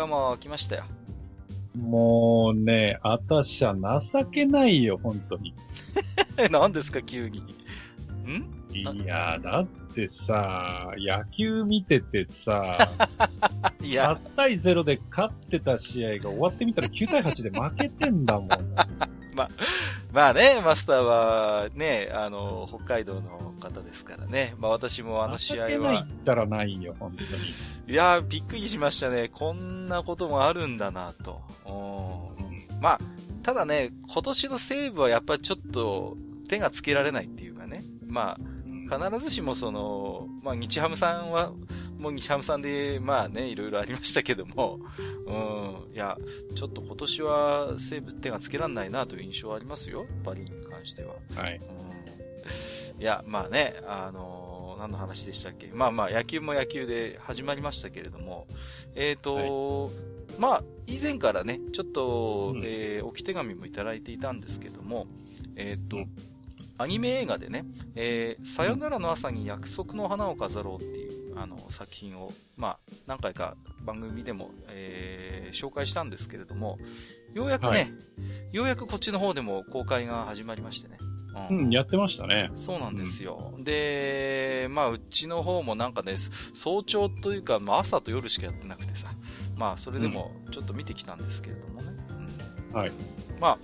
今日も来ましたよ。もうね、あたしゃ情けないよ、本当に。何ですか急に。ん？いや、だってさ、野球見ててさ、いや。8対0で勝ってた試合が終わってみたら9対8で負けてんだもん。まあね、マスターはね、あの、北海道の方ですからね。まあ私もあの試合はっ。たらないよ、本当に。いやー、びっくりしましたね。こんなこともあるんだなと。うんまあ、ただね、今年の西武はやっぱりちょっと手がつけられないっていうかね。まあ、必ずしもその、まあ日ハムさんは、もう日ハムさんで、まあね、いろいろありましたけども、うん、いや、ちょっと今年は西武手がつけられないなという印象はありますよ。パリに関しては。はい。うん。いや、まあね、あのー何の話でしたっけ？まあまあ、野球も野球で始まりましたけれども、えっ、と、まあ、以前からね、ちょっと、うん。えー置き手紙もいただいていたんですけども、えっ、と、うんアニメ映画でね、えーさよならの朝に約束の花を飾ろうっていう、あの、作品を、まあ、何回か番組でも、えー紹介したんですけれども、ようやくね、はいようやくこっちの方でも公開が始まりましてね。うん、やってましたね。そうなんですよ。で、まあ、うちの方もなんかね、早朝というか、まあ、朝と夜しかやってなくてさ、まあ、それでもちょっと見てきたんですけれどもね。うんはい。まあ、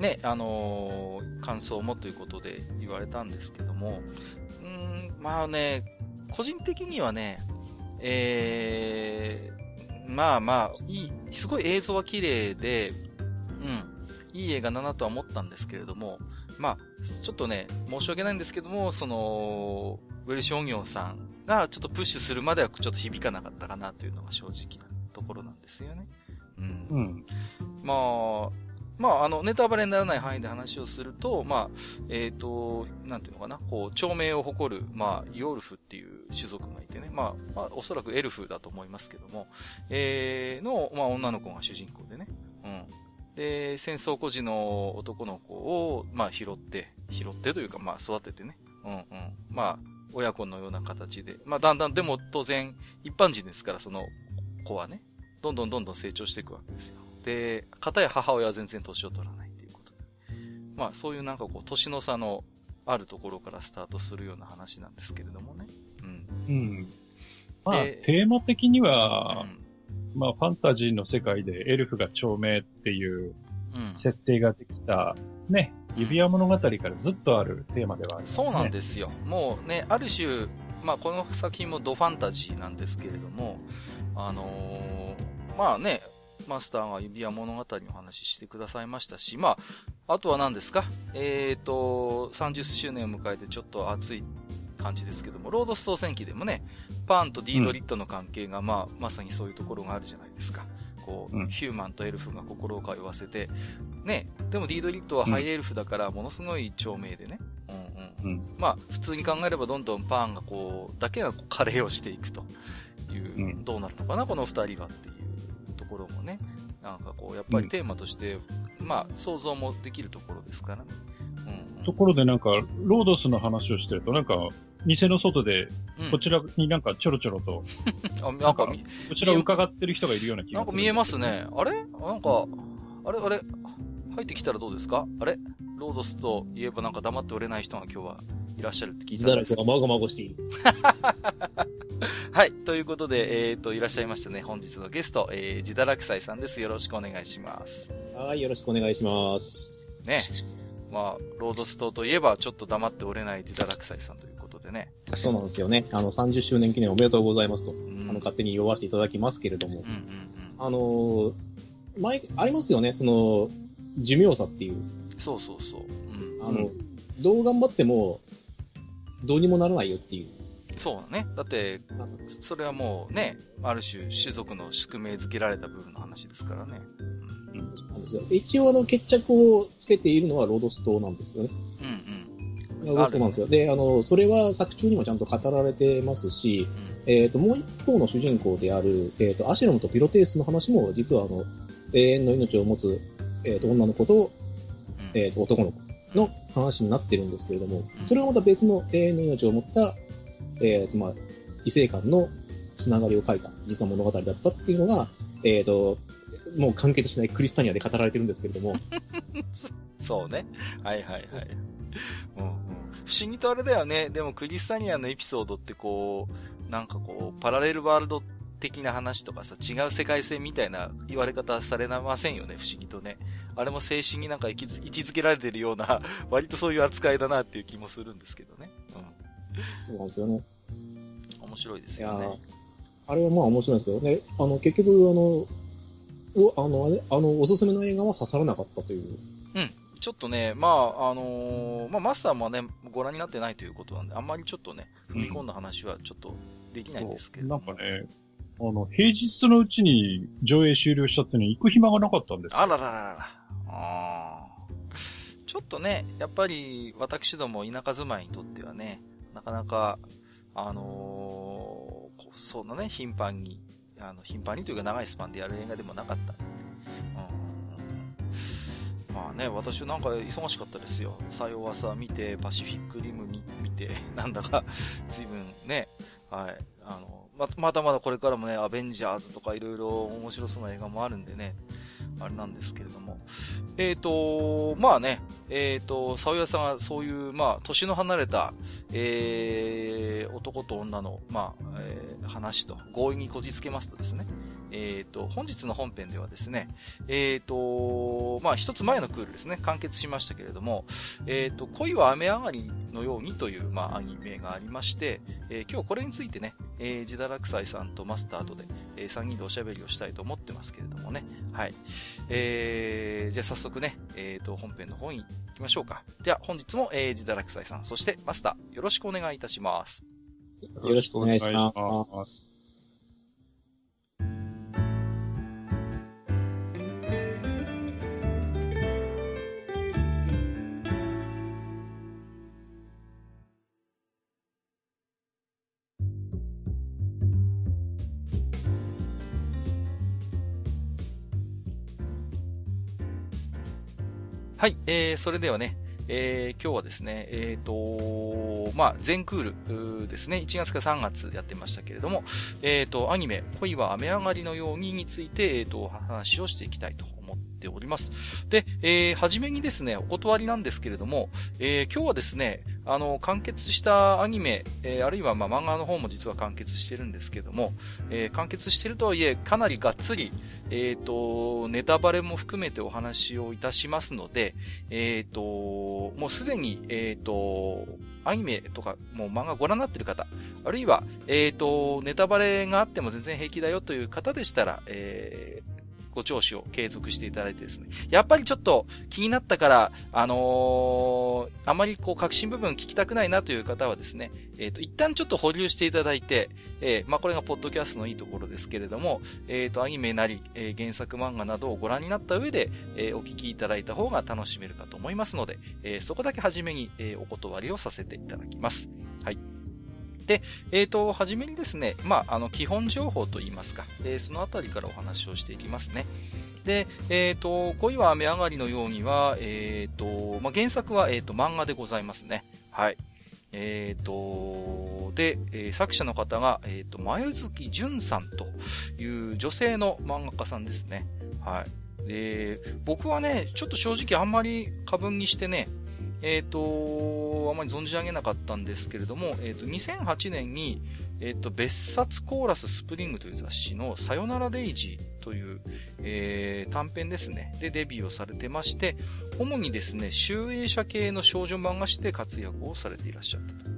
ね、あのー感想もということで言われたんですけども、ん、まあね、個人的にはね、えー、まあまあ、いい、すごい映像は綺麗で、うん、いい映画だなとは思ったんですけれども、まあ、ちょっとね、申し訳ないんですけども、その、ウェルションギョンさんがちょっとプッシュするまではちょっと響かなかったかなというのが正直なところなんですよね。うんうん。まあ、まあ、あの、ネタバレにならない範囲で話をすると、まあ、えっ、と、なんていうのかな、こう、長命を誇る、まあ、ヨルフっていう種族がいてね、まあ、まあ、おそらくエルフだと思いますけども、えー、の、まあ、女の子が主人公でね、うん。で、戦争孤児の男の子を、まあ、拾って、拾ってというか、まあ、育ててね、うんうん。まあ、親子のような形で、まあ、だんだん、でも当然、一般人ですから、その子はね、どんどんどんどん成長していくわけですよ。で、片や母親は全然年を取らないということで。まあ、そういうなんかこう、年の差のあるところからスタートするような話なんですけれどもね。うん。うん。まあ、でテーマ的にうは、ん。まあ、ファンタジーの世界でエルフが長命っていううん。設定ができた、ね、指輪物語からずっとあるテーマではありますね。そうなんですよ。もうね、ある種、まあ、この作品もドファンタジーなんですけれども、あのーまあね、マスターが指輪物語の話してくださいましたし、まあ、あとは何ですか？えっ、と、30周年を迎えてちょっと熱い感じですけども、ロードストー戦記でもね、パーンとディードリットの関係が、まあ、まさにそういうところがあるじゃないですか。こう、うんヒューマンとエルフが心を通わせて、ね、でもディードリットはハイエルフだから、ものすごい長命でね、うんうん。うん。まあ、普通に考えればどんどんパーンがこう、だけがこう加齢をしていくという、うんどうなるのかな、この二人はっていうところもね、なんかこう、やっぱりテーマとして、まあ、想像もできるところですからね。うんうんところでなんか、ロードスの話をしてると、なんか、店の外で、うんこちらになんかちょろちょろと、あなんかみ、こちらを伺ってる人がいるような気がする。なんか見えますね。あれ？なんか、あれあれ？入ってきたらどうですか？あれ？ロードスといえばなんか黙っておれない人が今日はいらっしゃるって聞い自たんです堕落がまごまごしている。はい。ということで、えっ、と、いらっしゃいましたね。本日のゲスト、えー、自堕落斎さんです。よろしくお願いします。はい、よろしくお願いします。ね。まあ、ロードストといえば、ちょっと黙っておれない自堕落斎さんということでね。そうなんですよね。あの、30周年記念おめでとうございますと、うん。あの、勝手に言わせていただきますけれどもうん、うんあのー前、ありますよね、その、寿命差っていう、そうそうそう。うん。あの、うどう頑張っても、どうにもならないよっていう。そうだね。だってあ、それはもうね、ある種種族の宿命づけられた部分の話ですからね。そうなん一応、あの、決着をつけているのはロードストなんですよね。うんロードストなんですよ。で、あの、それは作中にもちゃんと語られてますし、うん。えっ、と、もう一方の主人公である、えっ、と、アシュロムとピロテウスの話も、実はあの、永遠の命を持つ、えっ、と、女の子と、うん。えっ、と、男の子の話になってるんですけれどもう、んそれはまた別の永遠の命を持った、えっ、と、まあ、異性間のつながりを書いた、実は物語だったっていうのが、えっ、と、もう完結しないクリスタニアで語られてるんですけれども、そうね。はいはいはい。うんうん。不思議とあれだよね。でもクリスタニアのエピソードってこう、なんかこう、パラレルワールド的な話とかさ、違う世界線みたいな言われ方されませんよね、不思議とね。あれも精神になんか位置づ位置づけられてるような、割とそういう扱いだなっていう気もするんですけどね。そうなんですよね。うん。面白いですよね。あれはまあ面白いんですけどね、あの、結局、あの、お、あの、あれ、あの、おすすめの映画は刺さらなかったという。ちょっとね、まあ、あのーまあ、マスターもね、ご覧になってないということなんで、あんまりちょっとね、踏み込んだ話はちょっとできないんですけれども。なんかね、あの、平日のうちに上映終了しちゃってね、行く暇がなかったんですあららららら。あちょっとね、やっぱり私ども田舎住まいにとってはね、なかなか、あのーそんなね、頻繁に、あの、頻繁にというか長いスパンでやる映画でもなかった。まあね、私なんか忙しかったですよ。さよわさ見て、パシフィックリムに見て、なんだか、随分ね、はい。あの、ま、まだまだこれからもね、アベンジャーズとかいろいろ面白そうな映画もあるんでね、あれなんですけれども。えっ、と、まあね、えっ、と、さおやさんがそういう、まあ、年の離れた、えー、男と女の、まあ、えー話と合意にこじつけますとですね、えっ、と、本日の本編ではですね、えっ、と、まあ、一つ前のクールですね、完結しましたけれども、えっ、と、恋は雨上がりのようにという、まあ、アニメがありまして、えー今日これについてね、えー、ジダラクサイさんとマスターとで、え3人でおしゃべりをしたいと思ってますけれどもね。はい。えー、じゃあ早速ね、えっ、と、本編の方に行きましょうか。じゃあ本日も、えー、ジダラクサイさん、そしてマスター、よろしくお願いいたします。よろしくお願いします。はい、えー、それではね、えー、今日はですね、えっ、とまあ、全クールですね、1月から3月やってましたけれども、えっ、と、アニメ、恋は雨上がりのようにについて、えっ、と、話をしていきたいとっております。で、えー、はじめにですね、お断りなんですけれども、えー、今日はですね、あの、完結したアニメ、えー、あるいはまあ漫画の方も実は完結してるんですけども、えー、完結してるとはいえ、かなりがっつり、えっ、と、ネタバレも含めてお話をいたしますので、えっ、と、もうすでに、えっ、と、アニメとか、もう漫画ご覧になってる方、あるいは、えっ、と、ネタバレがあっても全然平気だよという方でしたら、えーご聴取を継続していただいてですね。やっぱりちょっと気になったから、あのーあまりこう、革新部分聞きたくないなという方はですね、えっ、と、一旦ちょっと保留していただいて、えーまあ、これがポッドキャストのいいところですけれども、えっ、と、アニメなり、えー原作漫画などをご覧になった上で、えーお聞きいただいた方が楽しめるかと思いますので、えーそこだけ初めに、えーお断りをさせていただきます。はい。で、えっ、と、はじめにですね、まあ、あの、基本情報といいますか、えーそのあたりからお話をしていきますね。で、えっ、と、恋は雨上がりのようには、えっ、と、まあ、原作は、えっ、と、漫画でございますね。はい。えっ、と、で、え作者の方が、えっ、と、前月淳さんという女性の漫画家さんですね。はい。で、僕はね、ちょっと正直あんまり過分にしてね、えっ、と、あまり存じ上げなかったんですけれども、えっ、と、2008年に、えっ、と、別冊コーラススプリングという雑誌のさよならデイジーという、えー短編ですね。で、デビューをされてまして、主にですね、集英社系の少女漫画誌で活躍をされていらっしゃったと。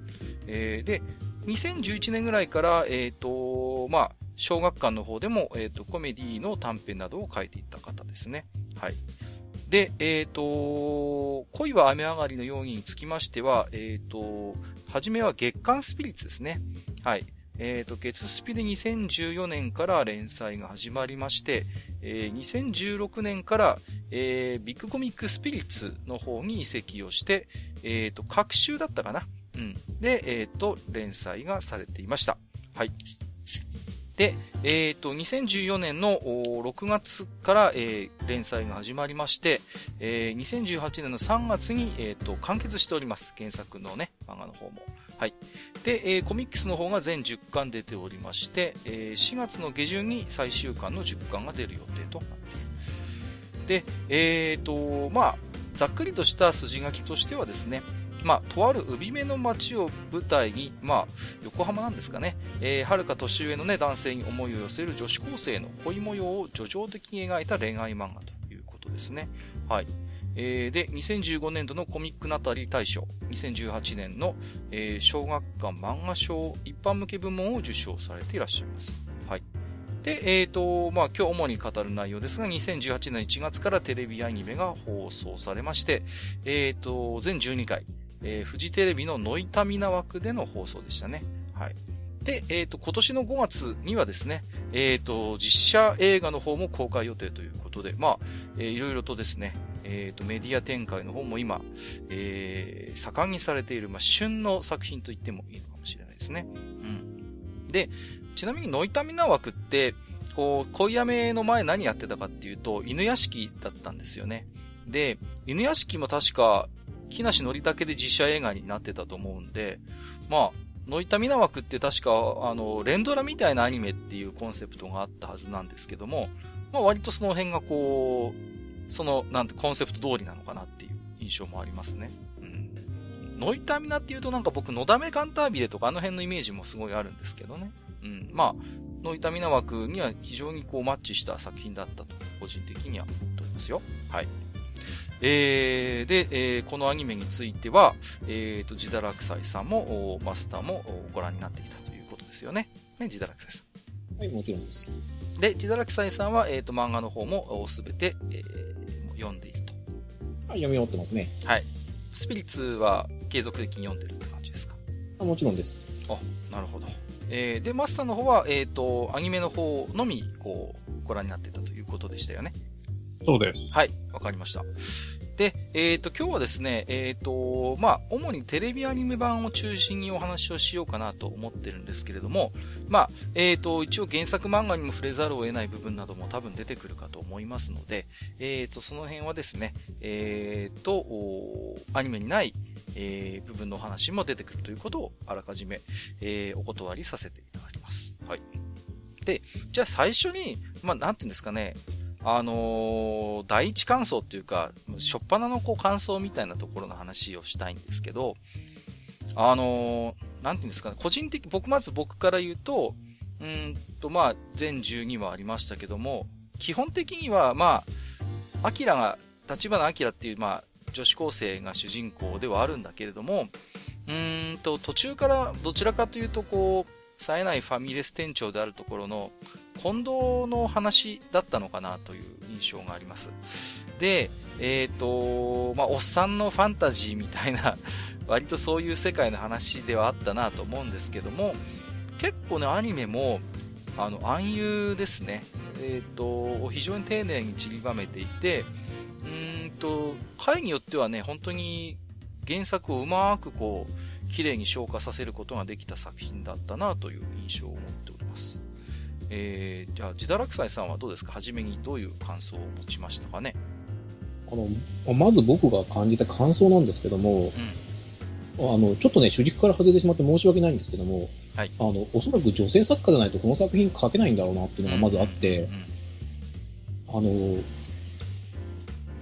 えーで、2011年ぐらいから、えっ、と、まあ、小学館の方でも、えっ、と、コメディの短編などを書いていった方ですね。はい。で、えっ、と、恋は雨上がりの容疑につきましては、えっ、と、はじめは月刊スピリッツですね。はい。えっ、と、月スピで2014年から連載が始まりまして、えー、2016年から、えー、ビッグコミックスピリッツの方に移籍をして、えっ、と、各週だったかな。うん。で、えっ、と、連載がされていました。はい。で、えっ、ー、と、2014年の6月から、えー、連載が始まりまして、えー、2018年の3月に、えっ、と、完結しております。原作のね、漫画の方も。はい。で、えー、コミックスの方が全10巻出ておりまして、えー、4月の下旬に最終巻の10巻が出る予定となっている。で、えっ、と、まあ、ざっくりとした筋書きとしてはですね、まあ、とある海辺の街を舞台に、まあ、横浜なんですかね、えー、はるか年上のね、男性に思いを寄せる女子高生の恋模様を叙情的に描いた恋愛漫画ということですね。はい。えー、で、2015年度のコミックナタリー大賞、2018年の、えー、小学館漫画賞一般向け部門を受賞されていらっしゃいます。はい。で、えっ、ー、と、まあ、今日主に語る内容ですが、2018年1月からテレビアニメが放送されまして、えっ、ー、と、全12回、えー、フジテレビのノイタミナ枠での放送でしたね。はい。で、えっ、ー、と、今年の5月にはですね、えっ、ー、と、実写映画の方も公開予定ということで、まあ、えー、いろいろとですね、えっ、と、メディア展開の方も今、えー、盛んにされている、まあ、旬の作品と言ってもいいのかもしれないですね。うん。で、ちなみにノイタミナ枠って、こう、恋やめの前何やってたかっていうと、犬屋敷だったんですよね。で、犬屋敷も確か、木梨憲武で実写映画になってたと思うんで、まあ、ノイタミナ枠って確か、あの、レンドラみたいなアニメっていうコンセプトがあったはずなんですけども、まあ割とその辺がこう、その、なんて、コンセプト通りなのかなっていう印象もありますね。うん。ノイタミナっていうとなんか僕、のだめカンタービレとかあの辺のイメージもすごいあるんですけどね。うん。まあ、ノイタミナ枠には非常にこうマッチした作品だったと、個人的には思っておりますよ。はい。えー、で、えー、このアニメについては、えー、と、自堕落斎さんも、マスターもご覧になっていたということですよね。ね、自堕落斎さん。はい、もちろんです。で、自堕落斎さんは、えー、と、漫画の方もすべて、えー、読んでいると。はい、読み終わってますね。はい。スピリッツは継続的に読んでるって感じですか？あもちろんです。あ、なるほど。えー、で、マスターの方は、えっ、ー、と、アニメの方のみ、こう、ご覧になってたということでしたよね。そうです。はい、わかりました。で、えっ、ー、と、今日はですね、えっ、ー、と、まあ、主にテレビアニメ版を中心にお話をしようかなと思ってるんですけれども、まあ、えっ、ー、と、一応原作漫画にも触れざるを得ない部分なども多分出てくるかと思いますので、えっ、と、その辺はですね、えっ、と、アニメにない、え部分のお話も出てくるということをあらかじめ、えお断りさせていただきます。はい。で、じゃあ最初に、まあ、なんていうんですかね、あのー、第一感想っていうか、しょっぱなのこう感想みたいなところの話をしたいんですけど、あのー、なんていうんですかね、個人的、僕まず僕から言うと、うんと、まあ、全12話ありましたけども、基本的には、まあ、アキラが、立花アキラっていう、まあ、女子高生が主人公ではあるんだけれども、うんと、途中からどちらかというと、こう、冴えないファミレス店長であるところの近藤の話だったのかなという印象があります。で、えっ、ー、と、まあ、おっさんのファンタジーみたいな 割とそういう世界の話ではあったなと思うんですけども、結構ね、アニメも、あの、暗喩ですね。えっ、ー、と、非常に丁寧に散りばめていて、うんと、回によってはね、本当に原作をうまくこう、綺麗に消化させることができた作品だったなという印象を持っております。えー、じゃあ、自堕落斎さんはどうですか？初めにどういう感想を持ちましたかね？あの、まず僕が感じた感想なんですけども、うん、あの、ちょっとね、主軸から外れてしまって申し訳ないんですけども、はい、あの、おそらく女性作家じゃないとこの作品書けないんだろうなっていうのがまずあって、あの、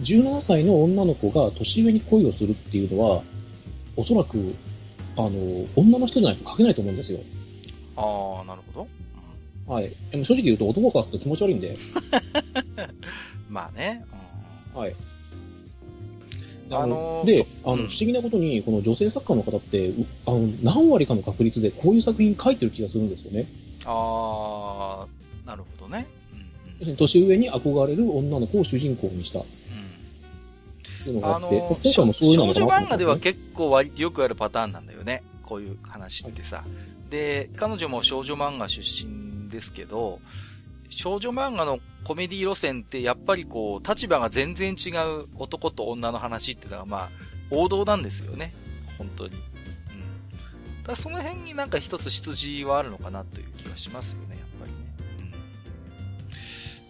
17歳の女の子が年上に恋をするっていうのは、おそらくあの、女の人じゃないと書けないと思うんですよ。ああ、なるほど。はい。でも正直言うと男からすると気持ち悪いんで。まあね。うん、はい。あので、あの、不思議なことに、この女性作家の方って、あの、何割かの確率でこういう作品書いてる気がするんですよね。ああ、なるほどね。うんうん、年上に憧れる女の子を主人公にした。あの、少女漫画では結構割とよくあるパターンなんだよね。こういう話ってさ。で、彼女も少女漫画出身ですけど、少女漫画のコメディ路線ってやっぱりこう、立場が全然違う男と女の話っていうのがまあ、王道なんですよね。本当に。うん。だその辺になんか一つ出自はあるのかなという気がしますよね。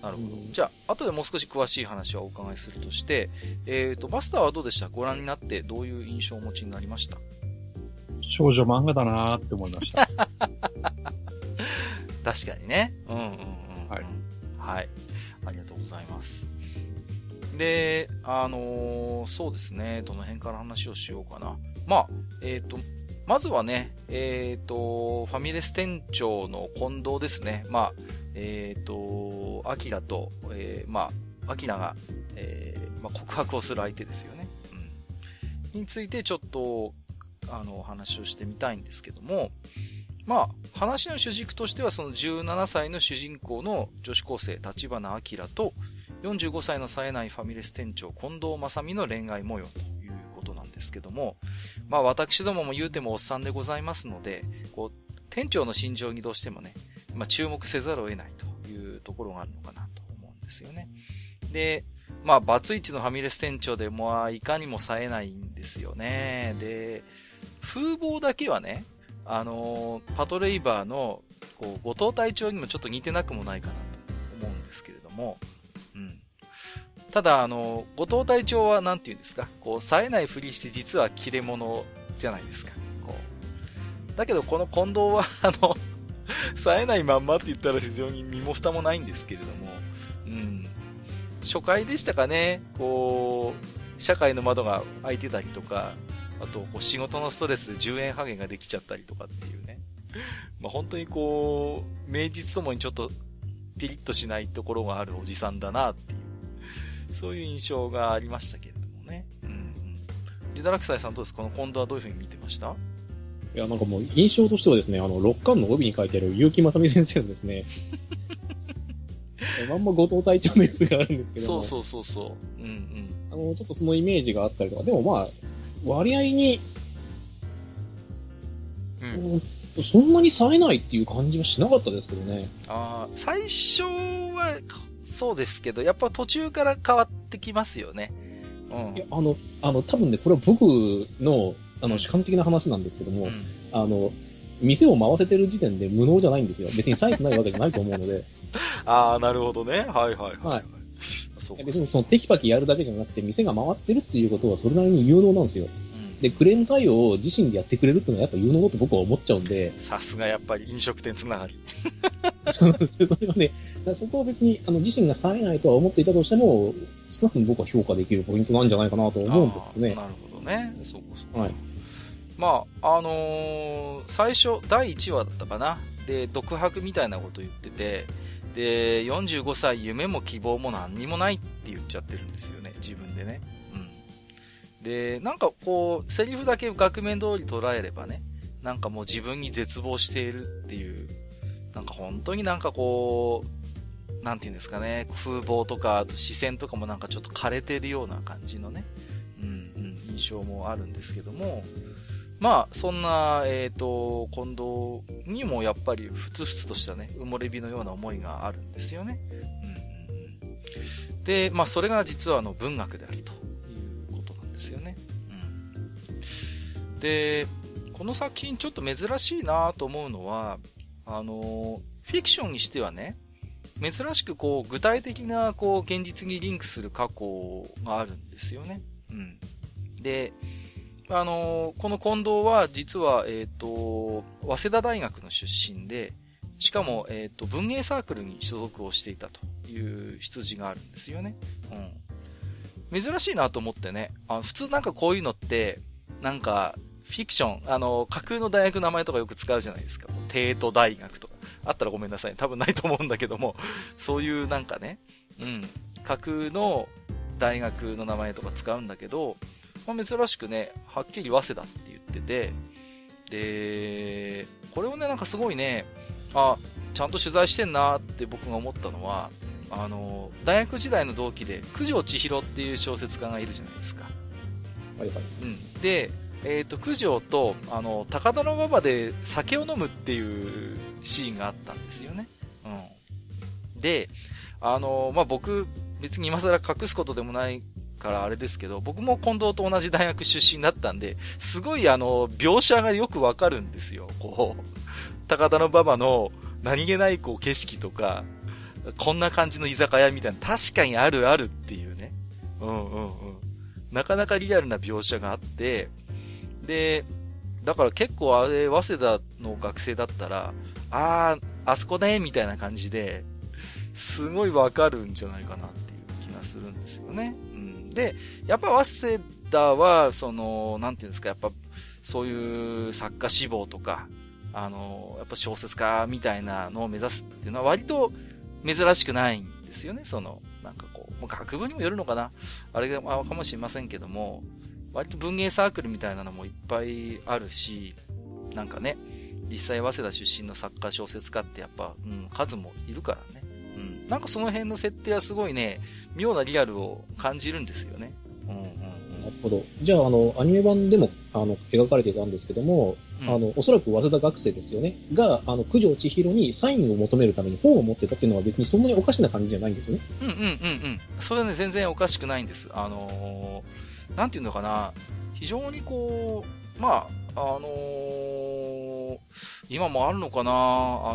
うん。なるほど。じゃあ、後でもう少し詳しい話はお伺いするとして、えっ、ー、と、マスターはどうでした？ご覧になってどういう印象をお持ちになりました？少女漫画だなーって思いました。確かにね。うんうんうん。はい。はい。ありがとうございます。で、あのー、そうですね。どの辺から話をしようかな。まあ、えっ、ー、と、まずはね、えっ、ー、と、ファミレス店長の近藤ですね。まあ、えっ、と、アキラと、えー、まあ、アキラが、えー、まあ、告白をする相手ですよね。うん。についてちょっと、あの、お話をしてみたいんですけども、まあ、話の主軸としてはその17歳の主人公の女子高生、立花明と、45歳の冴えないファミレス店長、近藤正美の恋愛模様とですけども、まあ私どもも言うてもおっさんでございますので、こう、店長の心情にどうしてもね、まあ注目せざるを得ないというところがあるのかなと思うんですよね。で、まあ、バツイチのファミレス店長でも、いかにも冴えないんですよね。で、風貌だけはね、あの、パトレイバーの、こう、後藤隊長にもちょっと似てなくもないかなと思うんですけれども、ただ、あの、後藤隊長は何て言うんですか、こう、冴えないふりして実は切れ者じゃないですか。こう。だけど、この近藤は、あの、冴えないまんまって言ったら非常に身も蓋もないんですけれども、うん。初回でしたかね、こう、社会の窓が開いてたりとか、あと、こう仕事のストレスで10円ハゲができちゃったりとかっていうね。まあ、本当にこう、名実ともにちょっとピリッとしないところがあるおじさんだなっていう、そういう印象がありましたけれどもね。うん。ジダラクサイさんどうです？かこの近藤はどういうふうに見てました？いや、なんかもう印象としてはですね、あの、6巻の帯に書いてある結城正美先生のですね、まんま後藤隊長のやつがあるんですけどそうそうそうそう。うんうん。あの、ちょっとそのイメージがあったりとか、でもまあ、割合に、うん、そんなに冴えないっていう感じはしなかったですけどね。ああ、最初は、そうですけど、やっぱ途中から変わってきますよね。うん。いや、あの、あの、多分ね、これは僕の、あの、主観的な話なんですけども、うん、あの、店を回せてる時点で無能じゃないんですよ。別に冴えてないわけじゃないと思うので。ああ、なるほどね。はいはいはい。はい。そう別にそのテキパキやるだけじゃなくて、店が回ってるっていうことはそれなりに有能なんですよ。で、クレーム対応を自身でやってくれるっていうのはやっぱ有能だと僕は思っちゃうんで。さすがやっぱり飲食店つながり。それはね、そこは別にあの自身が冴えないとは思っていたとしても、少なくとも僕は評価できるポイントなんじゃないかなと思うんですけどね。なるほどね。そうかそ。はい。まあ、あのー、最初、第1話だったかな。で、独白みたいなこと言ってて、で、45歳夢も希望も何にもないって言っちゃってるんですよね、自分でね。うん。で、なんかこう、セリフだけ額面通り捉えればね、なんかもう自分に絶望しているっていう、なんか本当になんかこう、なんて言うんですかね、風貌とか、あと視線とかもなんかちょっと枯れてるような感じのね、うん、うん、印象もあるんですけども、まあ、そんな、えっ、ー、と、近藤にもやっぱりふつふつとしたね、埋もれ日のような思いがあるんですよね。うん、で、まあ、それが実はあの文学であるということなんですよね。うん、で、この作品ちょっと珍しいなと思うのは、あの、フィクションにしてはね、珍しくこう、具体的なこう、現実にリンクする過去があるんですよね。うん。で、あのこの近藤は実は、えっ、ー、と、早稲田大学の出身で、しかも、えっ、ー、と、文芸サークルに所属をしていたという出自があるんですよね。うん。珍しいなと思ってね。あ普通なんかこういうのって、なんか、フィクション、あの、架空の大学の名前とかよく使うじゃないですか。帝都大学とか。あったらごめんなさい。多分ないと思うんだけども、そういうなんかね、うん、架空の大学の名前とか使うんだけど、まあ、珍しくね、はっきり早稲田って言ってて、で、これをね、なんかすごいね、あ、ちゃんと取材してんなって僕が思ったのは、あの、大学時代の同期で、九条千尋っていう小説家がいるじゃないですか。はいはい。うん。で、え、ー、と、九条と、あの、高田馬場で酒を飲むっていうシーンがあったんですよね。うん。で、あの、まあ、僕、別に今更隠すことでもないからあれですけど、僕も近藤と同じ大学出身だったんで、すごいあの、描写がよくわかるんですよ。こう、高田馬場の何気ないこう景色とか、こんな感じの居酒屋みたいな、確かにあるあるっていうね。うんうんうん。なかなかリアルな描写があって、で、だから結構あれ、早稲田の学生だったら、あー、あそこね、みたいな感じで、すごいわかるんじゃないかなっていう気がするんですよね。うん。で、やっぱ早稲田は、その、なんていうんですか、やっぱ、そういう作家志望とか、あの、やっぱ小説家みたいなのを目指すっていうのは割と珍しくないんですよね。その、なんかこう、学部にもよるのかなあれが、かもしれませんけども、割と文芸サークルみたいなのもいっぱいあるし、なんかね、実際早稲田出身の作家小説家ってやっぱ、うん、数もいるからね。うん。なんかその辺の設定はすごいね、妙なリアルを感じるんですよね。うんうん。なるほど。じゃあ、あの、アニメ版でも、あの、描かれていたんですけども、あの、おそらく早稲田学生ですよね。が、あの、九条千尋にサインを求めるために本を持ってたっていうのは別にそんなにおかしな感じじゃないんですよね。うんうんうんうん。それはね、全然おかしくないんです。あのー、なんていうのかな。非常にこう、まあ、あのー、今もあるのかな。あ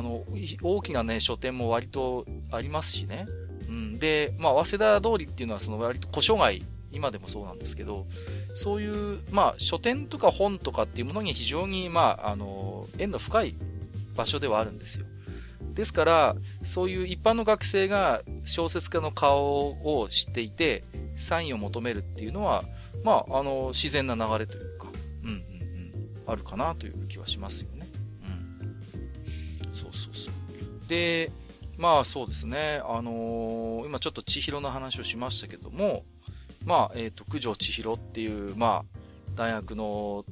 の、大きなね、書店も割とありますしね。うん。で、まあ、早稲田通りっていうのはその割と古書街今でもそうなんですけど、そういう、まあ、書店とか本とかっていうものに非常に、まあ、あの、縁の深い場所ではあるんですよ。ですから、そういう一般の学生が小説家の顔を知っていて、サインを求めるっていうのは、まあ、あの、自然な流れというか、うんうんうん、あるかなという気はしますよね。うん。そうそうそう。で、まあそうですね、あのー、今ちょっと千尋の話をしましたけども、まあ、えっ、ー、と、九条千尋っていう、まあ、大学の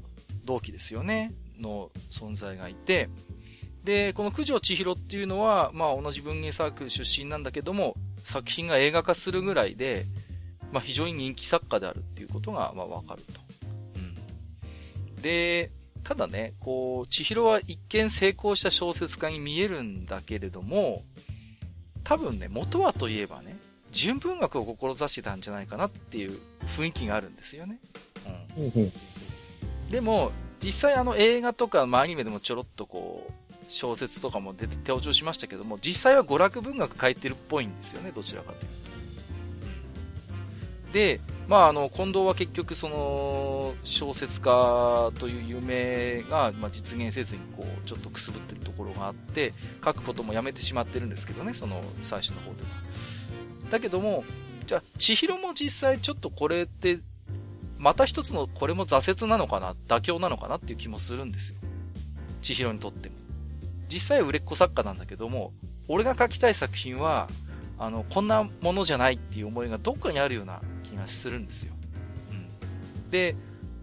同期ですよね、の存在がいて、で、この九条千尋っていうのは、まあ、同じ文芸サークル出身なんだけども、作品が映画化するぐらいで、まあ、非常に人気作家であるっていうことが、まあ、わかると。うん。で、ただね、こう、千尋は一見成功した小説家に見えるんだけれども、多分ね、元はといえばね、純文学を志してたんじゃないかなっていう雰囲気があるんですよね。うん。でも、実際あの映画とか、まあ、アニメでもちょろっとこう、小説とかも出て登場しましたけども、実際は娯楽文学書いてるっぽいんですよね、どちらかというと。で、まあ、あの、近藤は結局その、小説家という夢が、ま、実現せずに、こう、ちょっとくすぶってるところがあって、書くこともやめてしまってるんですけどね、その、最初の方では。だけども、じゃあ、千尋も実際ちょっとこれって、また一つのこれも挫折なのかな、妥協なのかなっていう気もするんですよ。千尋にとっても。実際売れっ子作家なんだけども、俺が書きたい作品は、あの、こんなものじゃないっていう思いがどっかにあるような気がするんですよ。うん。で、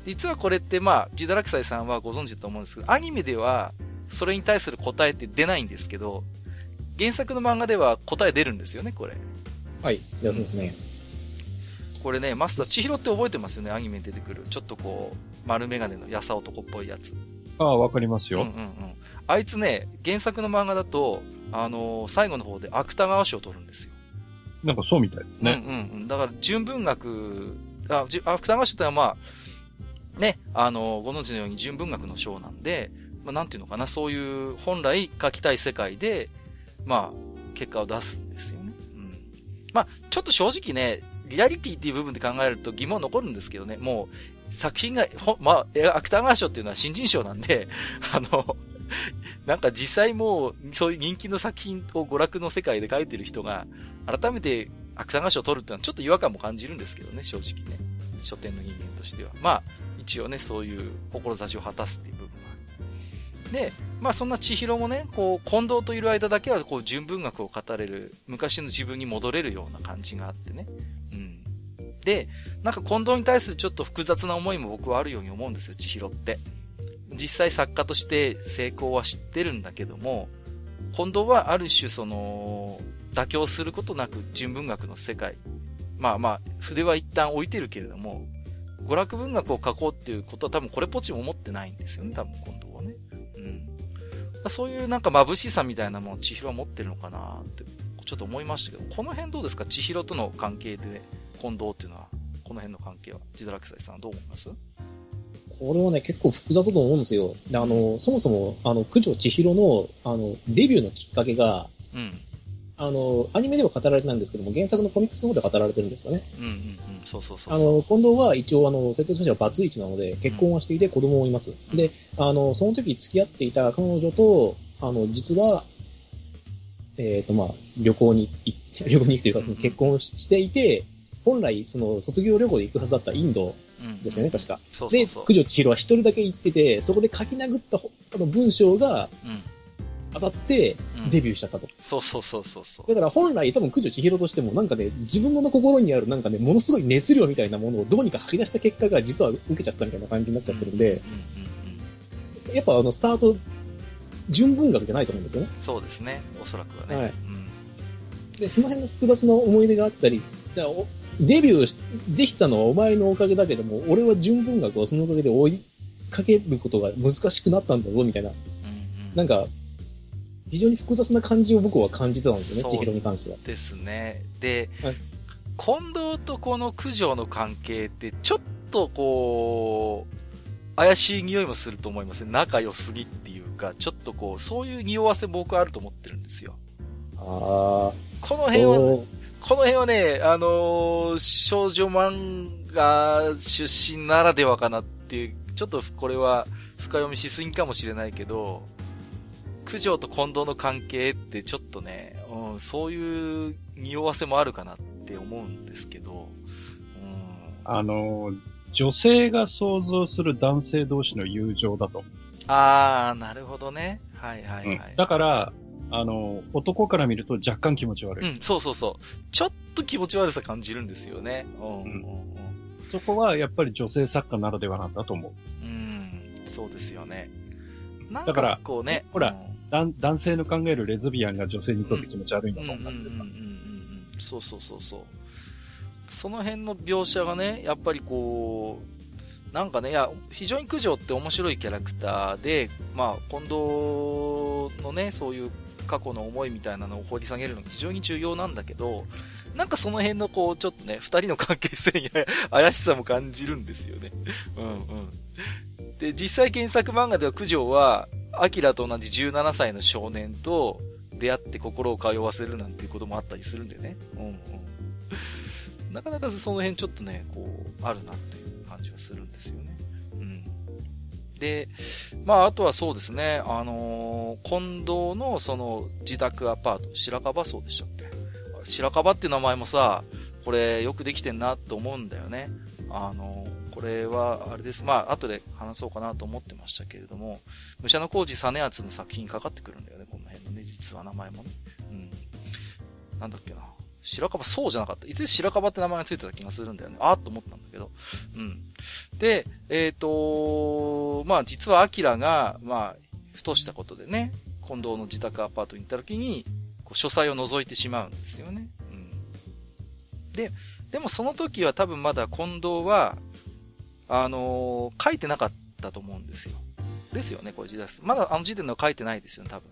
実はこれってまあ、ジダラクサイさんはご存知だと思うんですけど、アニメではそれに対する答えって出ないんですけど、原作の漫画では答え出るんですよね、これ。はい、そうですね。これね、マスター、千尋って覚えてますよね、アニメに出てくる。ちょっとこう、丸メガネのやさ男っぽいやつ。ああ、わかりますよ。うんうんうん。あいつね、原作の漫画だと、あのー、最後の方で芥川賞を取るんですよ。なんかそうみたいですね。うんうんうん。だから、純文学、あ、芥川賞ってのはまあ、ね、あの、ご存知のように純文学の賞なんで、まあ、なんていうのかな、そういう本来書きたい世界で、まあ、結果を出すんですよね。うんまあ、ちょっと正直ね、リアリティっていう部分で考えると疑問残るんですけどね、もう、作品が、ほ、まあ、芥川賞っていうのは新人賞なんで、あの、なんか実際もう、そういう人気の作品を娯楽の世界で書いてる人が、改めて芥川賞を取るっていうのはちょっと違和感も感じるんですけどね、正直ね。書店の人間としては。まあ、一応ね、そういう志を果たすっていう部分はで、まあそんな千尋もね、こう、近藤といる間だけは、こう、純文学を語れる、昔の自分に戻れるような感じがあってね。うん。で、なんか近藤に対するちょっと複雑な思いも僕はあるように思うんですよ、千尋って。実際作家として成功は知ってるんだけども、近藤はある種その、妥協することなく純文学の世界。まあまあ、筆は一旦置いてるけれども、娯楽文学を書こうっていうことは多分これっぽっちも思ってないんですよね、多分近藤はね。うん。そういうなんか眩しさみたいなものを千尋は持ってるのかなって、ちょっと思いましたけど、この辺どうですか？千尋との関係で、近藤っていうのは、この辺の関係は、ジドラクサイさんどう思います？これはね、結構複雑だと思うんですよ。で、あの、そもそも、あの、九条千尋の、あの、デビューのきっかけが、うん。あの、アニメでは語られてないんですけども、原作のコミックスの方で語られてるんですよね。うんうんうん、そうそうそうあの、近藤は一応、あの、設定としてはバツイチなので、結婚はしていて子供もいます。うん、で、あの、その時付き合っていた彼女と、あの、実は、えっ、ー、と、まあ、旅行に行って、旅行に行くというか、結婚していて、本来、その、卒業旅行で行くはずだったインドですよね、うん、確か。そうそうそうで、九条千尋は一人だけ行ってて、そこで書き殴ったあの文章が、うん当たってデビューしちゃったと。うん、そうそうそうそうそう。だから本来多分九条千尋としてもなんかね、自分の心にあるなんかね、ものすごい熱量みたいなものをどうにか吐き出した結果が実は受けちゃったみたいな感じになっちゃってるんで、やっぱあのスタート、純文学じゃないと思うんですよね。そうですね。おそらくはね。はい。うん、で、その辺の複雑な思い出があったり、デビューできたのはお前のおかげだけども、俺は純文学をそのおかげで追いかけることが難しくなったんだぞ、みたいな。うんうん、なんか、非常に複雑な感じを僕は感じてたんですよね、千尋に関しては。ですね。で、はい、近藤とこの九条の関係って、ちょっとこう、怪しい匂いもすると思いますね。仲良すぎっていうか、ちょっとこう、そういう匂わせ僕はあると思ってるんですよ。ああ。この辺は、この辺はね、あのー、少女漫画出身ならではかなっていう、ちょっとこれは深読みしすぎかもしれないけど、九条と近藤の関係ってちょっとね、うん、そういう匂わせもあるかなって思うんですけど、うん、あの、女性が想像する男性同士の友情だと。あー、なるほどね。はいはいはい。うん、だから、あの、男から見ると若干気持ち悪い。うん、そうそうそう。ちょっと気持ち悪さ感じるんですよね。うん。うん、そこはやっぱり女性作家ならではなんだと思う。うん、そうですよね。だから、こうね。ほら、男性の考えるレズビアンが女性にとって気持ち悪いのと同じでさ。そうそうそうそう。その辺の描写がね、やっぱりこう、なんかね、いや、非常に九条って面白いキャラクターで、まあ、近藤のね、そういう過去の思いみたいなのを掘り下げるの非常に重要なんだけど、なんかその辺のこう、ちょっとね、二人の関係性に 怪しさも感じるんですよね。うんうん。で、実際原作漫画では九条は、アキラと同じ17歳の少年と出会って心を通わせるなんていうこともあったりするんでね。うんうん。なかなかその辺ちょっとね、こう、あるなっていう感じはするんですよね。で、まあ、あとはそうですね、あのー、近藤のその自宅アパート、白樺荘でしたっけ？白樺っていう名前もさ、これよくできてんなと思うんだよね。あのーこれは、あれです。まあ、後で話そうかなと思ってましたけれども、武者の工事実篤の作品にかかってくるんだよね、この辺のね、実は名前もね。うん。なんだっけな。白樺、そうじゃなかった。いつ白樺って名前がついてた気がするんだよね。あーっと思ったんだけど。うん。で、えっ、ー、とまあ実はアキラが、まあ、ふとしたことでね、近藤の自宅アパートに行った時に、こう書斎を覗いてしまうんですよね。うん。で、でもその時は多分まだ近藤は、あのー、書いてなかったと思うんですよ。ですよね、これ時代です。まだあの時点では書いてないですよね、多分。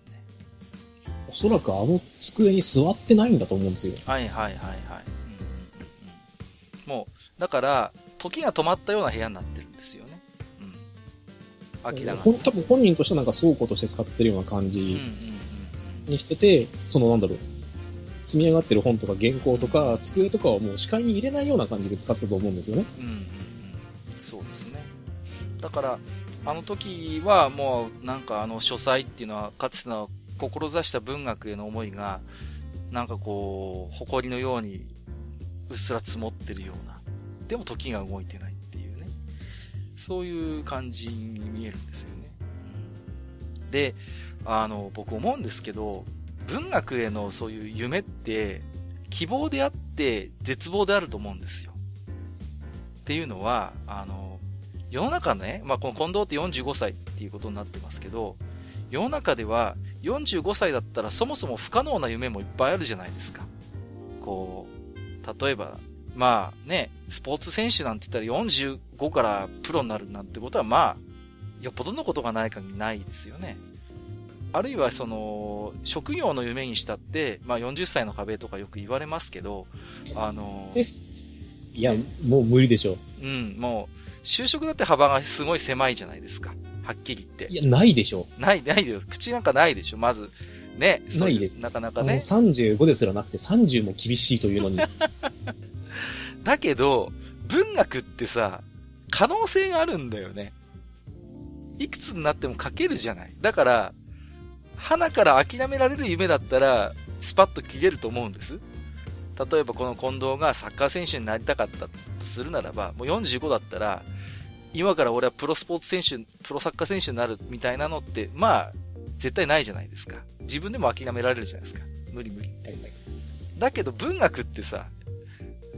おそらくあの机に座ってないんだと思うんですよ。はいはいはいはい。うんうんうん、もう、だから、時が止まったような部屋になってるんですよね。うん。明らかに。多分本人としてはなんか倉庫として使ってるような感じにしてて、そのなんだろう、積み上がってる本とか原稿とか机とかをもう視界に入れないような感じで使ってたと思うんですよね。うん、うんだから、あの時はもうなんかあの書斎っていうのはかつての志した文学への思いがなんかこう誇りのようにうっすら積もってるようなでも時が動いてないっていうね。そういう感じに見えるんですよね、であの僕思うんですけど文学へのそういう夢って希望であって絶望であると思うんですよ。っていうのはあの世の中ね、まあ、この近藤って45歳っていうことになってますけど、世の中では45歳だったらそもそも不可能な夢もいっぱいあるじゃないですか。こう、例えば、まあね、スポーツ選手なんて言ったら45からプロになるなんてことはまあ、よっぽどのことがない限りないですよね。あるいはその、職業の夢にしたって、まあ40歳の壁とかよく言われますけど、あの、いや、もう無理でしょう。うん、もう、就職だって幅がすごい狭いじゃないですか。はっきり言って。いや、ないでしょ。ない、ないで口なんかないでしょ、まず。ね。ないです。なかなかね。35ですらなくて30も厳しいというのに。だけど、文学ってさ、可能性があるんだよね。いくつになっても書けるじゃない。だから、花から諦められる夢だったら、スパッと切れると思うんです。例えばこの近藤がサッカー選手になりたかったとするならば、もう45だったら、今から俺はプロスポーツ選手、プロサッカー選手になるみたいなのって、まあ、絶対ないじゃないですか。自分でも諦められるじゃないですか。無理無理。だけど文学ってさ、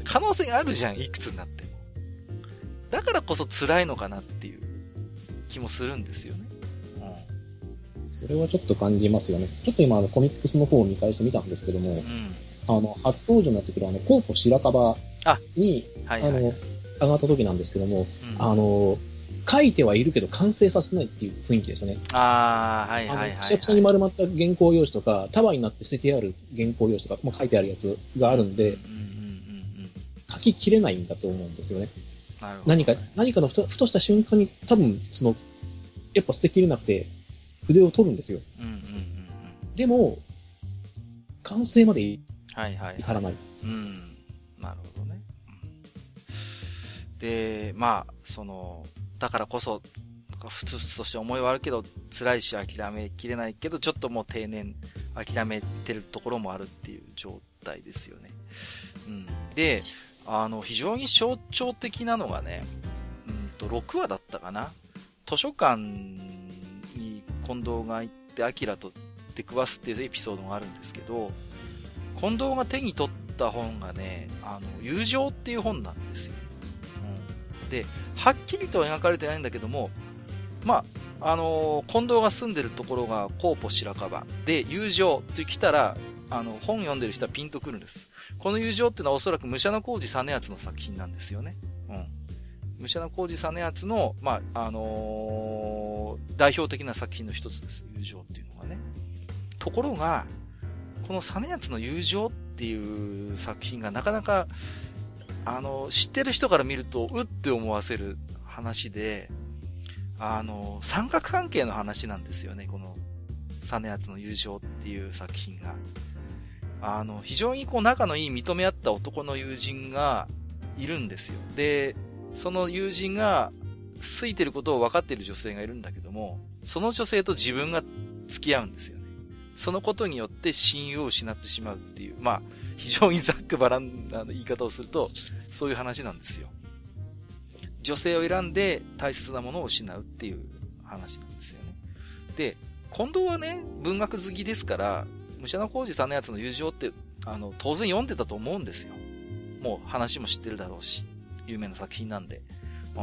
可能性があるじゃん、いくつになっても。だからこそ辛いのかなっていう気もするんですよね。うん。それはちょっと感じますよね。ちょっと今、あの、コミックスの方を見返してみたんですけども、うん、あの、初登場になってくるあの、コーポ白樺に、あはいはい、あの、上がった時なんですけども、うん、あの、書いてはいるけど完成させないっていう雰囲気ですよね。ああ、はいはいはい、はい、くしゃくしゃに丸まった原稿用紙とか、束になって捨ててある原稿用紙とか、も書いてあるやつがあるんで、うん書ききれないんだと思うんですよね。なるほど、何か、何かのふとふとした瞬間に多分、その、やっぱ捨てきれなくて、筆を取るんですよ。うんうんうんうん、でも、完成までいはいはい、至らない。うん。なるほどね。で、まあ、その、だからこそ、ふつふつとして思いはあるけど、辛いし諦めきれないけど、ちょっともう定年諦めてるところもあるっていう状態ですよね。うん。で、あの、非常に象徴的なのがね、うんと、6話だったかな。図書館に近藤が行って、アキラと出くわすっていうエピソードがあるんですけど、近藤が手に取った本がね、あの、友情っていう本なんですよ。で、はっきりとは描かれてないんだけども、まあ、あのー、近藤が住んでるところがコーポ白樺で、友情って来たら、あの、本読んでる人はピンとくるんです。この友情っていうのはおそらく武者の工事実篤の作品なんですよね。うん。武者の工事実篤の、まあ、あのー、代表的な作品の一つです。友情っていうのがね。ところが、この実篤の友情っていう作品がなかなか、あの、知ってる人から見ると、うって思わせる話で、あの、三角関係の話なんですよね、この、実篤の友情っていう作品が。あの、非常にこう仲のいい認め合った男の友人がいるんですよ。で、その友人が、好いてることを分かっている女性がいるんだけども、その女性と自分が付き合うんですよね。そのことによって親友を失ってしまうっていう、まあ、非常にざっくばらんな言い方をすると、そういう話なんですよ。女性を選んで大切なものを失うっていう話なんですよね。で、近藤はね、文学好きですから、武者の浩二さんのやつの友情って、あの、当然読んでたと思うんですよ。もう話も知ってるだろうし、有名な作品なんで。う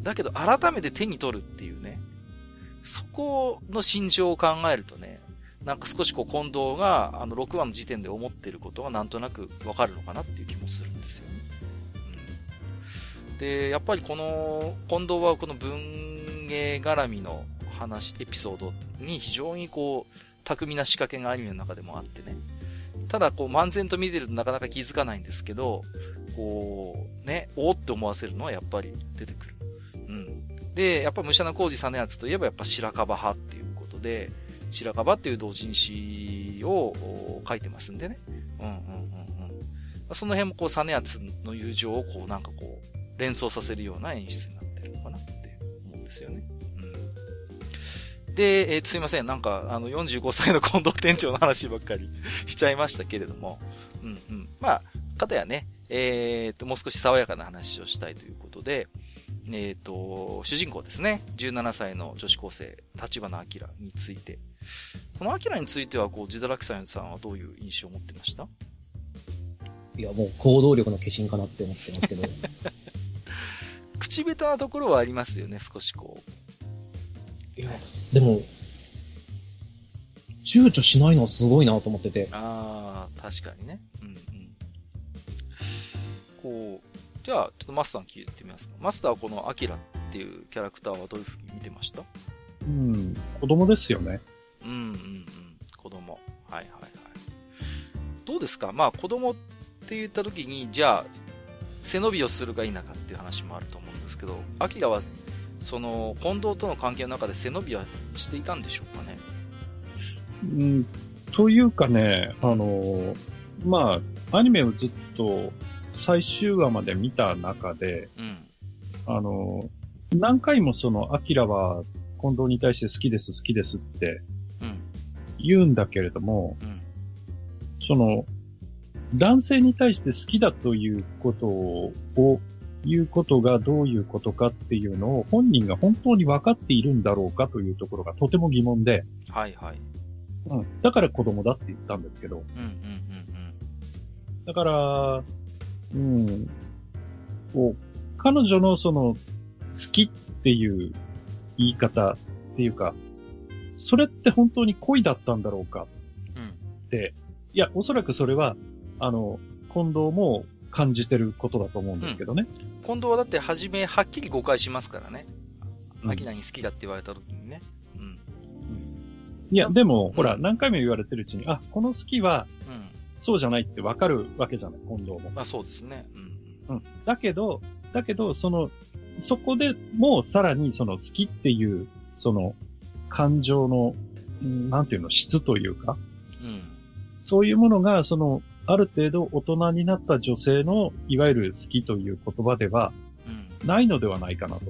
ん。だけど、改めて手に取るっていうね、そこの心情を考えるとね、なんか少しこう近藤が、あの、6話の時点で思ってることがなんとなくわかるのかなっていう気もするんですよね。うん。で、やっぱりこの、近藤はこの文芸絡みの話、エピソードに非常にこう、巧みな仕掛けがアニメの中でもあってね。ただ、こう、漫然と見てるとなかなか気づかないんですけど、こう、ね、おおって思わせるのはやっぱり出てくる。うん。で、やっぱ武者の工事さんのやつといえばやっぱ白樺派っていうことで、白樺っていう同人誌を書いてますんでね。うんうんうんうん。その辺もこう、実篤の友情をこう、なんかこう、連想させるような演出になってるのかなって思うんですよね。うんで、えー、すいません。なんか、あの、45歳の近藤店長の話ばっかりしちゃいましたけれども。うんうん。まあ、かたやね、えー、っと、もう少し爽やかな話をしたいということで、えー、っと、主人公ですね。17歳の女子高生、立花明について。この明については、こう、ジダラキさんさんはどういう印象を持ってました？いや、もう行動力の化身かなって思ってますけど。口下手なところはありますよね、少しこう。いや、でも、躊躇しないのはすごいなと思ってて。ああ、確かにね。うんうん。こう、じゃあ、ちょっとマスターに聞いてみますか。マスターはこのアキラっていうキャラクターはどういうふうに見てました？うん、子供ですよね。うんうんうん。子供。はいはいはい。どうですか？まあ子供って言った時に、じゃあ、背伸びをするか否かっていう話もあると思うんですけど、アキラは、その、近藤との関係の中で背伸びはしていたんでしょうかね？うん、というかね、あの、まあ、アニメをずっと最終話まで見た中で、うん、あの、何回もその、アキラは近藤に対して好きです、好きですって言うんだけれども、うん、その、男性に対して好きだということを、いうことがどういうことかっていうのを本人が本当に分かっているんだろうかというところがとても疑問で。はいはい。うん。だから子供だって言ったんですけど。うんうんうんうん。だから、うん。こう、彼女のその、好きっていう言い方っていうか、それって本当に恋だったんだろうかって、うん、いや、おそらくそれは、あの、近藤も感じてることだと思うんですけどね。うん、近藤はだって初めはっきり誤解しますからね。アキナに好きだって言われた時にね。うん。いや、でも、ほら、何回も言われてるうちに、あ、この好きは、そうじゃないってわかるわけじゃない、近藤も。まあそうですね。うん。うん。だけど、だけど、その、そこでもうさらにその好きっていう、その、感情の、なんていうの、質というか、うん。そういうものが、その、ある程度大人になった女性の、いわゆる好きという言葉では、ないのではないかなと。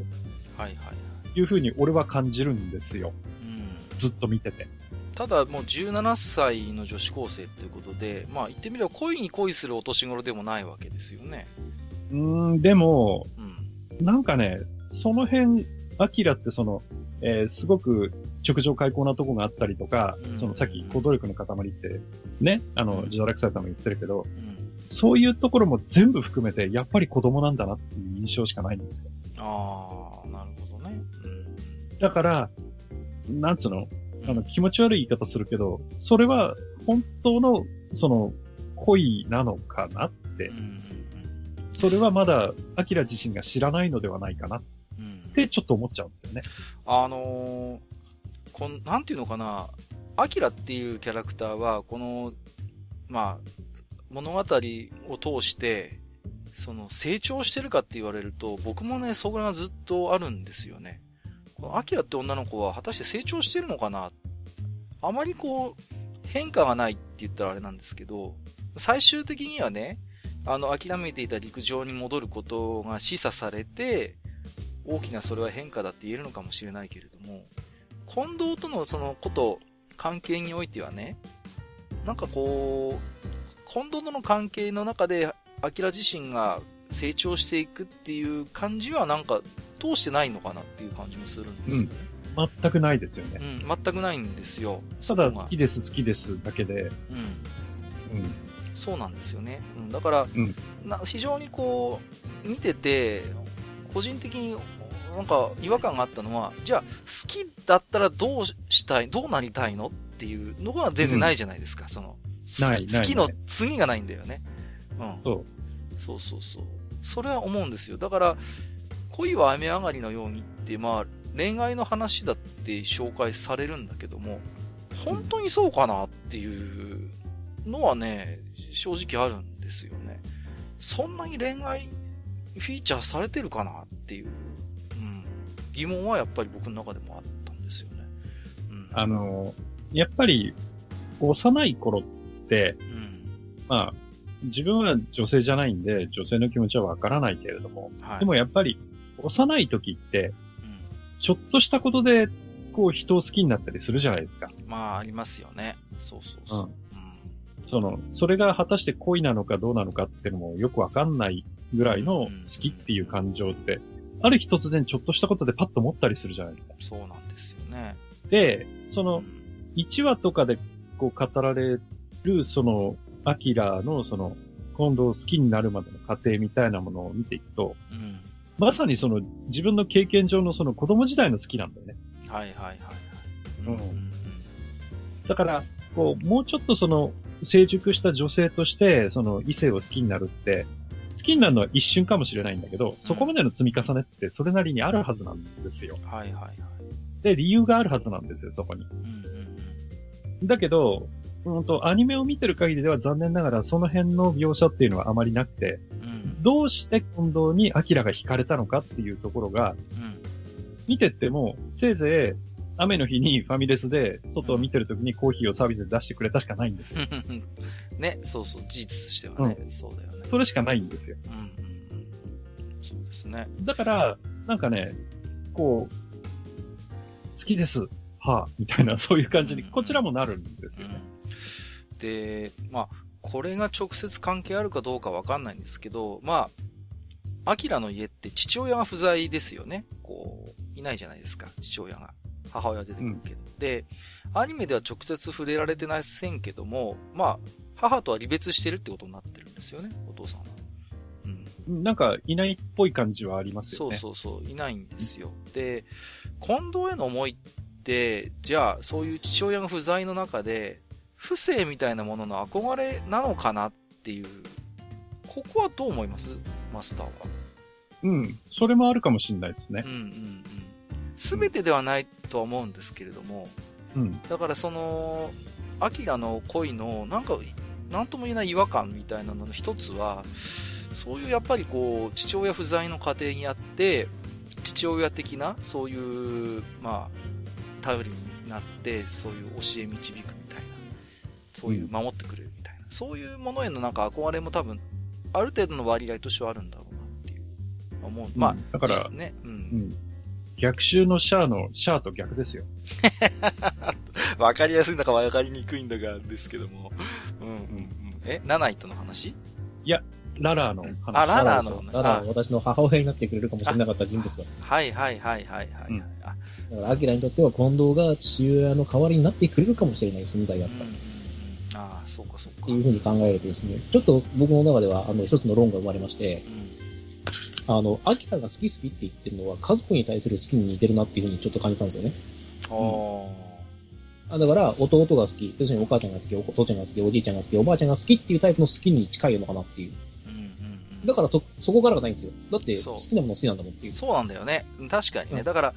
はいはい。いうふうに俺は感じるんですよ。うん。ずっと見てて。ただもう17歳の女子高生っていうことで、まあ言ってみれば恋に恋するお年頃でもないわけですよね。うん、でも、うん、なんかね、その辺、アキラってその、えー、すごく直情開口なとこがあったりとか、うん、そのさっき行動力の塊って、ね、あの、ジドラクサイさんも言ってるけど、うん、そういうところも全部含めて、やっぱり子供なんだなっていう印象しかないんですよ。ああ、なるほどね。うん、だから、なんつうの、あの、気持ち悪い言い方するけど、それは本当の、その、恋なのかなって、それはまだ、アキラ自身が知らないのではないかな。ってちょっと思っちゃうんですよね。あのーこの、なんていうのかな、アキラっていうキャラクターは、この、まあ、物語を通して、その、成長してるかって言われると、僕もね、そこがずっとあるんですよね。アキラって女の子は果たして成長してるのかな？あまりこう、変化がないって言ったらあれなんですけど、最終的にはね、あの、諦めていた陸上に戻ることが示唆されて、大きなそれは変化だって言えるのかもしれないけれども、近藤とのそのこと、関係においてはね、なんかこう、近藤との関係の中で、アキラ自身が成長していくっていう感じはなんか通してないのかなっていう感じもするんですよね。うん、全くないですよね。うん、全くないんですよ。ただ好きです好きですだけで。うん。うん。そうなんですよね。うん、だから、うん、な非常にこう、見てて、個人的になんか違和感があったのは、じゃあ、好きだったらどうしたい、どうなりたいのっていうのが全然ないじゃないですか、うん、その、好きの次がないんだよね。うん。そう。そうそうそう。それは思うんですよ。だから、恋は雨上がりのようにって、まあ、恋愛の話だって紹介されるんだけども、本当にそうかなっていうのはね、正直あるんですよね。そんなに恋愛フィーチャーされてるかなっていう疑問はやっぱり僕の中でもあったんですよね。うん、あの、やっぱり、幼い頃って、うん、まあ、自分は女性じゃないんで、女性の気持ちはわからないけれども、はい、でもやっぱり、幼い時って、うん、ちょっとしたことで、こう人を好きになったりするじゃないですか。まあ、ありますよね。そうそうそう。うん、その、それが果たして恋なのかどうなのかっていうのもよくわかんないぐらいの好きっていう感情って、ある日突然ちょっとしたことでパッと持ったりするじゃないですか。そうなんですよね。で、その、1話とかでこう語られる、その、アキラのその、今度好きになるまでの過程みたいなものを見ていくと、うん、まさにその自分の経験上のその子供時代の好きなんだよね。はいはいはい、はい。うん。だから、こう、もうちょっとその、成熟した女性として、その異性を好きになるって、好きになるのは一瞬かもしれないんだけど、そこまでの積み重ねってそれなりにあるはずなんですよ。はいはいはい。で、理由があるはずなんですよ、そこに。うんうん、だけど、うんと、アニメを見てる限りでは残念ながらその辺の描写っていうのはあまりなくて、うん、どうして近藤にアキラが惹かれたのかっていうところが、うん、見てっても、せいぜい雨の日にファミレスで外を見てるときにコーヒーをサービスで出してくれたしかないんですよ。ね、そうそう、事実としてはね、うん、そうだよね。それしかないんですよ。うんうんうん。そうですね。だから、なんかね、こう、好きです。はあ、みたいな、そういう感じに、こちらもなるんですよね。うん、で、まあ、これが直接関係あるかどうかわかんないんですけど、まあ、アキラの家って父親が不在ですよね。こう、いないじゃないですか、父親が。母親出てくるけど、うん。で、アニメでは直接触れられてないせんけども、まあ、母とは離別してるってことになってるんですよね、お父さんは。うん。なんか、いないっぽい感じはありますよね。そうそうそう、いないんですよ。で、近藤への思いって、じゃあ、そういう父親が不在の中で、不正みたいなものの憧れなのかなっていう、ここはどう思います？マスターは。うん、それもあるかもしれないですね。うんうんうん。すべてではないとは思うんですけれども、うん、だからその、アキラの恋の、なんか、なんとも言えない違和感みたいなのの一つは、そういうやっぱりこう、父親不在の家庭にあって、父親的な、そういう、まあ、頼りになって、そういう教え導くそういう守ってくれるみたいな、うん、そういうものへのなんか憧れも多分、ある程度の割合としてはあるんだろうなっていう、思う。まあ、だから、ね、うん、うん逆襲のシャアの、シャアと逆ですよ。わかりやすいんだかわかりにくいんだかですけども。うんうんうん。えナナイトの話？いや、ララーの話。あ、ララーのララーは私の母親になってくれるかもしれなかった人物だ。はいはいはいはいはい、うん、だから、アキラにとっては近藤が父親の代わりになってくれるかもしれない存在だった。うんうん、ああ、そうかそうか。っていうふうに考えるとですね、ちょっと僕の中では、あの、一つの論が生まれまして、うんあの、アキラが好き好きって言ってるのは家族に対する好きに似てるなっていうふうにちょっと感じたんですよね。あ、うん、だから、弟が好き、要するにお母ちゃんが好き、お父ちゃんが好き、おじいちゃんが好き、おばあちゃんが好きっていうタイプの好きに近いのかなっていう。うんうんうん、だからそ、そこからがないんですよ。だって、好きなもの好きなんだもんっていう。そうなんだよね。確かにね。うん、だから、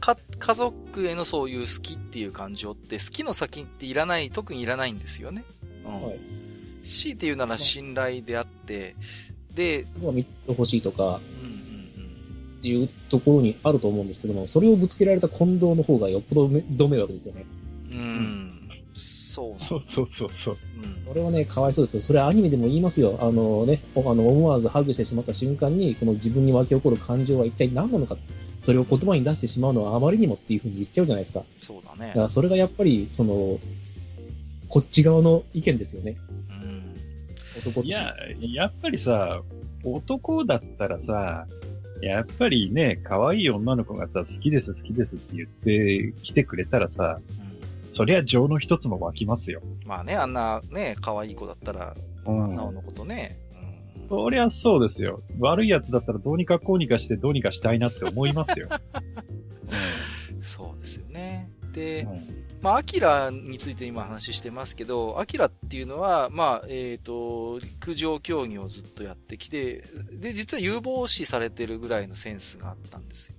か、家族へのそういう好きっていう感情って、好きの先っていらない、特にいらないんですよね。うん。はい。強いて言うなら信頼であって、で、見てほしいとか、っていうところにあると思うんですけども、それをぶつけられた近藤の方がよっぽどどめわけですよね。うん。そう。そうそうそうそう。うん。それはね、かわいそうですよ。それはアニメでも言いますよ。あのね、あの、思わずハグしてしまった瞬間に、この自分に湧き起こる感情は一体何なのか。それを言葉に出してしまうのはあまりにもっていうふうに言っちゃうじゃないですか。そうだね。だからそれがやっぱり、その、こっち側の意見ですよね。うん。男として。いや、やっぱりさ、男だったらさ、やっぱりね、可愛い女の子がさ、好きです好きですって言って来てくれたらさ、うん、そりゃ情の一つも湧きますよ。まあね、あんなね、可愛い子だったら、うん、なおのことね。うん、そりゃそうですよ。悪い奴だったらどうにかこうにかしてどうにかしたいなって思いますよ。うん、そうですよね。で、まあ、アキラについて今話してますけど、アキラっていうのは、まあ、えっ、ー、と、陸上競技をずっとやってきて、で、実は有望視されてるぐらいのセンスがあったんですよ。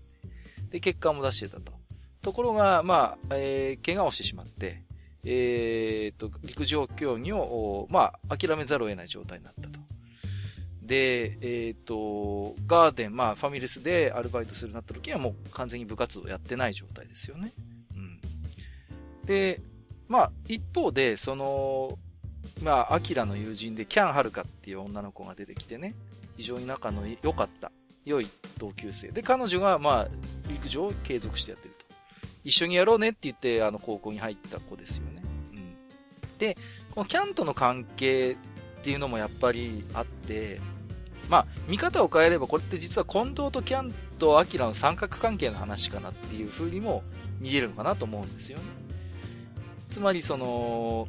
で、結果も出してたと。ところが、まあ、えー、怪我をしてしまって、えっ、ー、と、陸上競技を、まあ、諦めざるを得ない状態になったと。で、えっ、ー、と、ガーデン、まあ、ファミレスでアルバイトするようになった時はもう完全に部活動やってない状態ですよね。うんで、まあ、一方で、その、まあ、アキラの友人で、キャンハルカっていう女の子が出てきてね、非常に仲の良かった、良い同級生。で、彼女が、まあ、陸上を継続してやってると。一緒にやろうねって言って、あの、高校に入った子ですよね。うん。で、このキャンとの関係っていうのもやっぱりあって、まあ、見方を変えれば、これって実は近藤とキャンとアキラの三角関係の話かなっていう風にも見えるのかなと思うんですよね。つまりその、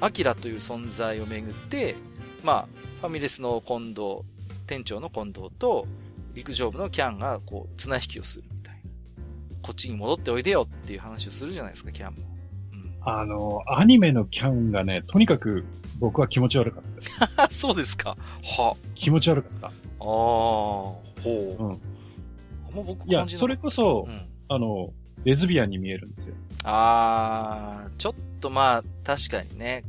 アキラという存在をめぐって、まあ、ファミレスの近藤、店長の近藤と、陸上部のキャンが、こう、綱引きをするみたいな。こっちに戻っておいでよっていう話をするじゃないですか、キャンも。うん。あの、アニメのキャンがね、とにかく僕は気持ち悪かった。そうですか。は。気持ち悪かった。ああ、ほう。うん。あんま僕いや、それこそ、うん、あの、レズビアンに見えるんですよ。ああ、ちょっとまあ、確かにね。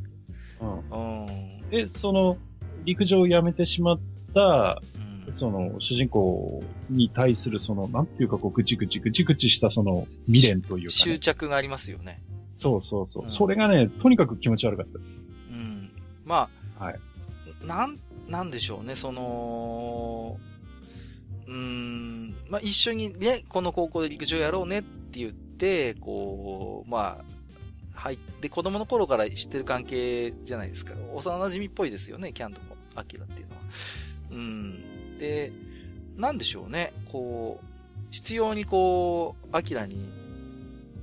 うん。うん。で、その、陸上をやめてしまった、うん、その、主人公に対する、その、なんていうか、こう、ぐちぐちぐちぐちした、その、未練というか、ね、執着がありますよね。そうそうそう、うん。それがね、とにかく気持ち悪かったです。うん。まあ、はい。なん、なんでしょうね、その、うん、まあ一緒にね、この高校で陸上やろうねって言って、こう、まあ、入って、子供の頃から知ってる関係じゃないですか。幼馴染っぽいですよね、キャンとアキラっていうのは。うん。で、なんでしょうね、こう、必要にこう、アキラに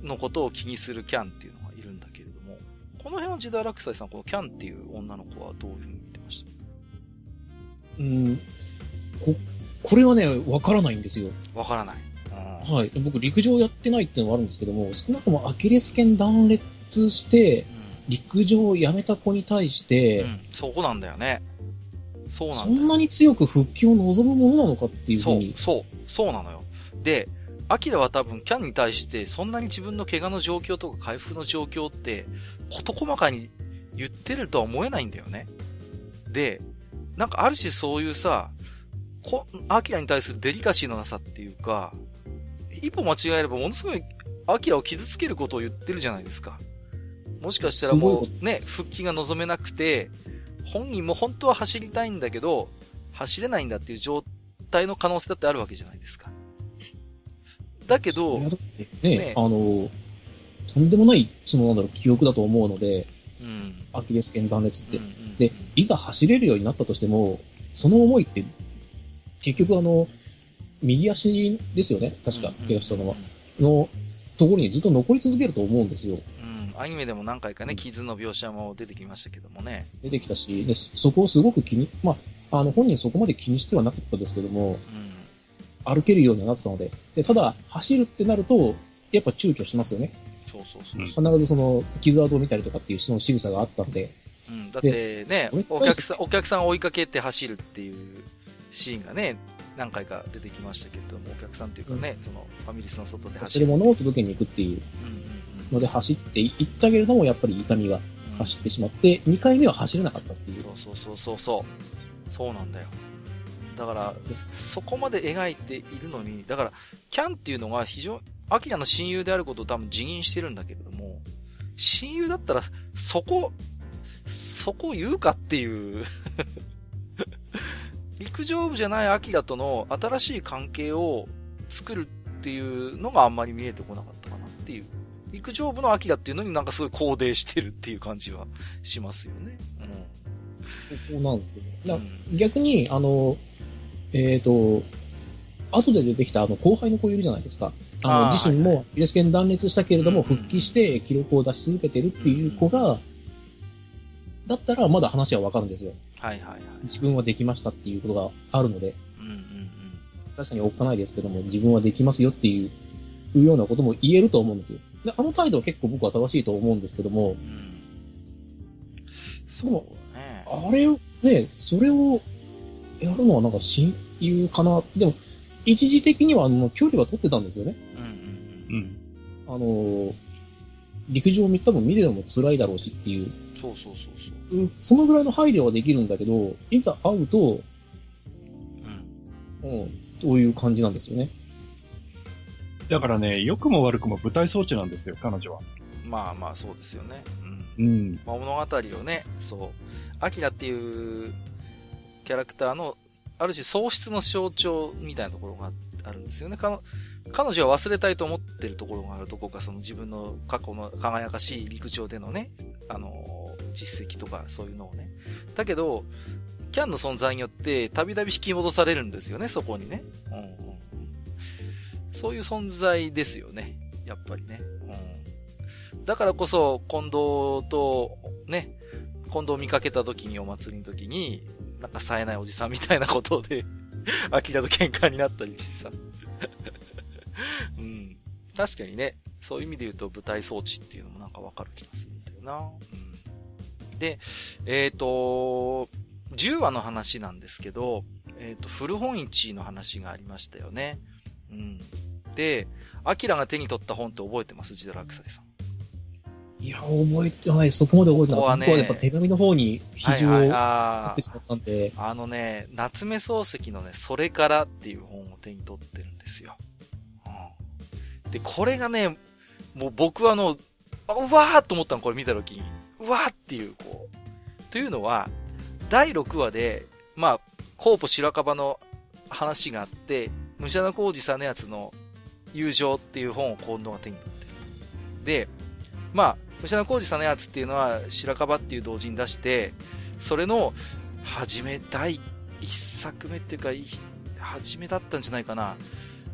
のことを気にするキャンっていうのがいるんだけれども、この辺の時代落斎さん、このキャンっていう女の子はどういうふうに見てました？うん、こ、これはね、わからないんですよ。わからない。はい。僕、陸上やってないっていうのはあるんですけども、少なくともアキレス腱断裂して、陸上をやめた子に対して、うん、そうなんだよね。そうなんだそんなに強く復帰を望むものなのかっていうふうに。そう、そう、そうなのよ。で、アキラは多分キャンに対してそんなに自分の怪我の状況とか回復の状況って事細かに言ってるとは思えないんだよね。で、なんかある種そういうさ、こアキラに対するデリカシーのなさっていうか、一歩間違えればものすごいアキラを傷つけることを言ってるじゃないですか。もしかしたらもうね、復帰が望めなくて、本人も本当は走りたいんだけど、走れないんだっていう状態の可能性だってあるわけじゃないですか。だけど、ね、ね、あの、とんでもないそのなんだろう、記憶だと思うので、うん、アキレス腱断裂って、うんうんうん。で、いざ走れるようになったとしても、その思いって、結局あの、右足ですよね、確か、怪我したのは。のところにずっと残り続けると思うんですよ。うん、アニメでも何回かね、傷の描写も出てきましたけどもね。出てきたし、でそこをすごく気に、まあ、あの、本人そこまで気にしてはなかったですけども、うん歩けるようになってたので。で、ただ、走るってなると、やっぱ躊躇しますよね。そうそうそう必ずその、傷跡を見たりとかっていうその仕草があったんで。うん、だってね、お客さん、お客さん追いかけて走るっていうシーンがね、何回か出てきましたけれども、お客さんというかね、うん、そのファミリスの外で走る。ものを届けに行くっていうので走っていったけれども、やっぱり痛みが走ってしまって、うん、2回目は走れなかったっていう。そうそうそうそう。そうなんだよ。だから、そこまで描いているのに、だから、キャンっていうのが非常、アキラの親友であることを多分辞任してるんだけれども、親友だったら、そこ、そこ言うかっていう 陸上部じゃないアキラとの新しい関係を作るっていうのがあんまり見えてこなかったかなっていう。陸上部のアキラっていうのになんかすごい肯定してるっていう感じはしますよね。うん。そうなんですよ、ね。うん、逆に、あの、えっ、ー、と、後で出てきたあの後輩の子いるじゃないですか。あの自身もイレス腱断裂したけれども、復帰して記録を出し続けてるっていう子が、だったらまだ話はわかるんですよ。はいはいはい。自分はできましたっていうことがあるので。うんうんうん。確かにおっかないですけども、自分はできますよっていう、いうようなことも言えると思うんですよ。で、あの態度は結構僕は正しいと思うんですけども。うん。でも、ね、あれを、ね、それをやるのはなんか親友かな。でも、一時的にはあの距離は取ってたんですよね。うんうんうん。あの、陸上見多分見るのも辛いだろうしっていう。そうそうそうそう。そのぐらいの配慮はできるんだけど、いざ会うと、うん。うん、という感じなんですよね。だからね、良くも悪くも舞台装置なんですよ、彼女は。まあまあ、そうですよね。うん。うん。まあ、物語をね、そう、アキラっていうキャラクターの、ある種喪失の象徴みたいなところがあるんですよね。彼女は忘れたいと思ってるところがあるどこかその自分の過去の輝かしい陸上でのね、あの、実績とかそういうのをね。だけど、キャンの存在によってたびたび引き戻されるんですよね、そこにね。うんうん、そういう存在ですよね。やっぱりね。うん、だからこそ、近藤と、ね、近藤見かけた時に、お祭りの時に、なんか冴えないおじさんみたいなことで 秋田と喧嘩になったりしてさ。うん。確かにね、そういう意味で言うと舞台装置っていうのもなんかわかる気がするんだよな。うん、で、えっ、ー、と、10話の話なんですけど、えっ、ー、と、古本市の話がありましたよね。うん。で、アキラが手に取った本って覚えてます？ジドラクサイさん。いや、覚えてない。そこまで覚えてない。ここはね、僕はやっぱ手紙の方に肘を買ってしまったんで、あのね、夏目漱石のね、それからっていう本を手に取ってるんですよ。うん、で、これがね、もう僕はあの、うわーと思ったの、これ見た時に。うわーっていう、こう。というのは、第6話で、まあ、コーポ白樺の話があって、武者の工事さねやつの友情っていう本を近藤が手に取ってる。で、まあ、武者の工事さねやつっていうのは白樺っていう同時に出して、それの、初め、第1作目っていうか、初めだったんじゃないかな、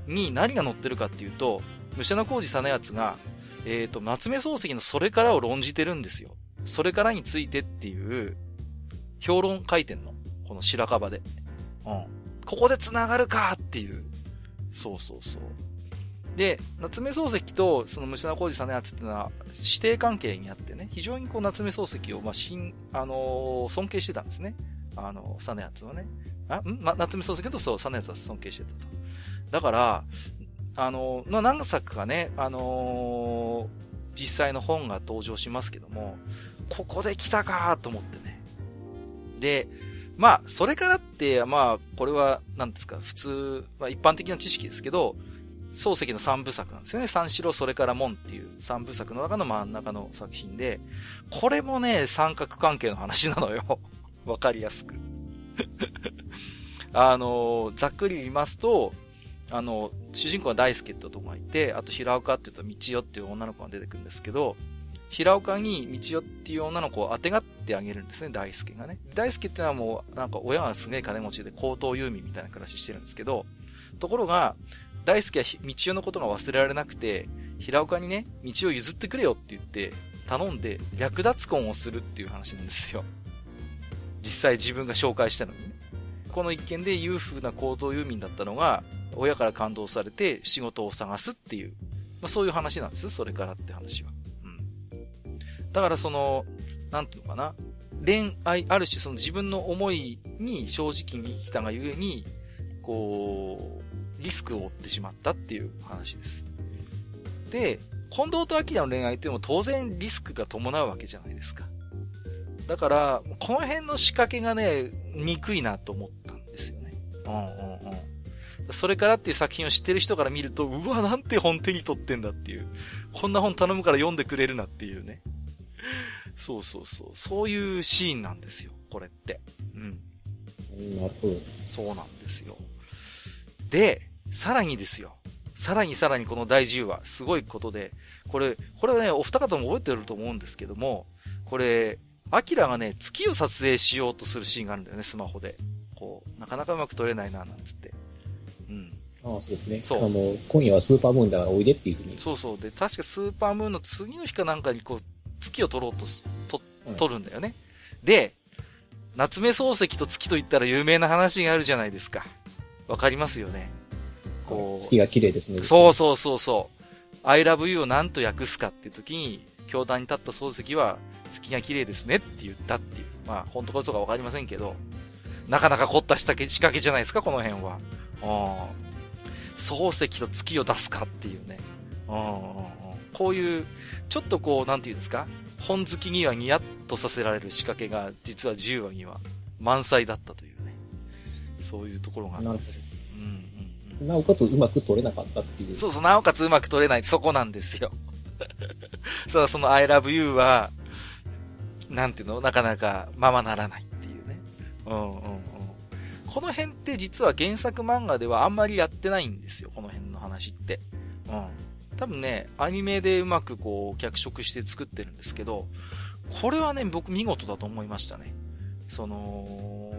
に何が載ってるかっていうと、武者の工事さねやつが、えっ、ー、と、夏目漱石のそれからを論じてるんですよ。それからについてっていう、評論書いてんの。この白樺で。うん。ここで繋がるかっていう。そうそうそう。で、夏目漱石とその虫名浩二さんのやつっていうのは指定関係にあってね、非常にこう夏目漱石を、まあ、しん、あのー、尊敬してたんですね。あの、サネヤツはね。あん？ま、夏目漱石とそう、サネヤツは尊敬してたと。だから、あのー、まあ、何作かね、あのー、実際の本が登場しますけども、ここで来たかと思ってね。で、まあ、それからって、まあ、これは、何ですか、普通、まあ、一般的な知識ですけど、漱石の三部作なんですよね。三四郎、それから門っていう三部作の中の真ん中の作品で、これもね、三角関係の話なのよ。わかりやすく あの、ざっくり言いますと、あの、主人公は大輔って男がいて、あと平岡って言うと道代っていう女の子が出てくるんですけど、平岡に道代っていう女の子を当てがってあげるんですね、大輔がね。大輔ってのはもう、なんか親がすげえ金持ちで高等遊民みたいな暮らししてるんですけど、ところが、大輔は道代のことが忘れられなくて、平岡にね、道を譲ってくれよって言って、頼んで略奪婚をするっていう話なんですよ。実際自分が紹介したのにね。この一件で裕福な高等遊民だったのが、親から感動されて仕事を探すっていう、まあ、そういう話なんです。それからって話は。うん。だからその、なんていうのかな。恋愛、ある種その自分の思いに正直に生きたがゆえに、こう、リスクを負ってしまったっていう話です。で、近藤と秋田の恋愛っていうのも当然リスクが伴うわけじゃないですか。だから、この辺の仕掛けがね、憎いなと思ったんですよね。うんうんうん。それからっていう作品を知ってる人から見ると、うわ、なんて本手に取ってんだっていう。こんな本頼むから読んでくれるなっていうね。そうそうそう。そういうシーンなんですよ、これって。うん。なるほど。そうなんですよ。で、さらにですよ。さらにさらにこの第10話、すごいことで、これ、これはね、お二方も覚えてると思うんですけども、これ、アキラがね、月を撮影しようとするシーンがあるんだよね、スマホで。こう、なかなかうまく撮れないな、なんつって。うん。ああ、そうですね。そう。あの、今夜はスーパームーンだからおいでっていうふうに。そうそう。で、確かスーパームーンの次の日かなんかにこう、月を撮ろうと、と、撮るんだよね。うん、で、夏目漱石と月と言ったら有名な話があるじゃないですか。わかりますよね。こう。月が綺麗ですね。そうそうそうそう。I love you を何と訳すかっていう時に、教壇に立った漱石は、月が綺麗ですねって言ったっていう。まあ、本当か嘘かわかりませんけど、なかなか凝った仕掛けじゃないですか、この辺は。うん。漱石と月を出すかっていうね。うんうんうん。こういう、ちょっとこう、なんていうんですか？本好きにはニヤッとさせられる仕掛けが、実は10話には満載だったというね。そういうところが。なるほど。なおかつうまく取れなかったっていう。そうそう、なおかつうまく取れない。そこなんですよ。そう、その I love you は、なんていうのなかなかままならないっていうね。うんうんうん。この辺って実は原作漫画ではあんまりやってないんですよ。この辺の話って。うん。多分ね、アニメでうまくこう、脚色して作ってるんですけど、これはね、僕見事だと思いましたね。その、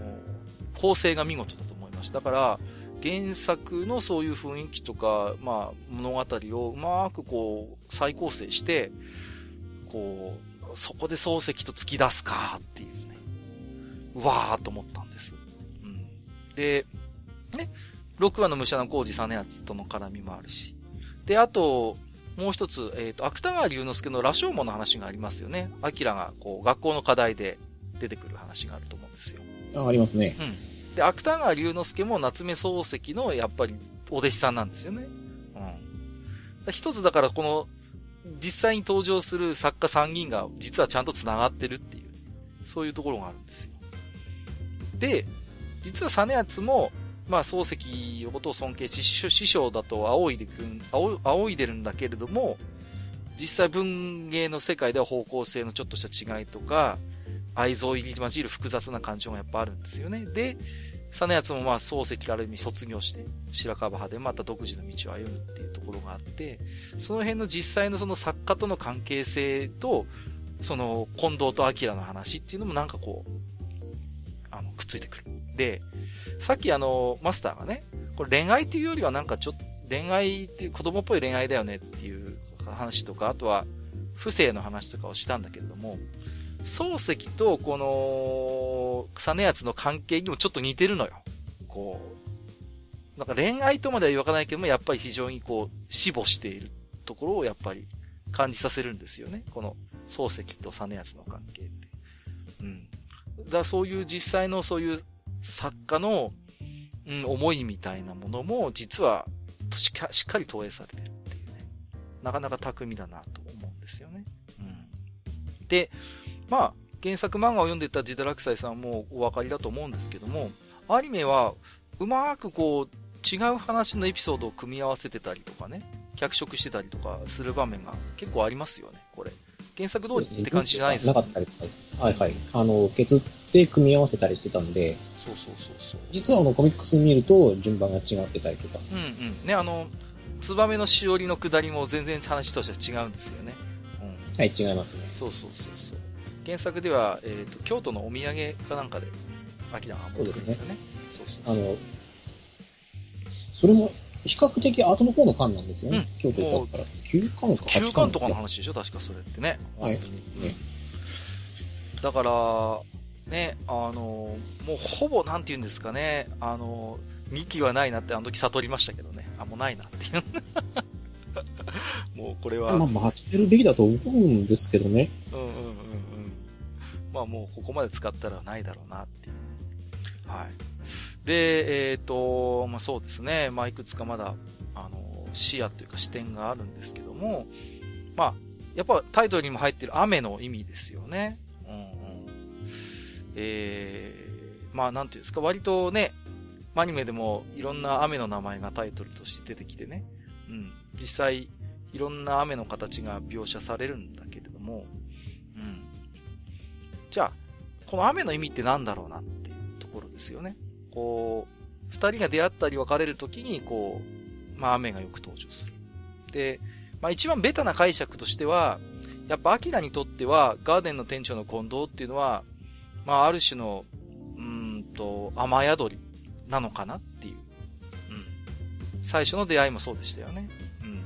構成が見事だと思いました。だから、原作のそういう雰囲気とか、まあ、物語をうまくこう、再構成して、こう、そこで漱石と突き出すかっていうね。うわーと思ったんです。うん。で、ね、6話の武者の工事実やつとの絡みもあるし。で、あと、もう一つ、えっ、ー、と、芥川龍之介の羅生門の話がありますよね。アキラが、こう、学校の課題で出てくる話があると思うんですよ。あ、ありますね。うん。で、芥川龍之介も夏目漱石の、やっぱり、お弟子さんなんですよね。うん。一つだから、この、実際に登場する作家3人が、実はちゃんと繋がってるっていう、そういうところがあるんですよ。で、実は実篤も、まあ、漱石のことを尊敬し、師匠だと仰いでくん、仰いでるんだけれども、実際文芸の世界では方向性のちょっとした違いとか、愛憎入り混じる複雑な感情がやっぱあるんですよね。で、実篤もまあ漱石から意味卒業して、白樺派でまた独自の道を歩むっていうところがあって、その辺の実際のその作家との関係性と、その近藤と明の話っていうのもなんかこう、あの、くっついてくる。で、さっきあの、マスターがね、これ恋愛っていうよりはなんかちょっと、恋愛っていう子供っぽい恋愛だよねっていう話とか、あとは、不正の話とかをしたんだけれども、漱石とこの、実篤の関係にもちょっと似てるのよ。こう、なんか恋愛とまでは言わないけども、やっぱり非常にこう、死母しているところをやっぱり感じさせるんですよね。この漱石と実篤の関係って。うん。だからそういう実際のそういう作家の、うん、思いみたいなものも、実はしっかり投影されてるっていうね。なかなか巧みだなと思うんですよね。うん。で、まあ、原作漫画を読んでたジダラクサイさんもお分かりだと思うんですけども、アニメはうまくこう、違う話のエピソードを組み合わせてたりとかね、脚色してたりとかする場面が結構ありますよね、これ。原作通りって感じじゃないですか、ね、なかったりとか。はいはい。あの、削って組み合わせたりしてたんで、そうそうそうそう。実はあの、コミックス見ると順番が違ってたりとか。うんうん。ね、あの、ツバメのしおりの下りも全然話としては違うんですよね。うん。はい、違いますね。そうそうそうそう。原作では、えっ、ー、と、京都のお土産かなんかで、アキラが持ってくるんだよね。そうですね。そうそうあの、それも、比較的後の方の巻なんですよね。うん、京都行ったから。9巻か8巻。9巻とかの話でしょ確かそれってね。はい。ね、だから、ね、あの、もうほぼなんて言うんですかね、あの、2期はないなってあの時悟りましたけどね。あ、もうないなっていう。もうこれは。まあ、待ってるべきだと思うんですけどね。うんうん。まあもうここまで使ったらないだろうなっていう。はい。で、えっ、ー、と、まあそうですね。まあいくつかまだ、あの、視野というか視点があるんですけども、まあ、やっぱタイトルにも入ってる雨の意味ですよね。うんえー、まあなんていうんですか、割とね、アニメでもいろんな雨の名前がタイトルとして出てきてね、うん、実際いろんな雨の形が描写されるんだけれども、じゃあ、この雨の意味って何だろうなっていうところですよね。こう、二人が出会ったり別れるときに、こう、まあ雨がよく登場する。で、まあ一番ベタな解釈としては、やっぱアキラにとっては、ガーデンの店長の近藤っていうのは、まあ、ある種の、うんと、雨宿りなのかなっていう。うん。最初の出会いもそうでしたよね。うん。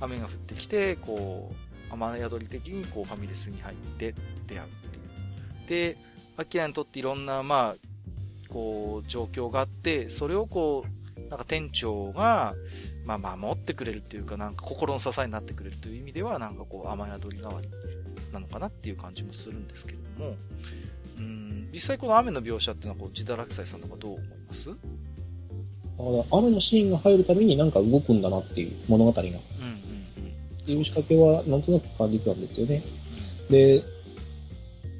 雨が降ってきて、こう、雨宿り的にこうファミレスに入って出会うっていう。で、アキラにとっていろんな、まあ、こう、状況があって、それをこう、なんか店長が、まあ、守ってくれるっていうか、なんか心の支えになってくれるという意味では、なんかこう、雨宿り代わりなのかなっていう感じもするんですけれども、うん、実際この雨の描写っていうのはこう、自堕落斎さんとかどう思います？あ雨のシーンが入るたびになんか動くんだなっていう物語が。うんうんうん。いう仕掛けはなんとなく感じてたんですよね。うん、で、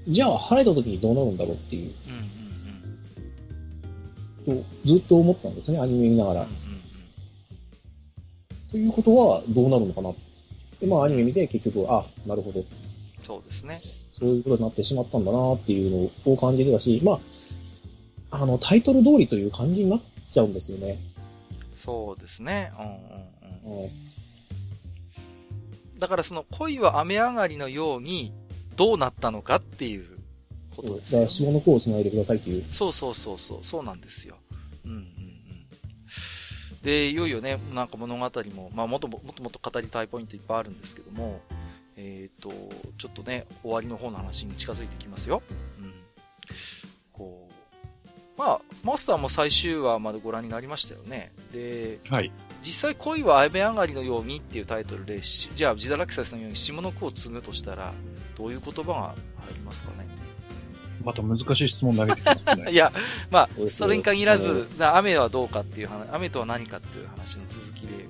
じゃあ晴れた時にどうなるんだろうっていう。うんうんうん。とずっと思ったんですね、アニメ見ながら。うんうんうん、ということはどうなるのかな。で、まあアニメ見て結局、あ、なるほど。そうですね。そういうことになってしまったんだなっていうのを感じてたし、まあ、あの、タイトル通りという感じになっちゃうんですよね。そうですね。うんうんうん。うん、だからその恋は雨上がりのようにどうなったのかっていうことですよ、ね。だから下の子を繋いでくださいっていう。そうそうそうそう、そうなんですよ。うんうんうん。で、いよいよね、なんか物語も、まあもっともっともっと語りたいポイントいっぱいあるんですけども、えっ、ー、と、ちょっとね、終わりの方の話に近づいてきますよ。うん。こう、まあ、マスターも最終話までご覧になりましたよね。で、はい。実際恋は雨上がりのようにっていうタイトルで、じゃあ、ジダラキサスのように下の句を継ぐとしたら、どういう言葉が入りますかねまた難しい質問投げてきますね。いや、まあ、それに限らず、雨はどうかっていう話、雨とは何かっていう話の続きで。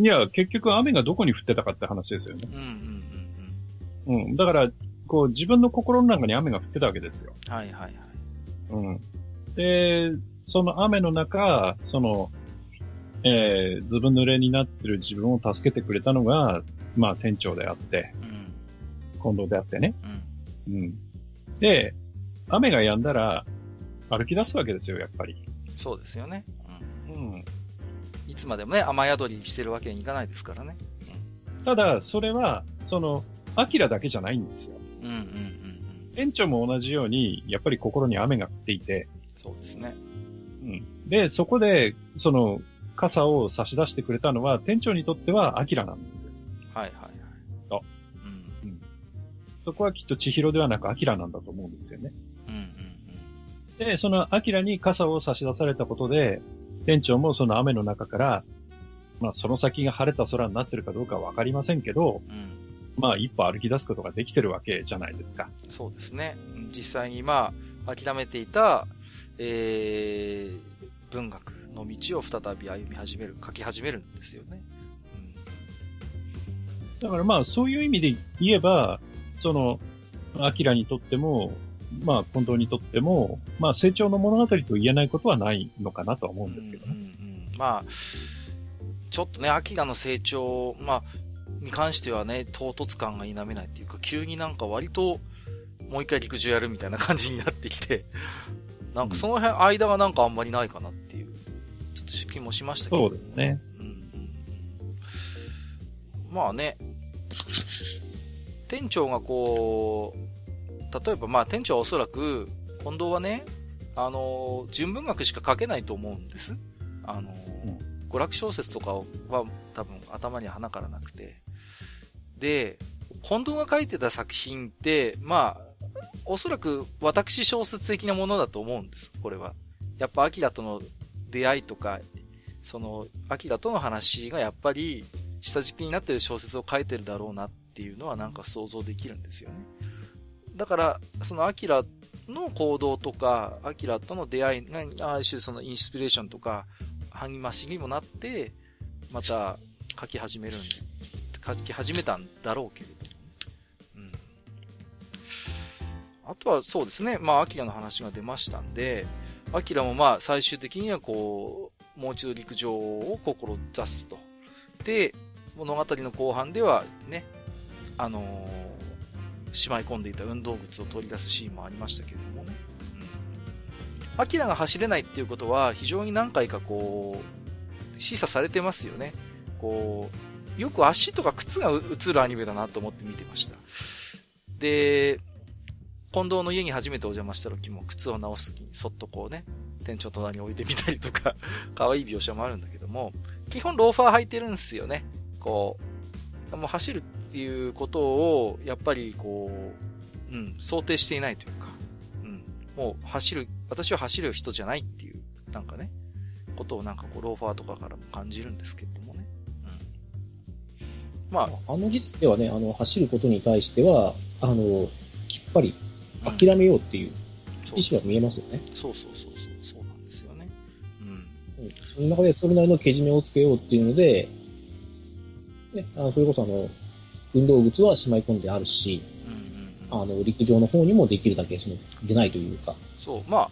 いや、結局雨がどこに降ってたかって話ですよね。うんうんうんうん。うん。だから、こう、自分の心の中に雨が降ってたわけですよ。はいはいはい。うん。で、その雨の中、その、えー、ずぶ濡れになってる自分を助けてくれたのが、まあ店長であって、うん、近藤であってね。うん。うん。で、雨が止んだら、歩き出すわけですよ、やっぱり。そうですよね。うん。うん。いつまでもね、雨宿りしてるわけにいかないですからね。うん、ただ、それは、その、アキラだけじゃないんですよ。うんうんうん。店長も同じように、やっぱり心に雨が降っていて。そうですね。うん。で、そこで、その、傘を差し出してくれたのは、店長にとってはアキラなんですよ。はいはい。そこはきっと千尋ではなくアキラなんだと思うんですよね。うんうんうん。で、そのアキラに傘を差し出されたことで、店長もその雨の中から、まあその先が晴れた空になってるかどうかはわかりませんけど、うん、まあ一歩歩き出すことができてるわけじゃないですか。そうですね。実際にまあ諦めていた、えー、文学の道を再び歩み始める、書き始めるんですよね。うん、だからまあそういう意味で言えば、その、アキラにとっても、まあ近藤にとっても、まあ成長の物語と言えないことはないのかなとは思うんですけどね。うんうんうん、まあ、ちょっとね、アキラの成長、まあ、に関してはね、唐突感が否めないっていうか、急になんか割と、もう一回陸上やるみたいな感じになってきて、なんかその辺、間がなんかあんまりないかなっていう、ちょっと気もしましたけど。そうですね。うん。まあね、店長がこう、例えばまあ店長はおそらく、近藤はね、あの、純文学しか書けないと思うんです。あの、うん、娯楽小説とかは多分頭には鼻からなくて。で、近藤が書いてた作品って、まあ、おそらく私小説的なものだと思うんです、これは。やっぱ、アキラとの出会いとか、その、アキラとの話がやっぱり、下敷きになってる小説を書いてるだろうなっていうのはなんか想像できるんですよね。だから、そのアキラの行動とか、アキラとの出会いが、ある種そのインスピレーションとか、励ましにもなって、また書き始めるんで、書き始めたんだろうけれど。うん。あとはそうですね、まあ、アキラの話が出ましたんで、アキラもまあ、最終的にはこう、もう一度陸上を志すと。で、物語の後半ではね、あのー、しまい込んでいた運動靴を取り出すシーンもありましたけれどもね。うん。アキラが走れないっていうことは、非常に何回かこう、示唆されてますよね。こう、よく足とか靴が映るアニメだなと思って見てました。で、近藤の家に初めてお邪魔した時も靴を直す時にそっとこうね、店長隣に置いてみたりとか、可愛い描写もあるんだけども、基本ローファー履いてるんですよね。こう、もう走るっていうことを、やっぱりこう、うん、想定していないというか、うん、もう走る、私は走る人じゃないっていう、なんかね、ことをなんかこう、ローファーとかからも感じるんですけどもね。うん。まあ。あの時点ではね、あの、走ることに対しては、あの、きっぱり諦めようっていう意思が見えますよね。うん、そうそうそうそう、そうなんですよね。うん。その中でそれなりのけじめをつけようっていうので、ね、あのそれこそあの、運動靴はしまい込んであるし、あの、陸上の方にもできるだけその出ないというか。そう、まあ、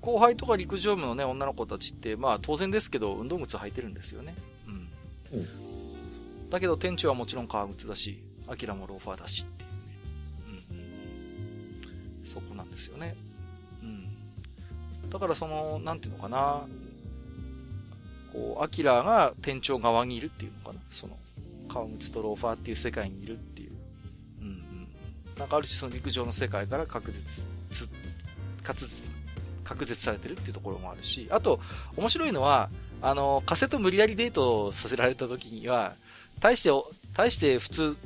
後輩とか陸上部のね、女の子たちって、まあ当然ですけど、運動靴履いてるんですよね。うん。うん、だけど店長はもちろん革靴だし、アキラもローファーだしっていうね。うん、うん。そこなんですよね。うん。だからその、なんていうのかな。こう、アキラが店長側にいるっていうのかな。その、革靴とローファーっていう世界にいるっていう。うんうん。なんかある種その陸上の世界から確実、確実、確絶されてるっていうところもあるし、あと、面白いのは、あの、カセと無理やりデートさせられた時には、大して、大して普通、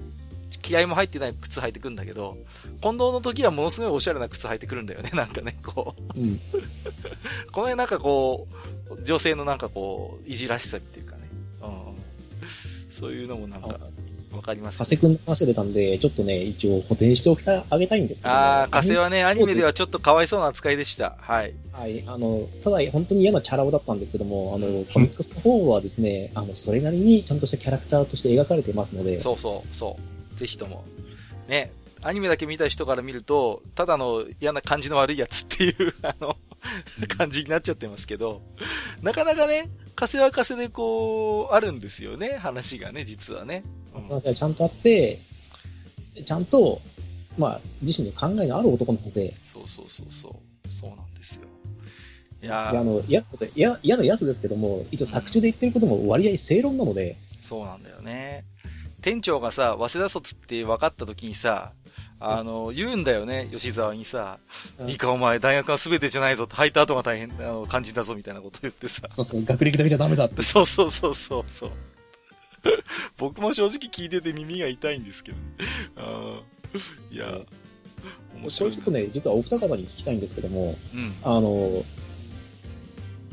気合も入ってない靴履いてくんだけど、近藤の時はものすごいおしゃれな靴履いてくるんだよね、なんかね、こう。うん、この辺なんかこう、女性のなんかこう、いじらしさっていうか。そういうのもなんか、わかります、ね。加瀬くんの話出たんで、ちょっとね、一応補填しておきたあげたいんですけど、ね、ああ、加瀬はね、アニメではちょっとかわいそうな扱いでした。はい。はい。あの、ただ、本当に嫌なチャラ男だったんですけども、あの、コミックスの方はですね、あの、それなりにちゃんとしたキャラクターとして描かれてますので。そうそう、そう。ぜひとも。ね、アニメだけ見た人から見ると、ただの嫌な感じの悪いやつっていう あの、感じになっちゃってますけど、なかなかね、枷は枷でこう、あるんですよね、話がね、実はね。話がちゃんとあって、ちゃんと、まあ、自身の考えのある男なので。そうそうそうそう。そうなんですよ。いやあの、嫌嫌嫌なやつですけども、一応作中で言ってることも割合正論なので。そうなんだよね。店長がさ、早稲田卒って分かった時にさ、あの、言うんだよね、吉沢にさ、いいかお前、大学は全てじゃないぞって、履いた後が大変、あの、肝心だぞみたいなこと言ってさ。そうそう、学歴だけじゃダメだって。そうそうそうそうそう。僕も正直聞いてて耳が痛いんですけど。あいや、面白い。これちょっとね、実はお二方に聞きたいんですけども、うん、あの、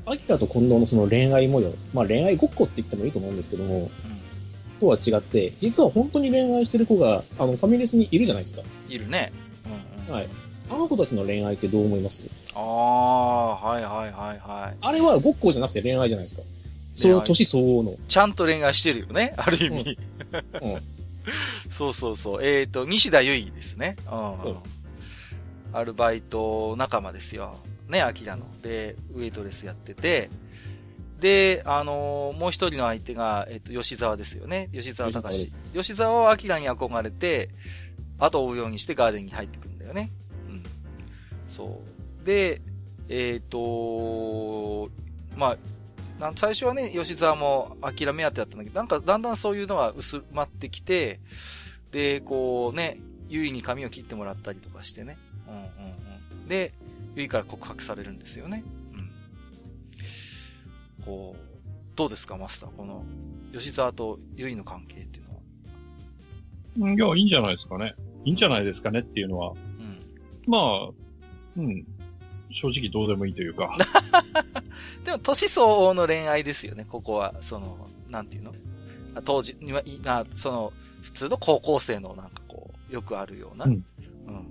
アキラと近藤のその恋愛模様、まあ恋愛ごっこって言ってもいいと思うんですけども、うんとは違って、実は本当に恋愛してる子が、あの、ファミレスにいるじゃないですか。いるね。うん、うん、はい。あの子たちの恋愛ってどう思います？ああ、はいはいはいはい。あれはごっこじゃなくて恋愛じゃないですか。その年相応の。ちゃんと恋愛してるよね、ある意味。うん。うん、そうそうそう。えっ、ー、と、西田由衣ですね。うん。うん、アルバイト仲間ですよ。ね、秋田の。で、ウエイトレスやってて、で、あのー、もう一人の相手が、えっと、吉沢ですよね。吉沢隆。吉沢はアキラに憧れて、後を追うようにしてガーデンに入ってくるんだよね。うん。そう。で、えっ、ー、とまあ、最初はね、吉沢も諦め当てだったんだけど、なんかだんだんそういうのが薄まってきて、で、こうね、ゆいに髪を切ってもらったりとかしてね。うんうんうん。で、ゆいから告白されるんですよね。こう、どうですか、マスター？この、吉沢とゆいの関係っていうのは。いや、いいんじゃないですかね。いいんじゃないですかねっていうのは。うん。まあ、うん。正直どうでもいいというか。でも、年相応の恋愛ですよね、ここは。その、なんていうの？当時には、あその、普通の高校生のなんかこう、よくあるような。うん。うんうんうん。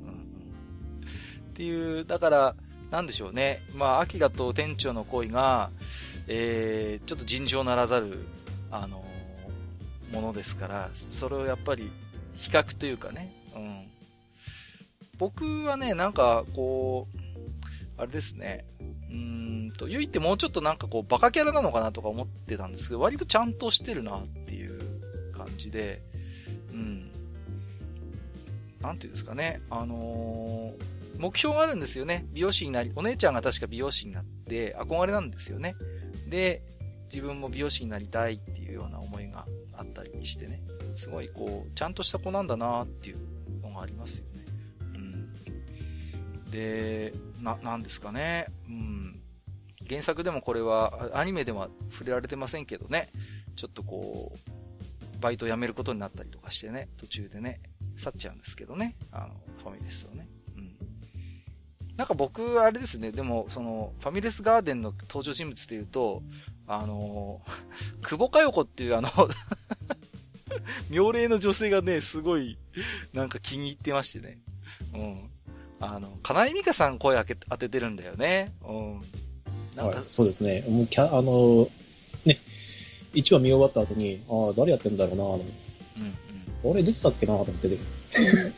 っていう、だから、なんでしょうね。まあ、アキラと店長の恋が、えー、ちょっと尋常ならざる、あのー、ものですから、それをやっぱり比較というかね、うん。僕はね、なんかこう、あれですね、うんと、ゆいってもうちょっとなんかこう、バカキャラなのかなとか思ってたんですけど、割とちゃんとしてるなっていう感じで、うん。なんていうんですかね、あのー、目標があるんですよね。美容師になり、お姉ちゃんが確か美容師になって憧れなんですよね。で、自分も美容師になりたいっていうような思いがあったりしてね、すごいこう、ちゃんとした子なんだなっていうのがありますよね。うん。で、な、なんですかね。うん。原作でもこれは、アニメでは触れられてませんけどね、ちょっとこう、バイト辞めることになったりとかしてね、途中でね、去っちゃうんですけどね、あの、ファミレスをね。なんか僕、あれですね、でも、その、ファミレスガーデンの登場人物で言うと、あの、久保佳代子っていうあの 妙齢の女性がね、すごい、なんか気に入ってましてね。うん。あの、金井美香さん声当ててるんだよね。うん。なんか、はい、そうですね。もうキャ、あの、ね、1話見終わった後に、ああ、誰やってんだろうな、うんうん。あれ出てたっけなと思ってて。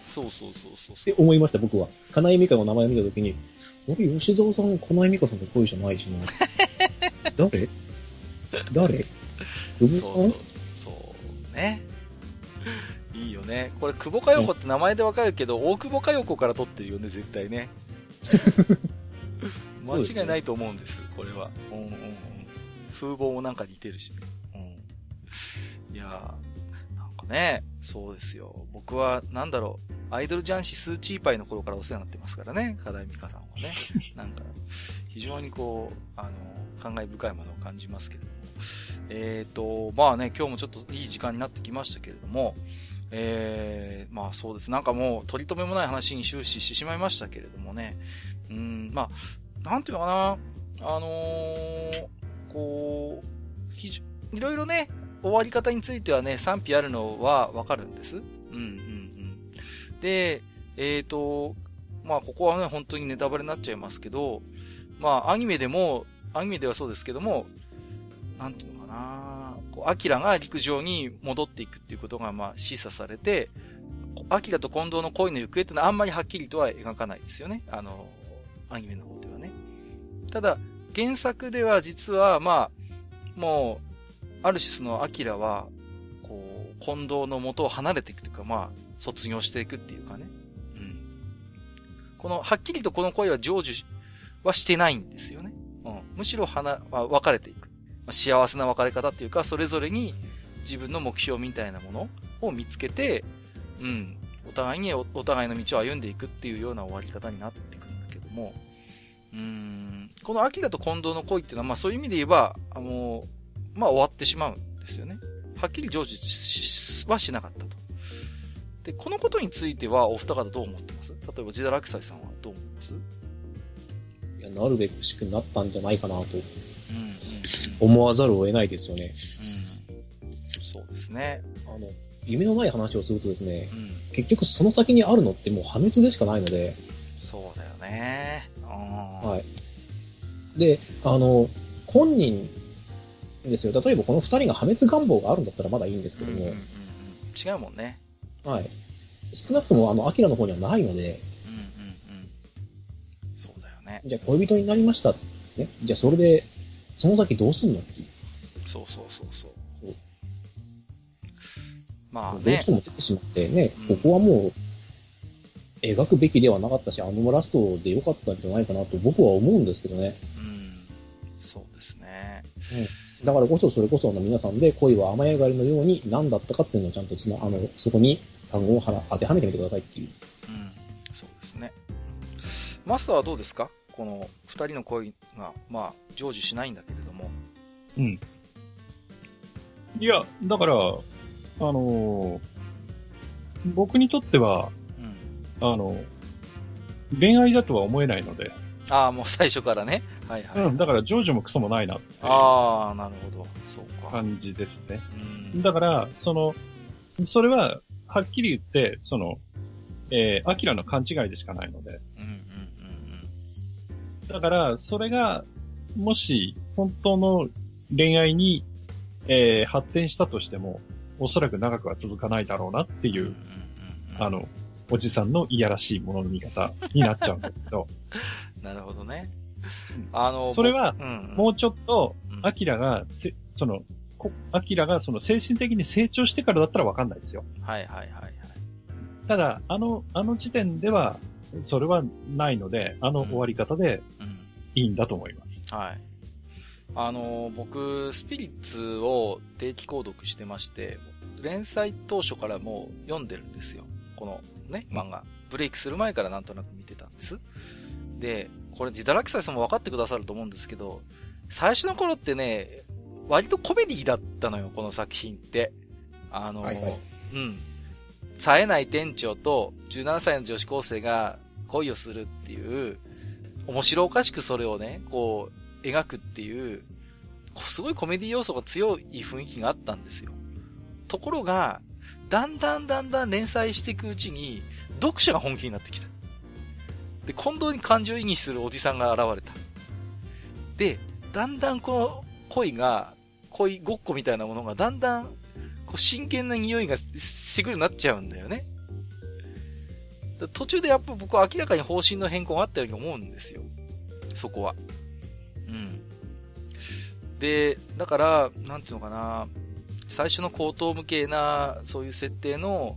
そうそうそうそうって思いました、僕は。金井美香の名前を見たときに、俺、吉沢さん、金井美香さんの声じゃないしな。誰？誰？久保さん？そうそうそうね。いいよね。これ、久保佳代子って名前でわかるけど、大久保佳代子から取ってるよね、絶対ね。間違いないと思うんです、これは。うんうんうん。風貌もなんか似てるしね。うん。いやー、ね、そうですよ。僕は、なんだろう、アイドルジャンシスーチーパイの頃からお世話になってますからね、課題ミカさんはね。なんか、非常にこう、あの、感慨深いものを感じますけれども。えっ、ー、と、まあね、今日もちょっといい時間になってきましたけれども、えー、まあそうです。なんかもう取り留めもない話に終始してしまいましたけれどもね。うん、まあ、なんていうのかな。あのー、こう、いろいろね、終わり方についてはね、賛否あるのはわかるんです。うんうんうん。で、えっ、ー、と、まあここはね、本当にネタバレになっちゃいますけど、まあアニメでも、アニメではそうですけども、なんていうのかなこう、アキラが陸上に戻っていくっていうことが、まあ示唆されて、アキラと近藤の恋の行方ってのはあんまりはっきりとは描かないですよね。あの、アニメの方ではね。ただ、原作では実は、まあ、もう、ある種そのアキラは、こう、近藤の元を離れていくというか、まあ、卒業していくっていうかね。うん。この、はっきりとこの恋は成就はしてないんですよね。うん。むしろはな、まあ、別れていくま。幸せな別れ方っていうか、それぞれに自分の目標みたいなものを見つけて、うん、お互いにお互いの道を歩んでいくっていうような終わり方になってくるんだけども、うん、この秋田と近藤の恋っていうのは、まあそういう意味で言えば、あの、まあ終わってしまうんですよね。はっきり成就はしなかったと。で、このことについてはお二方どう思ってます？例えば、ジダラクサイさんはどう思います？いや、なるべくしくなったんじゃないかなと。思わざるを得ないですよね。うん。そうですね。あの、夢のない話をするとですね、うん、結局その先にあるのってもう破滅でしかないので。そうだよね。はい。で、あの、本人ですよ。例えばこの二人が破滅願望があるんだったらまだいいんですけども。うんうんうん、違うもんね。はい。少なくともあの、アキラの方にはないので。うんうんうん。そうだよね。じゃあ恋人になりました。ね。じゃあそれで、その先どうすんのっていう。そうそうそうそう。そうまあね。どうしても出てしまってね、ここはもう、描くべきではなかったし、あのラストでよかったんじゃないかなと僕は思うんですけどね。うん。そうですね。うん。だからこそ、それこそあの皆さんで恋は雨上がりのように何だったかっていうのをちゃんとつな、あの、そこに単語を当てはめてみてくださいっていう。うん。そうですね。マスターはどうですか？この二人の恋が、まあ、成就しないんだけれども。うん。いや、だから、あのー、僕にとっては、うん、あの、恋愛だとは思えないので。ああ、もう最初からね。はいはい。うん、だから、成就もクソもないなってああ、なるほど。そうか。感じですね。うん、だから、その、それは、はっきり言って、その、えー、アキラの勘違いでしかないので。だから、それが、もし、本当の恋愛に、えー、発展したとしても、おそらく長くは続かないだろうなっていう、あの、おじさんのいやらしいものの見方になっちゃうんですけど。なるほどね。あの、それは、もうちょっと、アキラが、せ、その、アキラがその精神的に成長してからだったらわかんないですよ。はいはいはいはい。ただ、あの、あの時点では、それはないので、あの終わり方でいいんだと思います。うん、はい。あの、僕、スピリッツを定期購読してまして、連載当初からもう読んでるんですよ。このね、漫画。ブレイクする前からなんとなく見てたんです。で、これ、ジダラキサイさんも分かってくださると思うんですけど、最初の頃ってね、割とコメディだったのよ、この作品って。あの、はいはい、うん。冴えない店長と17歳の女子高生が恋をするっていう、面白おかしくそれをね、こう、描くっていう、すごいコメディ要素が強い雰囲気があったんですよ。ところが、だんだんだんだん連載していくうちに、読者が本気になってきた。で、近藤に感情移入するおじさんが現れた。で、だんだんこの恋が、恋ごっこみたいなものがだんだん、こう真剣な匂いがしてくるようになっちゃうんだよね。途中でやっぱ僕は明らかに方針の変更があったように思うんですよ。そこは。うん。で、だから、なんていうのかな、最初の高等無形な、そういう設定の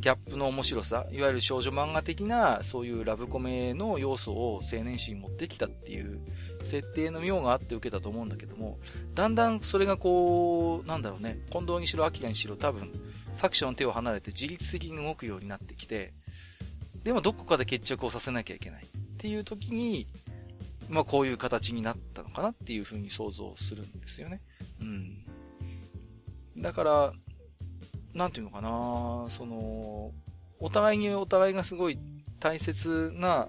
ギャップの面白さ、いわゆる少女漫画的な、そういうラブコメの要素を青年誌に持ってきたっていう設定の妙があって受けたと思うんだけども、だんだんそれがこう、なんだろうね、近藤にしろ、秋田にしろ、多分、作者の手を離れて自律的に動くようになってきて、でもどこかで決着をさせなきゃいけないっていう時に、まあこういう形になったのかなっていうふうに想像するんですよね。うん。だから、なんていうのかな、その、お互いにお互いがすごい大切な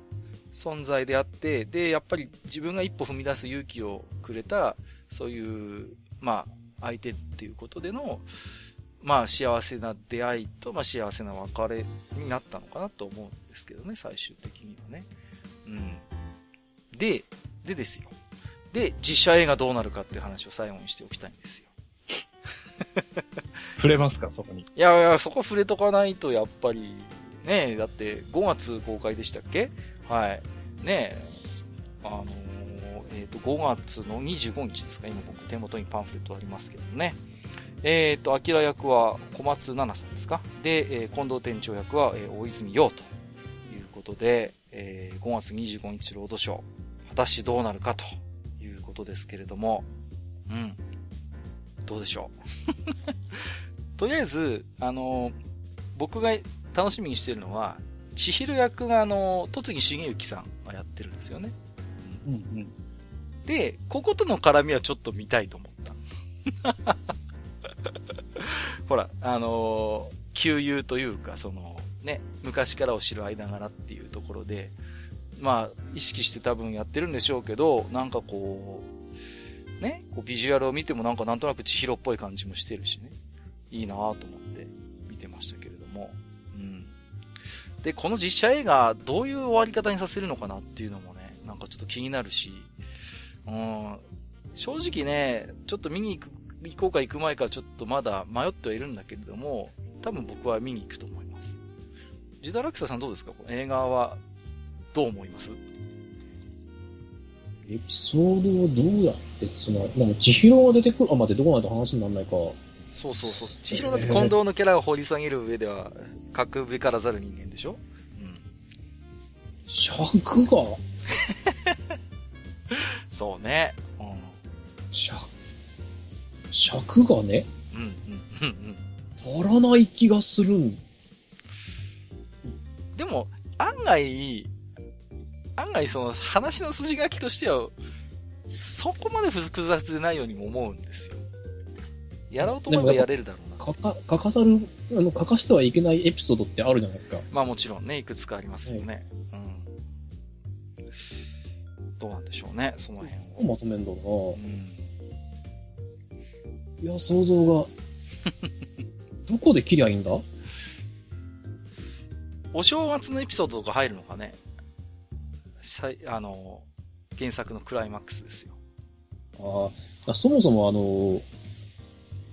存在であって、で、やっぱり自分が一歩踏み出す勇気をくれた、そういう、まあ、相手っていうことでの、まあ、幸せな出会いと、まあ、幸せな別れになったのかなと思うんですけどね、最終的にはね。うん。で、でですよ。で、実写映画どうなるかっていう話を最後にしておきたいんですよ。触れますか、そこに。いやいや、そこ触れとかないと、やっぱり、ねだって5月公開でしたっけ？はい。ねあのー、えっ、ー、と、5月の25日ですか？今僕手元にパンフレットありますけどね。えっ、ー、と、アキラ役は小松菜奈さんですか？で、えー、近藤店長役は、えー、大泉洋ということで、えー、5月25日ロードショー、果たしてどうなるかということですけれども、うん。どうでしょう？とりあえず、あの、僕が楽しみにしてるのは、千尋役があの、戸次重幸さんがやってるんですよね。うんうん。で、こことの絡みはちょっと見たいと思った。ほら、あのー、旧友というか、その、ね、昔からを知る間柄っていうところで、まあ、意識して多分やってるんでしょうけど、なんかこう、ね、こうビジュアルを見てもなんかなんとなく千尋っぽい感じもしてるしね、いいなぁと思って見てましたけれども、うん。で、この実写映画、どういう終わり方にさせるのかなっていうのもね、なんかちょっと気になるし、うん、正直ね、ちょっと見に行く行こうか行く前かちょっとまだ迷ってはいるんだけれども、多分僕は見に行くと思います。ジダラクサさんどうですか？この映画はどう思います？エピソードをどうやってつななんか千尋が出てくる、あ、待って、どこまで話にならないか。そうそうそう。千尋だって近藤のキャラを掘り下げる上では、格べからざる人間でしょ？うん。尺が そうね。うん。尺尺がね、うんうんうん足らない気がするん。でも、案外、案外その話の筋書きとしては、そこまで複雑でないようにも思うんですよ。やろうと思えばやれるだろうな。書か、書かさる、あの、書かしてはいけないエピソードってあるじゃないですか。まあもちろんね、いくつかありますよね。うん。どうなんでしょうね、その辺を。まとめんだなうん。いや、想像が。どこで切りゃいいんだ？お正月のエピソードとか入るのかねあの、原作のクライマックスですよ。ああ、そもそもあの、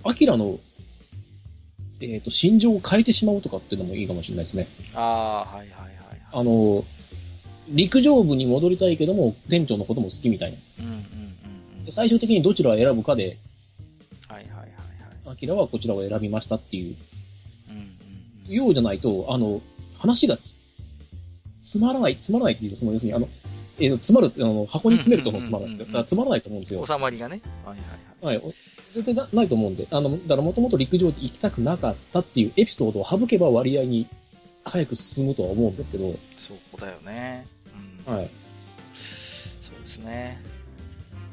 アキラの、えっ、ー、と、心情を変えてしまうとかっていうのもいいかもしれないですね。ああ、はいはいはい、あの、陸上部に戻りたいけども、店長のことも好きみたいな。うんうんうんうん、最終的にどちらを選ぶかで、アキラはこちらを選びましたっていう、うんようじゃないと、あの、話がつ、つまらない、つまらないっていう、その、要するに、あの、えー、詰まる、あの、箱に詰めるとのつまらないんですよ。だからつまらないと思うんですよ。収まりがね。はいはいはい。はい。絶対ないと思うんで、あの、だからもともと陸上で行きたくなかったっていうエピソードを省けば割合に早く進むとは思うんですけど。そうだよね。うん。はい。そうですね。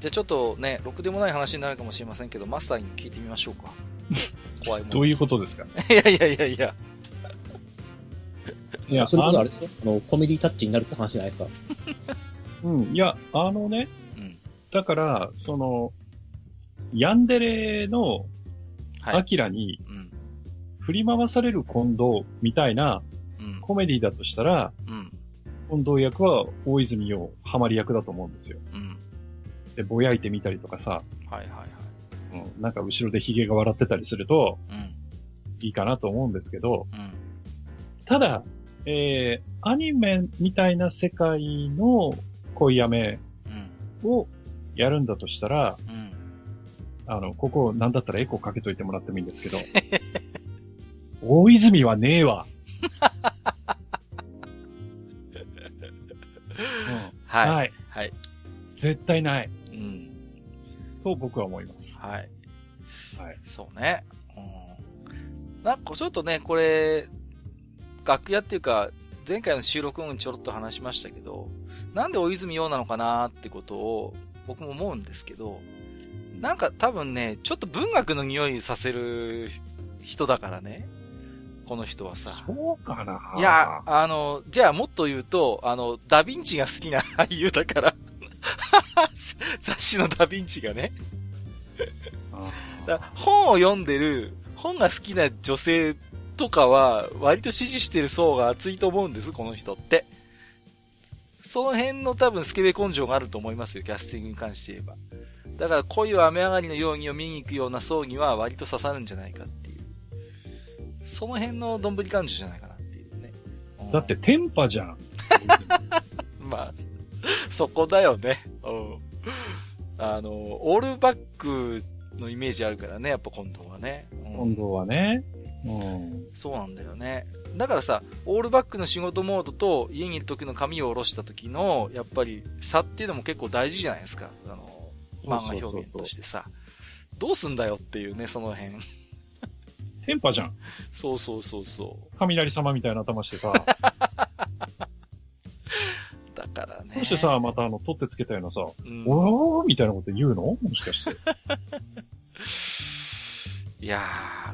じゃあちょっとね、ろくでもない話になるかもしれませんけど、マスターに聞いてみましょうか。怖いもん。どういうことですか？いやいやいやいや。いや、それこそあれですよ。あの、コメディタッチになるって話じゃないですか。うん、いや、あのね、うん、だから、その、ヤンデレの、アキラに、振り回される近藤みたいな、コメディだとしたら、うん、近藤役は大泉洋ハマり役だと思うんですよ。うんで、ぼやいてみたりとかさ、はいはいはい。うん、なんか後ろで髭が笑ってたりすると、うん、いいかなと思うんですけど、うん、ただ、えー、アニメみたいな世界の恋やめをやるんだとしたら、うん、あの、ここ、なんだったらエコーかけといてもらってもいいんですけど、大泉はねえわ。うん、はい。はい。はい。絶対ない。と僕は思います。はい。はい。そうね。うん。なんかちょっとね、これ、楽屋っていうか、前回の収録後にちょろっと話しましたけど、なんで大泉洋なのかなってことを僕も思うんですけど、なんか多分ね、ちょっと文学の匂いさせる人だからね。この人はさ。そうかないや、あの、じゃあもっと言うと、あの、ダヴィンチが好きな俳優だから 雑誌のダヴィンチがね本を読んでる、本が好きな女性とかは、割と支持してる層が厚いと思うんです、この人って。その辺の多分スケベ根性があると思いますよ、キャスティングに関して言えば。だから恋は雨上がりの容疑を見に行くような層には割と刺さるんじゃないかっていう。その辺のどんぶり感情じゃないかなっていうね。うん、だってテンパじゃん。まあ、そこだよね。うん。あの、オールバックのイメージあるからね、やっぱ近藤はね。うん、近藤はね。うん。そうなんだよね。だからさ、オールバックの仕事モードと家にいる時の髪を下ろした時の、やっぱり差っていうのも結構大事じゃないですか。あの、漫画表現としてさ。どうすんだよっていうね、その辺。テンパじゃん。そうそうそうそう。雷様みたいな頭してさ。だからね。そしてさ、またあの、取ってつけたようなさ、うん、おーみたいなこと言うの？もしかして。いや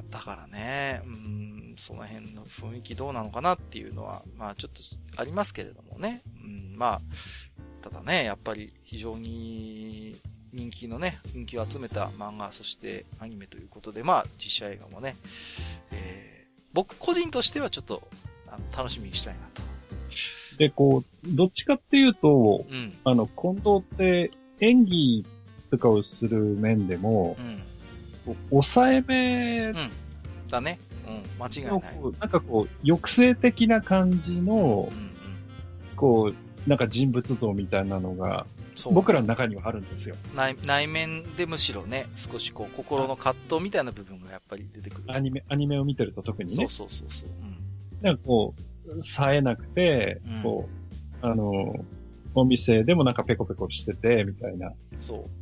ー、だからね、うん、その辺の雰囲気どうなのかなっていうのは、まあちょっとありますけれどもね。うん、まあ、ただね、やっぱり非常に人気のね、人気を集めた漫画、そしてアニメということで、まあ実写映画もね、えー、僕個人としてはちょっとあの楽しみにしたいなと。で、こう、どっちかっていうと、うん、あの、近藤って演技とかをする面でも、うん、抑えめ、うん、だね。うん、間違いない。なんかこう、抑制的な感じの、うんうん、こう、なんか人物像みたいなのが、僕らの中にはあるんですよ内。内面でむしろね、少しこう、心の葛藤みたいな部分がやっぱり出てくる。アニメ、アニメを見てると特にね。そうそうそうそう。うん、なんかこう、冴えなくて、うん、こう、あの、お店でもなんかペコペコしてて、みたいな。そう。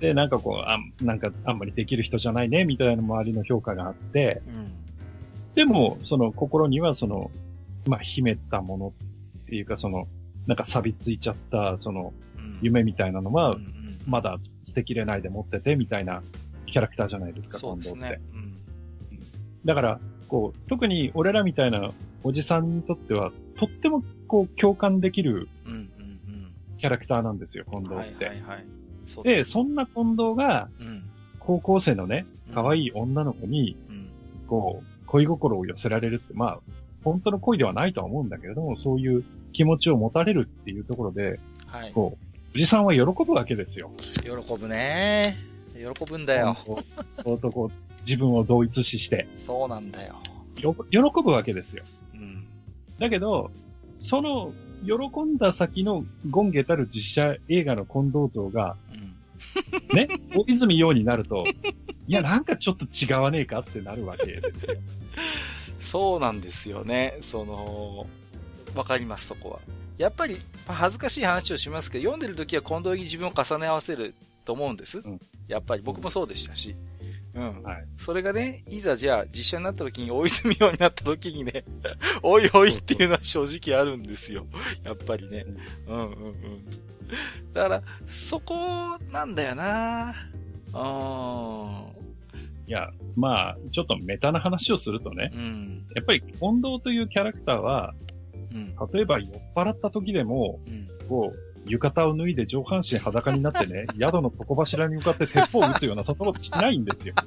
で、なんかこう、あなんかあんまりできる人じゃないね、みたいな周りの評価があって、うん、でも、その心にはその、まあ、秘めたものっていうか、その、なんか錆びついちゃった、その、夢みたいなのは、まだ捨てきれないで持ってて、みたいなキャラクターじゃないですか、近藤って。うん、だから、こう、特に俺らみたいなおじさんにとっては、とってもこう共感できるキャラクターなんですよ、近藤って。はいはいはい、でで、そんな近藤が、高校生のね、可愛い女の子に、こう、恋心を寄せられるって、まあ、本当の恋ではないとは思うんだけれども、そういう気持ちを持たれるっていうところで、はい、こう、おじさんは喜ぶわけですよ。喜ぶね喜ぶんだよ。男、自分を同一視して。そうなんだよ。喜ぶわけですよ。だけど、その、喜んだ先のゴンゲたる実写映画の近藤像が、うん、ね、大泉洋になると、いや、なんかちょっと違わねえかってなるわけですよ。そうなんですよね。その、わかります、そこは。やっぱり、恥ずかしい話をしますけど、読んでる時は近藤に自分を重ね合わせると思うんです。うん、やっぱり僕もそうでしたし。うん。はい。それがね、いざじゃあ実写になった時に大泉洋になった時にね、おいおいっていうのは正直あるんですよ。やっぱりね。うんうんうん。だから、そこなんだよなうん。いや、まあ、ちょっとメタな話をするとね、うん、やっぱり近藤というキャラクターは、うん、例えば酔っ払った時でも、うん、こう、浴衣を脱いで上半身裸になってね、宿の床柱に向かって鉄砲を撃つようなそんなことしないんですよ。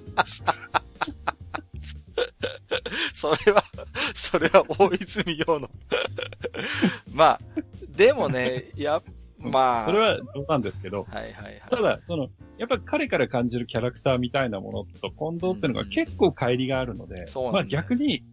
それは、それは大泉洋の まあ、でもね、や、まあ。それは冗談ですけど。はいはいはい。ただ、その、やっぱ彼から感じるキャラクターみたいなものと近藤っていうのが結構乖離があるので、うんうん、まあ逆に、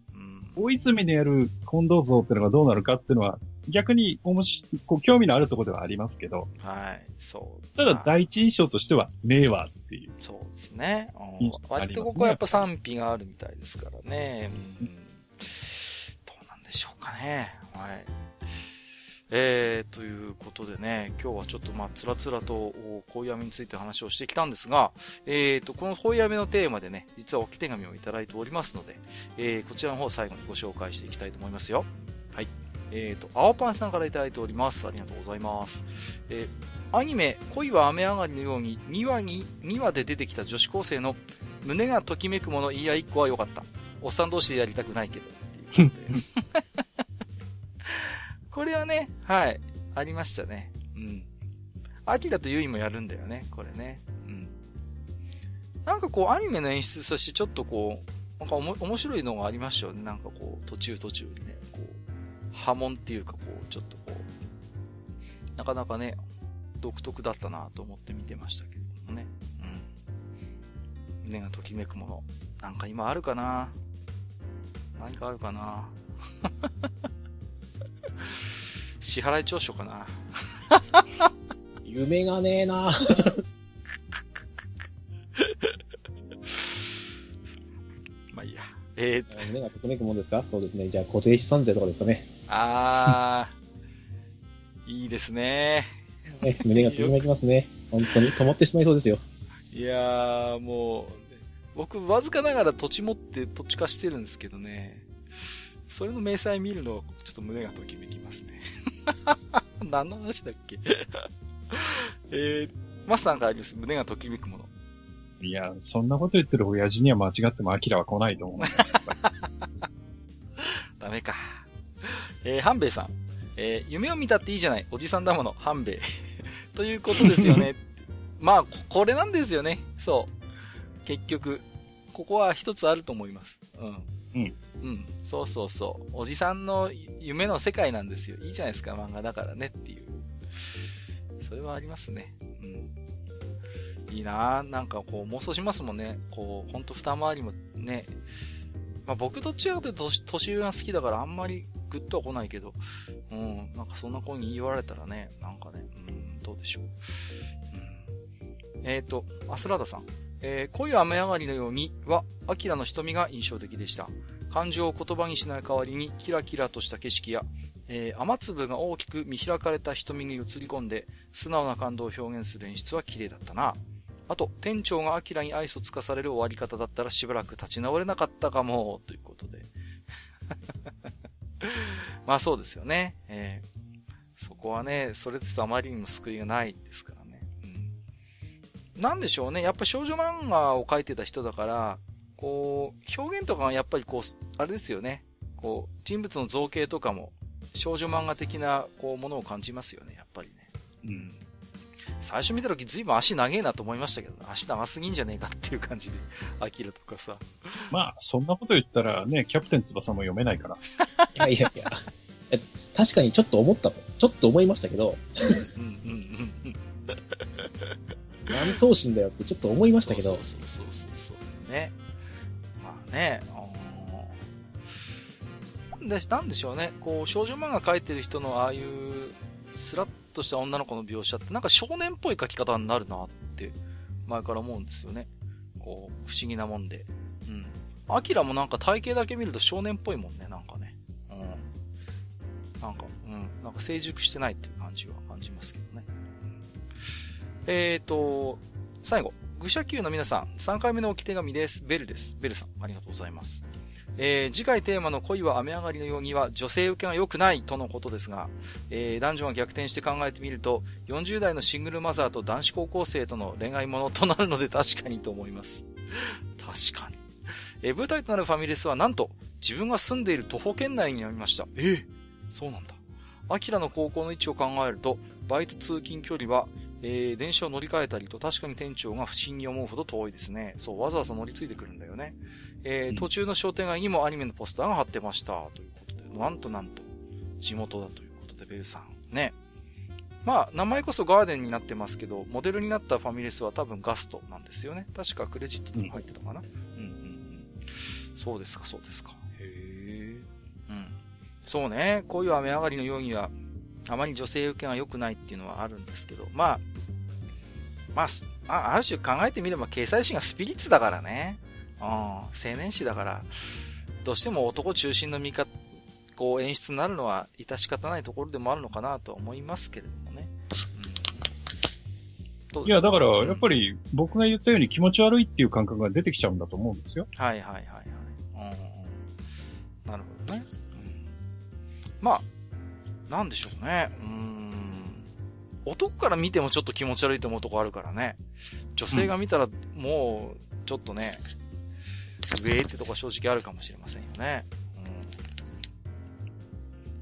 大泉にやる近藤像っていうのがどうなるかっていうのは、逆に面白こう興味のあるところではありますけど。はい、そう。ただ第一印象としては、ねえわっていう。そうですね。うん、割とここはやっぱ賛否があるみたいですからね。うん、どうなんでしょうかね。はい。えー、ということでね、今日はちょっとまあ、つらつらと、恋闇について話をしてきたんですが、えーと、この恋闇のテーマでね、実は置き手紙をいただいておりますので、えー、こちらの方最後にご紹介していきたいと思いますよ。はい。えーと、青パンさんからいただいております。ありがとうございます。えー、アニメ、恋は雨上がりのように2話に、2話で出てきた女子高生の胸がときめくもの言いや1個は良かった。おっさん同士でやりたくないけど。これはね、はい、ありましたね。うん。アキラとユイもやるんだよね、これね。うん。なんかこう、アニメの演出としてちょっとこう、なんかおも面白いのがありましたよね。なんかこう、途中途中にね、こう、波紋っていうかこう、ちょっとこう、なかなかね、独特だったなと思って見てましたけれどもね。うん。胸がときめくもの。なんか今あるかな？何かあるかな？支払い調書かな？夢がねえな まあいいや。えー、胸がときめくもんですか？そうですね。じゃあ固定資産税とかですかね。あー、いいですね。ね胸がときめきますね。本当に止まってしまいそうですよ。いやー、もう、僕、わずかながら土地持って土地化してるんですけどね。それの明細見るの、ちょっと胸がときめきますね。何の話だっけ？えー、マスターからあります。胸がときめくもの。いや、そんなこと言ってる親父には間違ってもアキラは来ないと思う。ダメか。えー、ハンベイさん。えー、夢を見たっていいじゃない。おじさんだもの、ハンベイ。ということですよね。まあ、これなんですよね。そう。結局。ここは一つあると思います。うん。うん。うん。そうそうそう。おじさんの夢の世界なんですよ。いいじゃないですか、漫画だからねっていう。それはありますね。うん。いいなぁ。なんかこう妄想しますもんね。こう、ほんと二回りもね。まあ僕どっちかというと年上が好きだからあんまりグッとは来ないけど、うん。なんかそんな子に言われたらね、なんかね、うん、どうでしょう。うん。えっ、ー、と、アスラダさん。えー、恋雨上がりのようには、アキラの瞳が印象的でした。感情を言葉にしない代わりに、キラキラとした景色や、えー、雨粒が大きく見開かれた瞳に映り込んで、素直な感動を表現する演出は綺麗だったな。あと、店長がアキラに愛想つかされる終わり方だったらしばらく立ち直れなかったかも、ということで。まあそうですよね。えー、そこはね、それですあまりにも救いがないですからね。なんでしょうね。やっぱ少女漫画を描いてた人だから、こう、表現とかがやっぱりこう、あれですよね。こう、人物の造形とかも、少女漫画的な、こう、ものを感じますよね、やっぱりね。うん。最初見た時ずいぶん足長えなと思いましたけど、足長すぎんじゃねえかっていう感じで、アキラとかさ。まあ、そんなこと言ったらね、キャプテン翼も読めないから。いやいやいや。確かにちょっと思ったもん。ちょっと思いましたけど。うんうんうん。何頭身だよってちょっと思いましたけど。そうそうそうそうそうね。まあね、で、なんでしょうね。こう、少女漫画描いてる人のああいう、スラッとした女の子の描写って、なんか少年っぽい描き方になるなって、前から思うんですよね。こう、不思議なもんで。うん。アキラもなんか体型だけ見ると少年っぽいもんね、なんかね。うん。なんか、うん。なんか成熟してないっていう感じは感じますけどね。えっ、ー、と、最後、愚者級の皆さん、3回目の置き手紙です。ベルです。ベルさん、ありがとうございます。えー、次回テーマの恋は雨上がりのようには女性受けが良くないとのことですが、えー、男女が逆転して考えてみると、40代のシングルマザーと男子高校生との恋愛ものとなるので確かにと思います。確かに。えー、舞台となるファミレスはなんと、自分が住んでいる徒歩圏内にありました。えー、そうなんだ。アキラの高校の位置を考えると、バイト通勤距離はえー、電車を乗り換えたりと確かに店長が不審に思うほど遠いですね。そう、わざわざ乗り継いでくるんだよね。えー、途中の商店街にもアニメのポスターが貼ってました。ということで、なんとなんと、地元だということで、ベルさん。ね。まあ、名前こそガーデンになってますけど、モデルになったファミレスは多分ガストなんですよね。確かクレジットでも入ってたかな。うん、うん、うん。そうですか、そうですか。へえ。うん。そうね。こういう雨上がりのようには、あまり女性受けが良くないっていうのはあるんですけど、まあ、まあ、ある種考えてみれば、掲載誌がスピリッツだからね。うん、青年誌だから、どうしても男中心の見方、こう演出になるのは致し方ないところでもあるのかなと思いますけれどもね。うん、いや、だから、やっぱり僕が言ったように気持ち悪いっていう感覚が出てきちゃうんだと思うんですよ。はいはいはいはい。うん、なるほどね。うん、まあ、なんでしょうね。うん。男から見てもちょっと気持ち悪いと思うとこあるからね。女性が見たらもう、ちょっとね、上ってとこ正直あるかもしれませんよね。うん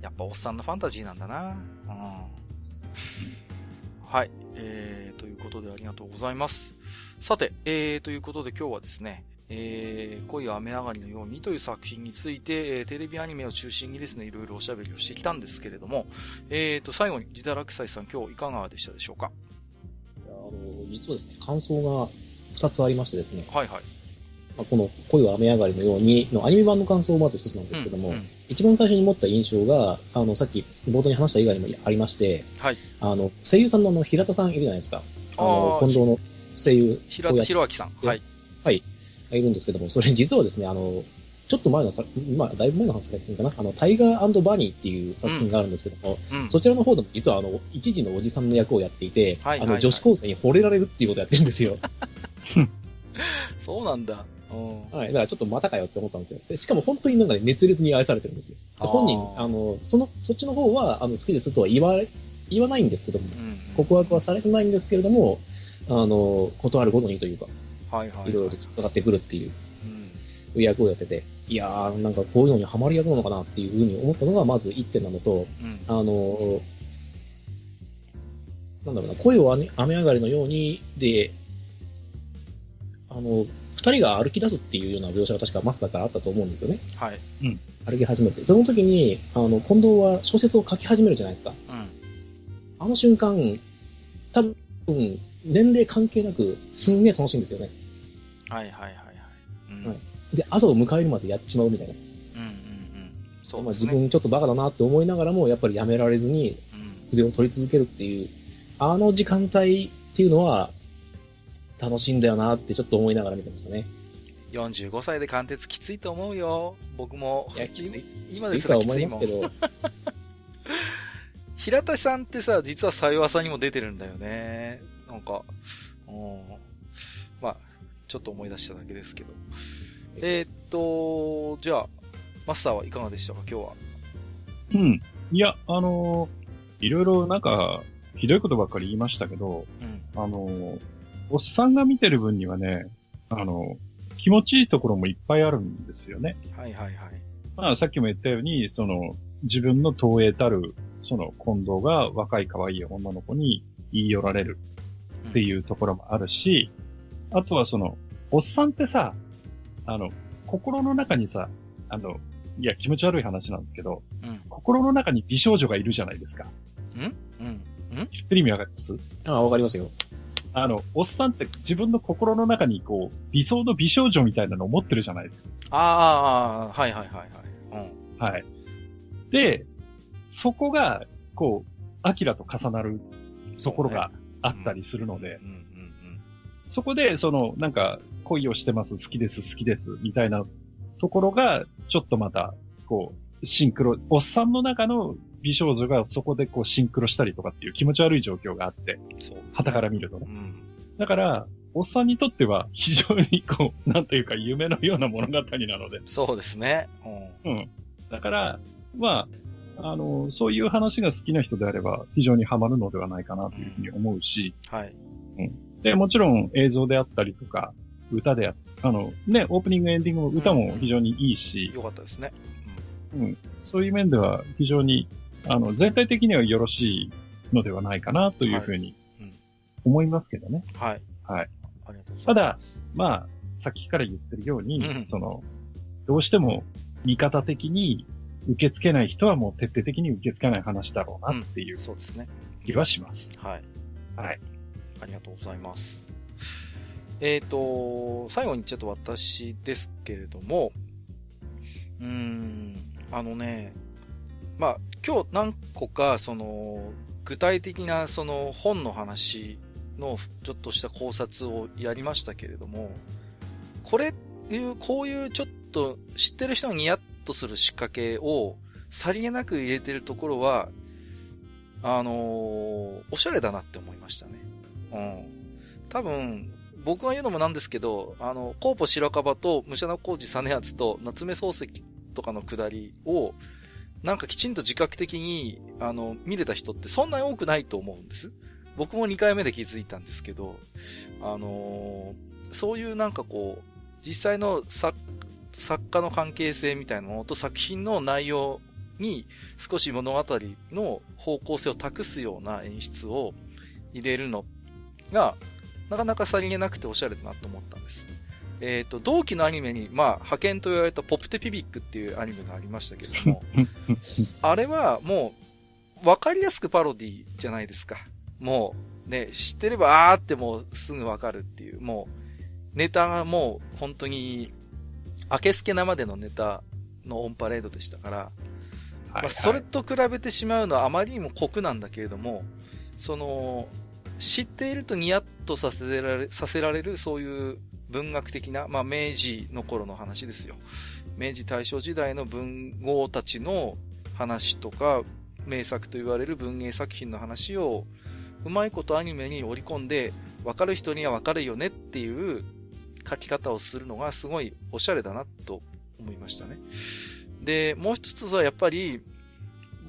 やっぱおっさんのファンタジーなんだな。うん。はい。えー、ということでありがとうございます。さて、えー、ということで今日はですね、えー、恋は雨上がりのようにという作品について、えー、テレビアニメを中心にですね、いろいろおしゃべりをしてきたんですけれども、えーと、最後に、ジダラクサイさん今日いかがでしたでしょうか？あの、実はですね、感想が2つありましてですね。はいはい。まあ、この恋は雨上がりのようにのアニメ版の感想をまず一つなんですけども、うんうん、一番最初に持った印象が、あの、さっき冒頭に話した以外にもありまして、はい。あの、声優さんのあの、平田さんいるじゃないですか。あの、近藤の声優。平田博明さん。はい。はい。いるんですけども、それ実はですね、あの、ちょっと前のさ、まあ、だいぶ前の作品かな、あの、タイガーバニーっていう作品があるんですけども、うん、そちらの方でも実はあの、一時のおじさんの役をやっていて、はいはいはい、あの、女子高生に惚れられるっていうことをやってるんですよ。そうなんだ。はい。だからちょっとまたかよって思ったんですよ。でしかも本当になんかね、熱烈に愛されてるんですよ。本人、あの、その、そっちの方は、あの、好きですとは言わ、言わないんですけども、うんうん、告白はされてないんですけれども、あの、断るごとにというか、はいはい、はい。いろいろと突っかかってくるっていう、うん、役をやってて、いやー、なんかこういうのにハマり役なのかなっていうふうに思ったのがまず一点なのと、うん、あの、なんだろうな、声を雨上がりのように、で、あの、二人が歩き出すっていうような描写が確かマスターからあったと思うんですよね。はい。うん。歩き始めて。その時に、あの、近藤は小説を書き始めるじゃないですか。うん。あの瞬間、多分、年齢関係なく、すんげえ楽しいんですよね。はいはいはいはい。うん、はい。で、朝を迎えるまでやっちまうみたいな。うんうんうん。そう、ね、まあ自分ちょっとバカだなって思いながらも、やっぱりやめられずに、筆を取り続けるっていう、あの時間帯っていうのは、楽しいんだよなってちょっと思いながら見てましたね。45歳で貫徹きついと思うよ。僕も。いや、きつい。今ですらきついもん。平田さんってさ、実はさよわさにも出てるんだよね。なんか、うん。まあ、ちょっと思い出しただけですけど。えー、っと、じゃあ、マスターはいかがでしたか、今日は？うん。いや、あのー、いろいろなんか、ひどいことばっかり言いましたけど、うん、あのー、おっさんが見てる分にはね、あの、気持ちいいところもいっぱいあるんですよね。はいはいはい。まあ、さっきも言ったように、その、自分の投影たる、その、近藤が若い可愛い女の子に言い寄られるっていうところもあるし、うん、あとはその、おっさんってさ、あの、心の中にさ、あの、いや、気持ち悪い話なんですけど、うん、心の中に美少女がいるじゃないですか。ん？うんん？言ってる意味わかります？ああ、わかりますよ。あの、おっさんって自分の心の中にこう、理想の美少女みたいなのを持ってるじゃないですか。ああ、はいはいはいはい。うん。はい。で、そこが、こう、アキラと重なるところがあったりするので、そこで、その、なんか、恋をしてます、好きです、好きです、みたいなところが、ちょっとまた、こう、シンクロ、おっさんの中の美少女がそこでこうシンクロしたりとかっていう気持ち悪い状況があって、旗から見るとね。うん、だから、おっさんにとっては非常にこう、なんというか夢のような物語なので。そうですね。うん。うん。だから、まあ、あの、そういう話が好きな人であれば非常にハマるのではないかなというふうに思うし、うん、はい。うん。で、もちろん映像であったりとか、歌でああの、ね、オープニングエンディングの歌も非常にいいし、よ、うん、かったですね。うん。そういう面では非常にあの、全体的にはよろしいのではないかなというふうに思いますけどね。はい。はい。ありがとうございます。ただ、まあ、さっきから言ってるように、うん、その、どうしても味方的に受け付けない人はもう徹底的に受け付けない話だろうなっていう、そうですね。気はします。はい。はい。ありがとうございます。えっ、ー、と、最後にちょっと私ですけれども、うーん、あのね、まあ、今日何個か、その、具体的なその本の話のちょっとした考察をやりましたけれども、これいう、こういうちょっと知ってる人がニヤッとする仕掛けをさりげなく入れてるところは、あのー、おしゃれだなって思いましたね。うん。多分、僕が言うのもなんですけど、あの、コーポ白樺と武者の工事実篤と夏目漱石とかのくだりを、なんかきちんと自覚的に、あの、見れた人ってそんなに多くないと思うんです。僕も2回目で気づいたんですけど、あのー、そういうなんかこう、実際の作、作家の関係性みたいなものと作品の内容に少し物語の方向性を託すような演出を入れるのが、なかなかさりげなくておしゃれだなと思ったんです。えっ、ー、と、同期のアニメに、まあ、派遣と言われたポプテピビックっていうアニメがありましたけれども、あれはもう、わかりやすくパロディじゃないですか。もう、ね、知ってれば、あーってもうすぐわかるっていう、もう、ネタがもう本当に、明けすけ生でのネタのオンパレードでしたから、はいはい、まあ、それと比べてしまうのはあまりにも酷なんだけれども、その、知っているとニヤッとさせられ、させられるそういう文学的な、まあ明治の頃の話ですよ。明治大正時代の文豪たちの話とか、名作と言われる文芸作品の話を、うまいことアニメに織り込んで、わかる人にはわかるよねっていう書き方をするのがすごいおしゃれだなと思いましたね。で、もう一つはやっぱり、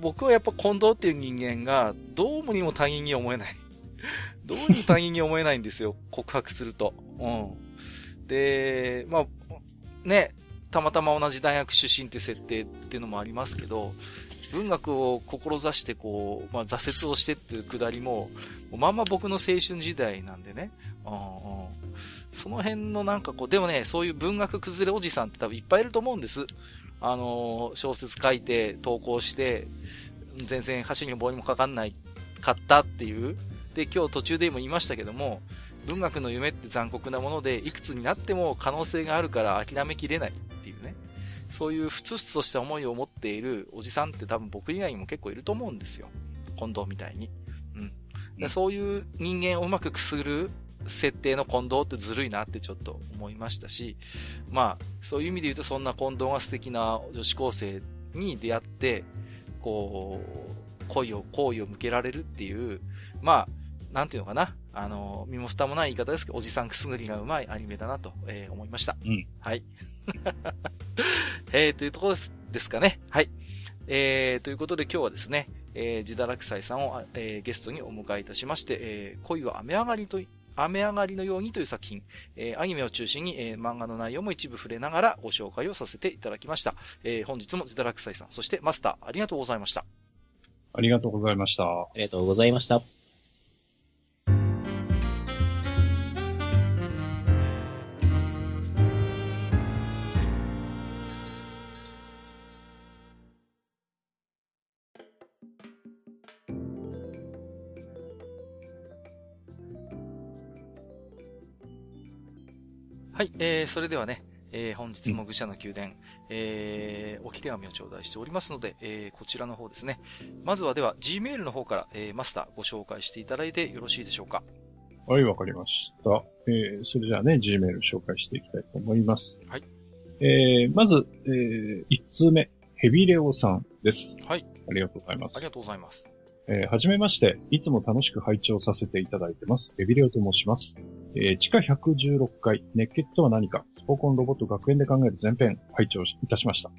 僕はやっぱ近藤っていう人間がどうもにも他人に思えない。どうにも他人に思えないんですよ。告白すると。うん。で、まあ、ね、たまたま同じ大学出身って設定っていうのもありますけど、文学を志してこう、まあ、挫折をしてっていうくだりも、まんま僕の青春時代なんでね。うんうん、その辺のなんかこう、でもね、そういう文学崩れおじさんって多分いっぱいいると思うんです。あのー、小説書いて、投稿して、全然橋に棒にもかかんないかったっていう。で、今日途中でも言いましたけども、文学の夢って残酷なもので、いくつになっても可能性があるから諦めきれないっていうね。そういうふつふつとした思いを持っているおじさんって多分僕以外にも結構いると思うんですよ。近藤みたいに。うん。でそういう人間をうまくくする設定の近藤ってずるいなってちょっと思いましたし、まあ、そういう意味で言うとそんな近藤が素敵な女子高生に出会って、こう、恋を、好意を向けられるっていう、まあ、なんていうのかな。あの、身も蓋もない言い方ですけど、おじさんくすぐりがうまいアニメだなと、えー、思いました。うん。はい。えー、というところですですかね。はい。えー、ということで今日はですね、えー、自堕落斎さんを、えー、ゲストにお迎えいたしまして、えー、恋は雨上がりと雨上がりのようにという作品、えー、アニメを中心に、えー、漫画の内容も一部触れながらご紹介をさせていただきました。えー、本日も自堕落斎さん、そしてマスター、ありがとうございました。ありがとうございました。ありがとうございました。はい、えー、それではね、えー、本日も愚者の宮殿、えー、置き手紙を頂戴しておりますので、えー、こちらの方ですね。まずはでは、Gmail の方から、えー、マスターご紹介していただいてよろしいでしょうか。はい、わかりました。えー、それじゃあね、Gmail 紹介していきたいと思います。はい。えー、まず、えー、1通目、ヘビレオさんです。はい。ありがとうございます。ありがとうございます。えー、はじめまして、いつも楽しく拝聴させていただいてます。ヘビレオと申します。えー、地下116階、熱血とは何か、スポコンロボット学園で考える前編、拝聴いたしました。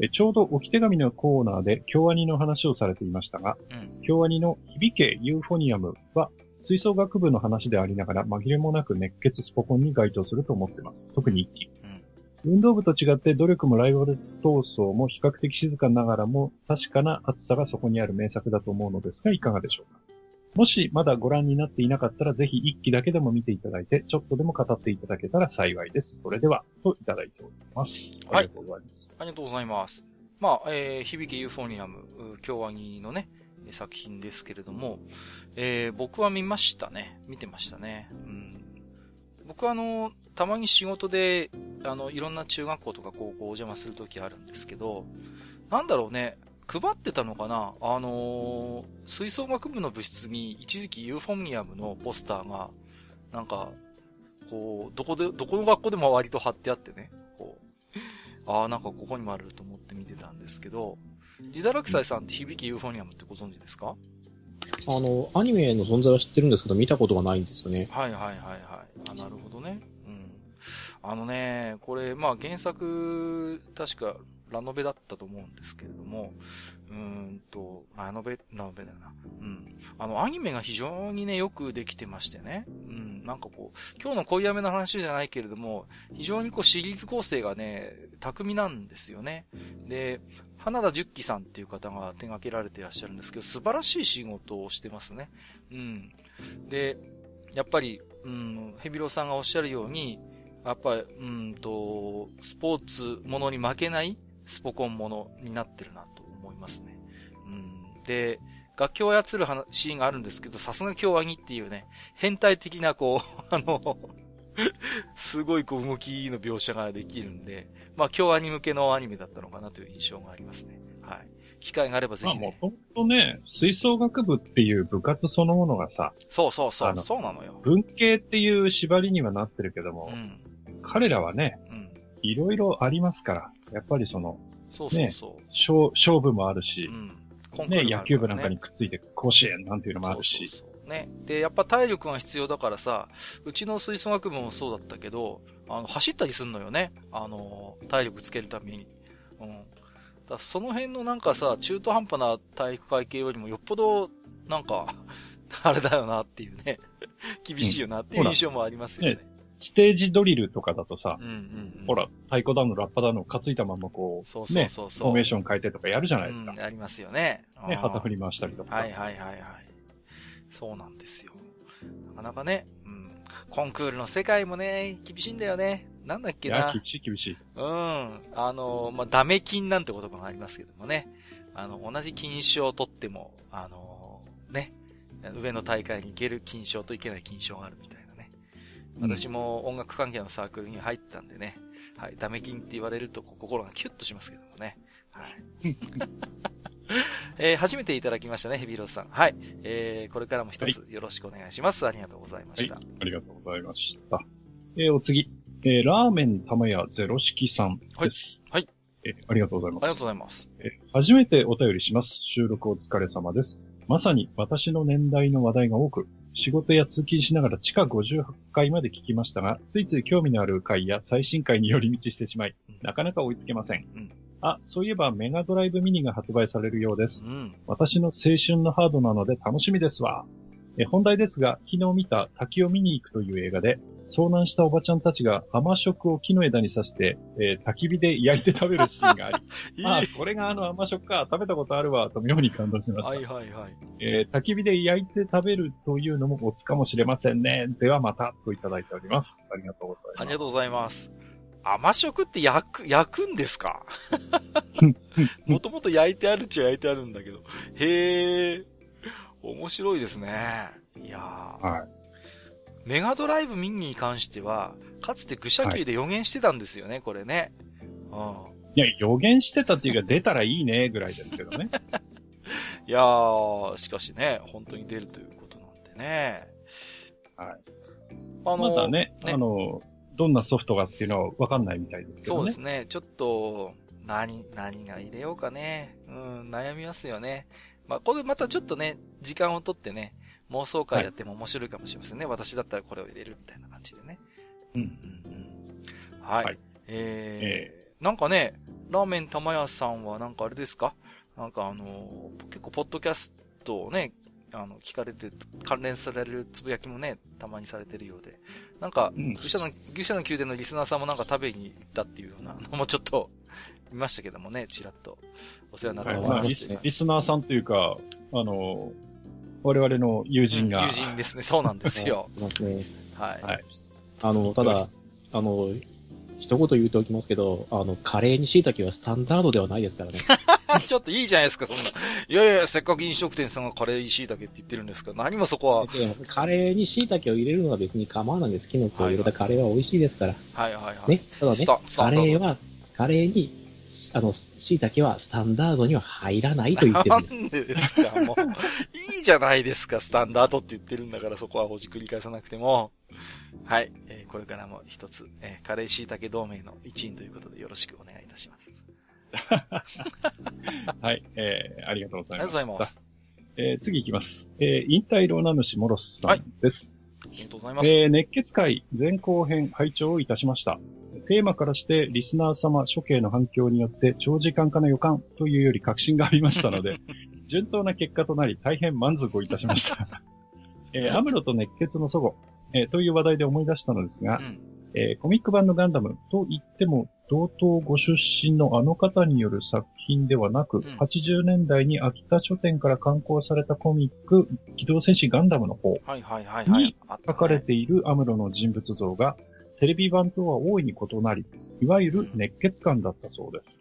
えー、ちょうど置き手紙のコーナーで京アニの話をされていましたが、うん、京アニの響けユーフォニアムは、吹奏楽部の話でありながら紛れもなく熱血スポコンに該当すると思っています。特に一期。うん、運動部と違って努力もライバル闘争も比較的静かながらも確かな熱さがそこにある名作だと思うのですが、いかがでしょうか？もしまだご覧になっていなかったら、ぜひ一期だけでも見ていただいて、ちょっとでも語っていただけたら幸いです。それでは、といただいております。はい。ありがとうございます。ありがとうございます。まあ、えー、響きユーフォニアム、京アニのね、作品ですけれども、えー、僕は見ましたね。見てましたね。うん。僕はあの、たまに仕事で、あの、いろんな中学校とか高校お邪魔するときあるんですけど、なんだろうね、配ってたのかな？あのー、吹奏楽部の部室に一時期ユーフォニアムのポスターが、なんか、こう、どこで、どこの学校でも割と貼ってあってね、こう、ああ、なんかここにもあると思って見てたんですけど、ジダラクサイさんって響けユーフォニアムってご存知ですか？あの、アニメの存在は知ってるんですけど、見たことがないんですよね。はいはいはいはい。あ、なるほどね。うん。あのね、これ、まあ原作、確かラノベだったと思うんですけれども、うーんと、ラノベ、ラノベだよな。うん。あの、アニメが非常にね、よくできてましてね。うん。なんかこう、今日の恋雨の話じゃないけれども、非常にこうシリーズ構成がね、巧みなんですよね。で、花田十喜さんっていう方が手掛けられていらっしゃるんですけど、素晴らしい仕事をしてますね。うん。で、やっぱり、うん、ヘビロさんがおっしゃるように、やっぱり、うんと、スポーツものに負けないスポコンものになってるなと思いますね。うん、で、楽器を操るシーンがあるんですけど、さすが京アニっていうね、変態的なこう、あのすごいこう動きの描写ができるんで、まあ京アニ向けのアニメだったのかなという印象がありますね。はい。機会があればぜひ、ね。まあもともとね、吹奏楽部っていう部活そのものがさ、そうそうそう、そうなのよ。文系っていう縛りにはなってるけども、うん、彼らはね、うん、いろいろありますから、やっぱりその、そうそうそう。ね、勝勝負もあるし、うん、ね、野球部なんかにくっついて甲子園なんていうのもあるし。そうそうそうね。で、やっぱ体力が必要だからさ、うちの吹奏楽部もそうだったけど、あの、走ったりすんのよね。あの、体力つけるために。うん。だその辺のなんかさ、中途半端な体育会系よりもよっぽど、なんか、あれだよなっていうね。厳しいよなっていう印象もありますよね。ねステージドリルとかだとさ、うんうんうん、ほら、太鼓だの、ラッパだの、担いたままこう、そうそうそうそう、ね、フォーメーション変えてとかやるじゃないですか。うん、ありますよね。ね、旗振り回したりとかさ。はいはいはいはい。そうなんですよ。なかなかね、うん。コンクールの世界もね、厳しいんだよね。なんだっけな。いや、厳しい厳しい。うん。あの、まあ、ダメ金なんて言葉がありますけどもね。あの、同じ金賞を取っても、あの、ね、上の大会に行ける金賞といけない金賞があるみたいなね。私も音楽関係のサークルに入ったんでね。はい。ダメ金って言われると心がキュッとしますけどもね。はい。えー、初めていただきましたね、ヘビロスさん。はい。えー、これからも一つよろしくお願いします、はい。ありがとうございました。はい、ありがとうございました。えー、お次。えー、ラーメン玉屋ゼロ式さんです。はい。えー、ありがとうございます。ありがとうございます。えー、初めてお便りします。収録お疲れ様です。まさに私の年代の話題が多く、仕事や通勤しながら地下58階まで聞きましたが、ついつい興味のある回や最新回に寄り道してしまい、なかなか追いつけません。うんあ、そういえばメガドライブミニが発売されるようです。うん、私の青春のハードなので楽しみですわ。え本題ですが、昨日見た滝を見に行くという映画で、遭難したおばちゃんたちが甘食を木の枝に刺して、えー、焚き火で焼いて食べるシーンがあり、いいあ、これがあの甘食か、食べたことあるわ、と妙に感動しました。はいはいはい。えー、焚き火で焼いて食べるというのもコツかもしれませんね。ではまた、といただいております。ありがとうございます。ありがとうございます。甘食って焼く、焼くんですか？もともと焼いてあるっちゃ焼いてあるんだけど。へえ、面白いですね。いやー。はい。メガドライブミニに関しては、かつて愚者級で予言してたんですよね、はい、これね。うん。いや、予言してたっていうか、出たらいいね、ぐらいですけどね。いやー、しかしね、本当に出るということなんでね。はい。あのまだね、ねあの、どんなソフトがっていうのはわかんないみたいですけどね。そうですね。ちょっと、何、何が入れようかね。うん、悩みますよね。まあ、これまたちょっとね、時間をとってね、妄想会やっても面白いかもしれませんね。はい、私だったらこれを入れるみたいな感じでね。うん、うん、うん。はい。はい、えー、えー、なんかね、ラーメン玉屋さんはなんかあれですか？なんかあのー、結構ポッドキャストをね、あの、聞かれて、関連されるつぶやきもね、たまにされてるようで。なんか、うん、愚者の、愚者の宮殿のリスナーさんもなんか食べに行ったっていうような のもちょっと、見ましたけどもね、ちらっと。お世話になってます、はいリスナーさんというか、あの、我々の友人が。友人ですね、そうなんですよ。はい。はい。あの、ただ、あの、一言言うておきますけど、あの、カレーに椎茸はスタンダードではないですからね。ちょっといいじゃないですか、そんな。いやいや、せっかく飲食店さんがカレーに椎茸って言ってるんですから、何もそこは。カレーに椎茸を入れるのは別に構わないんです。キノコを入れたカレーは美味しいですから。はいはいはい。ね、ただね、カレーは、カレーに、あの、椎茸はスタンダードには入らないと言ってるんです。なんでですかもう、いいじゃないですか、スタンダードって言ってるんだから、そこはほじくり返さなくても。はい。えー、これからも一つ、えー、カレー椎茸同盟の一員ということでよろしくお願いいたします。はい、えー、ありがとうございます。ありがとうございます。えー、次行きます。えー、引退ローナ主モロスさんです。はい、ありがとうございます。えー、熱血会前後編拝聴をいたしました。テーマからしてリスナー様処刑の反響によって長時間化の予感というより確信がありましたので、順当な結果となり大変満足をいたしました。えー、アムロと熱血の祖母、えー、という話題で思い出したのですが、うん、えー、コミック版のガンダムと言っても、同等ご出身のあの方による作品ではなく、うん、80年代に秋田書店から刊行されたコミック、機動戦士ガンダムの方に書かれているアムロの人物像が、テレビ版とは大いに異なり、いわゆる熱血感だったそうです。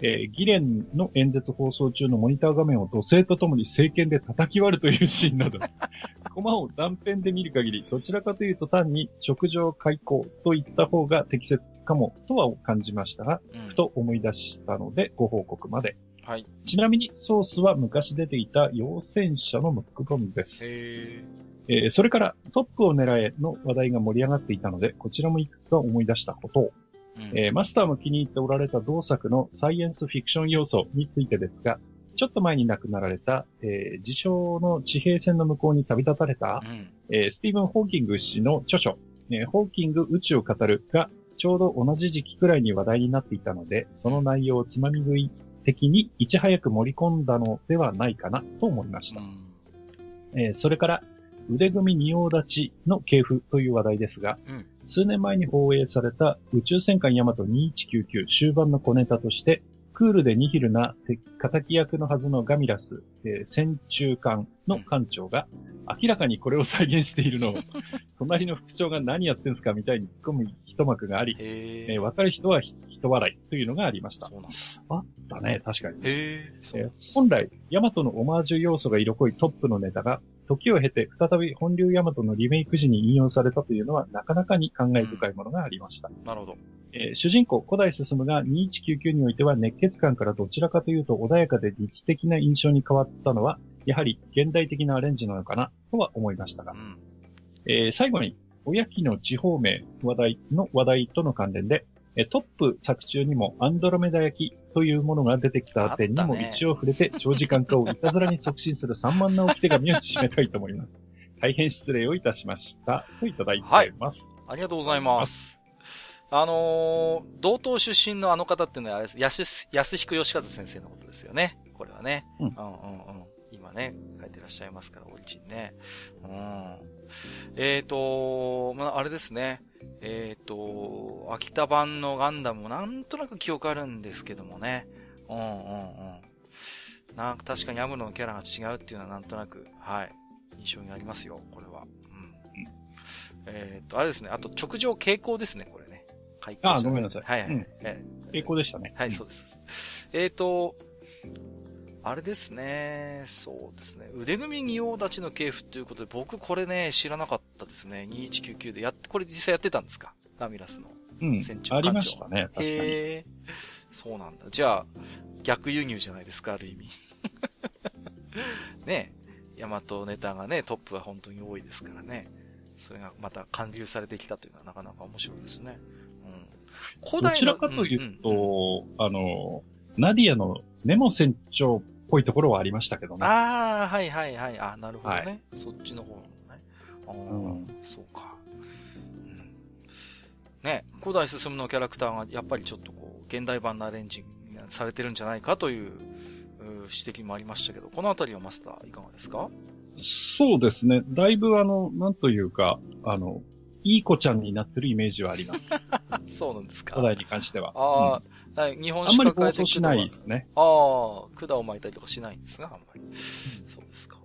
えー、ギレンの演説放送中のモニター画面を土星とともに聖剣で叩き割るというシーンなど、コマを断片で見る限り、どちらかというと単に直上開口といった方が適切かもとは感じましたが、うん、ふと思い出したのでご報告まで。はい。ちなみにソースは昔出ていた陽戦車のムックボムです。えー、それからトップを狙えの話題が盛り上がっていたので、こちらもいくつか思い出したことを。うん、えー、マスターも気に入っておられた同作のサイエンスフィクション要素についてですが、ちょっと前に亡くなられた、えー、自称の地平線の向こうに旅立たれた、うん、えー、スティーブン・ホーキング氏の著書、えー、ホーキング宇宙を語るが、ちょうど同じ時期くらいに話題になっていたので、その内容をつまみ食い的にいち早く盛り込んだのではないかなと思いました。うん、えー、それから、腕組み仁王立ちの系譜という話題ですが、うん、数年前に放映された宇宙戦艦ヤマト2199終盤の小ネタとして、クールでニヒルな敵役のはずのガミラス、えー、戦中艦の艦長が、明らかにこれを再現しているのを、隣の副長が何やってんすかみたいに突っ込む一幕があり、えー、わかる人は人笑いというのがありました。あったね、確かに。えー、本来、ヤマトのオマージュ要素が色濃いトップのネタが、時を経て再び本流ヤマトのリメイク時に引用されたというのはなかなかに感慨深いものがありました。うん、なるほど。えー、主人公、古代進が2199においては熱血感からどちらかというと穏やかで実的な印象に変わったのは、やはり現代的なアレンジなのかなとは思いましたが。うん、えー、最後に、おやきの地方名話題の話題との関連で、トップ作中にもアンドロメダ焼きというものが出てきた点にも一応触れて、長時間化をいたずらに促進する散漫な置き手紙を締めたいと思います。大変失礼をいたしました。といただいております。はい、ありがとうございます。あのー、同等出身のあの方っていうのはあれです。安、安彦義和先生のことですよね。これはね。うん。うんうんうん。今ね、書いてらっしゃいますから、オリジンね。うん。えっ、ー、と、まあ、あれですね。えっ、ー、と、秋田版のガンダムもなんとなく記憶あるんですけどもね。うんうんうん。なんか確かにアムロのキャラが違うっていうのはなんとなく、はい。印象にありますよ、これは。うん。えっ、ー、と、あれですね。あと、直上傾向ですね、これね。ああ、ごめんなさい。はいはい。うん、傾向でしたね。はい、そうです。えっ、ー、と、あれですね。そうですね。腕組み仁王立ちの系譜ということで、僕これね、知らなかったですね。2199で。やって、これ実際やってたんですか？ラミラスの。うん。船長ありましたね。確かに。へそうなんだ。じゃあ、逆輸入じゃないですか、ある意味。ねヤマトネタがね、トップは本当に多いですからね。それがまた還流されてきたというのはなかなか面白いですね。うん。古代どちらかというと、うんうん、あの、ナディアのネモ船長っぽいところはありましたけどね。ああ、はいはいはい。あなるほどね。はい、そっちの方のね。ああ、うん、そうか。うん。ね、古代進のキャラクターがやっぱりちょっとこう、現代版のアレンジされてるんじゃないかという指摘もありましたけど、このあたりはマスターいかがですか？そうですね。だいぶあの、なんというか、あの、いい子ちゃんになってるイメージはあります。そうなんですか。古代に関しては。ああ、はい、日本しか変えてしないですね。ああ、管を巻いたりとかしないんですが、あんまり。そうですか。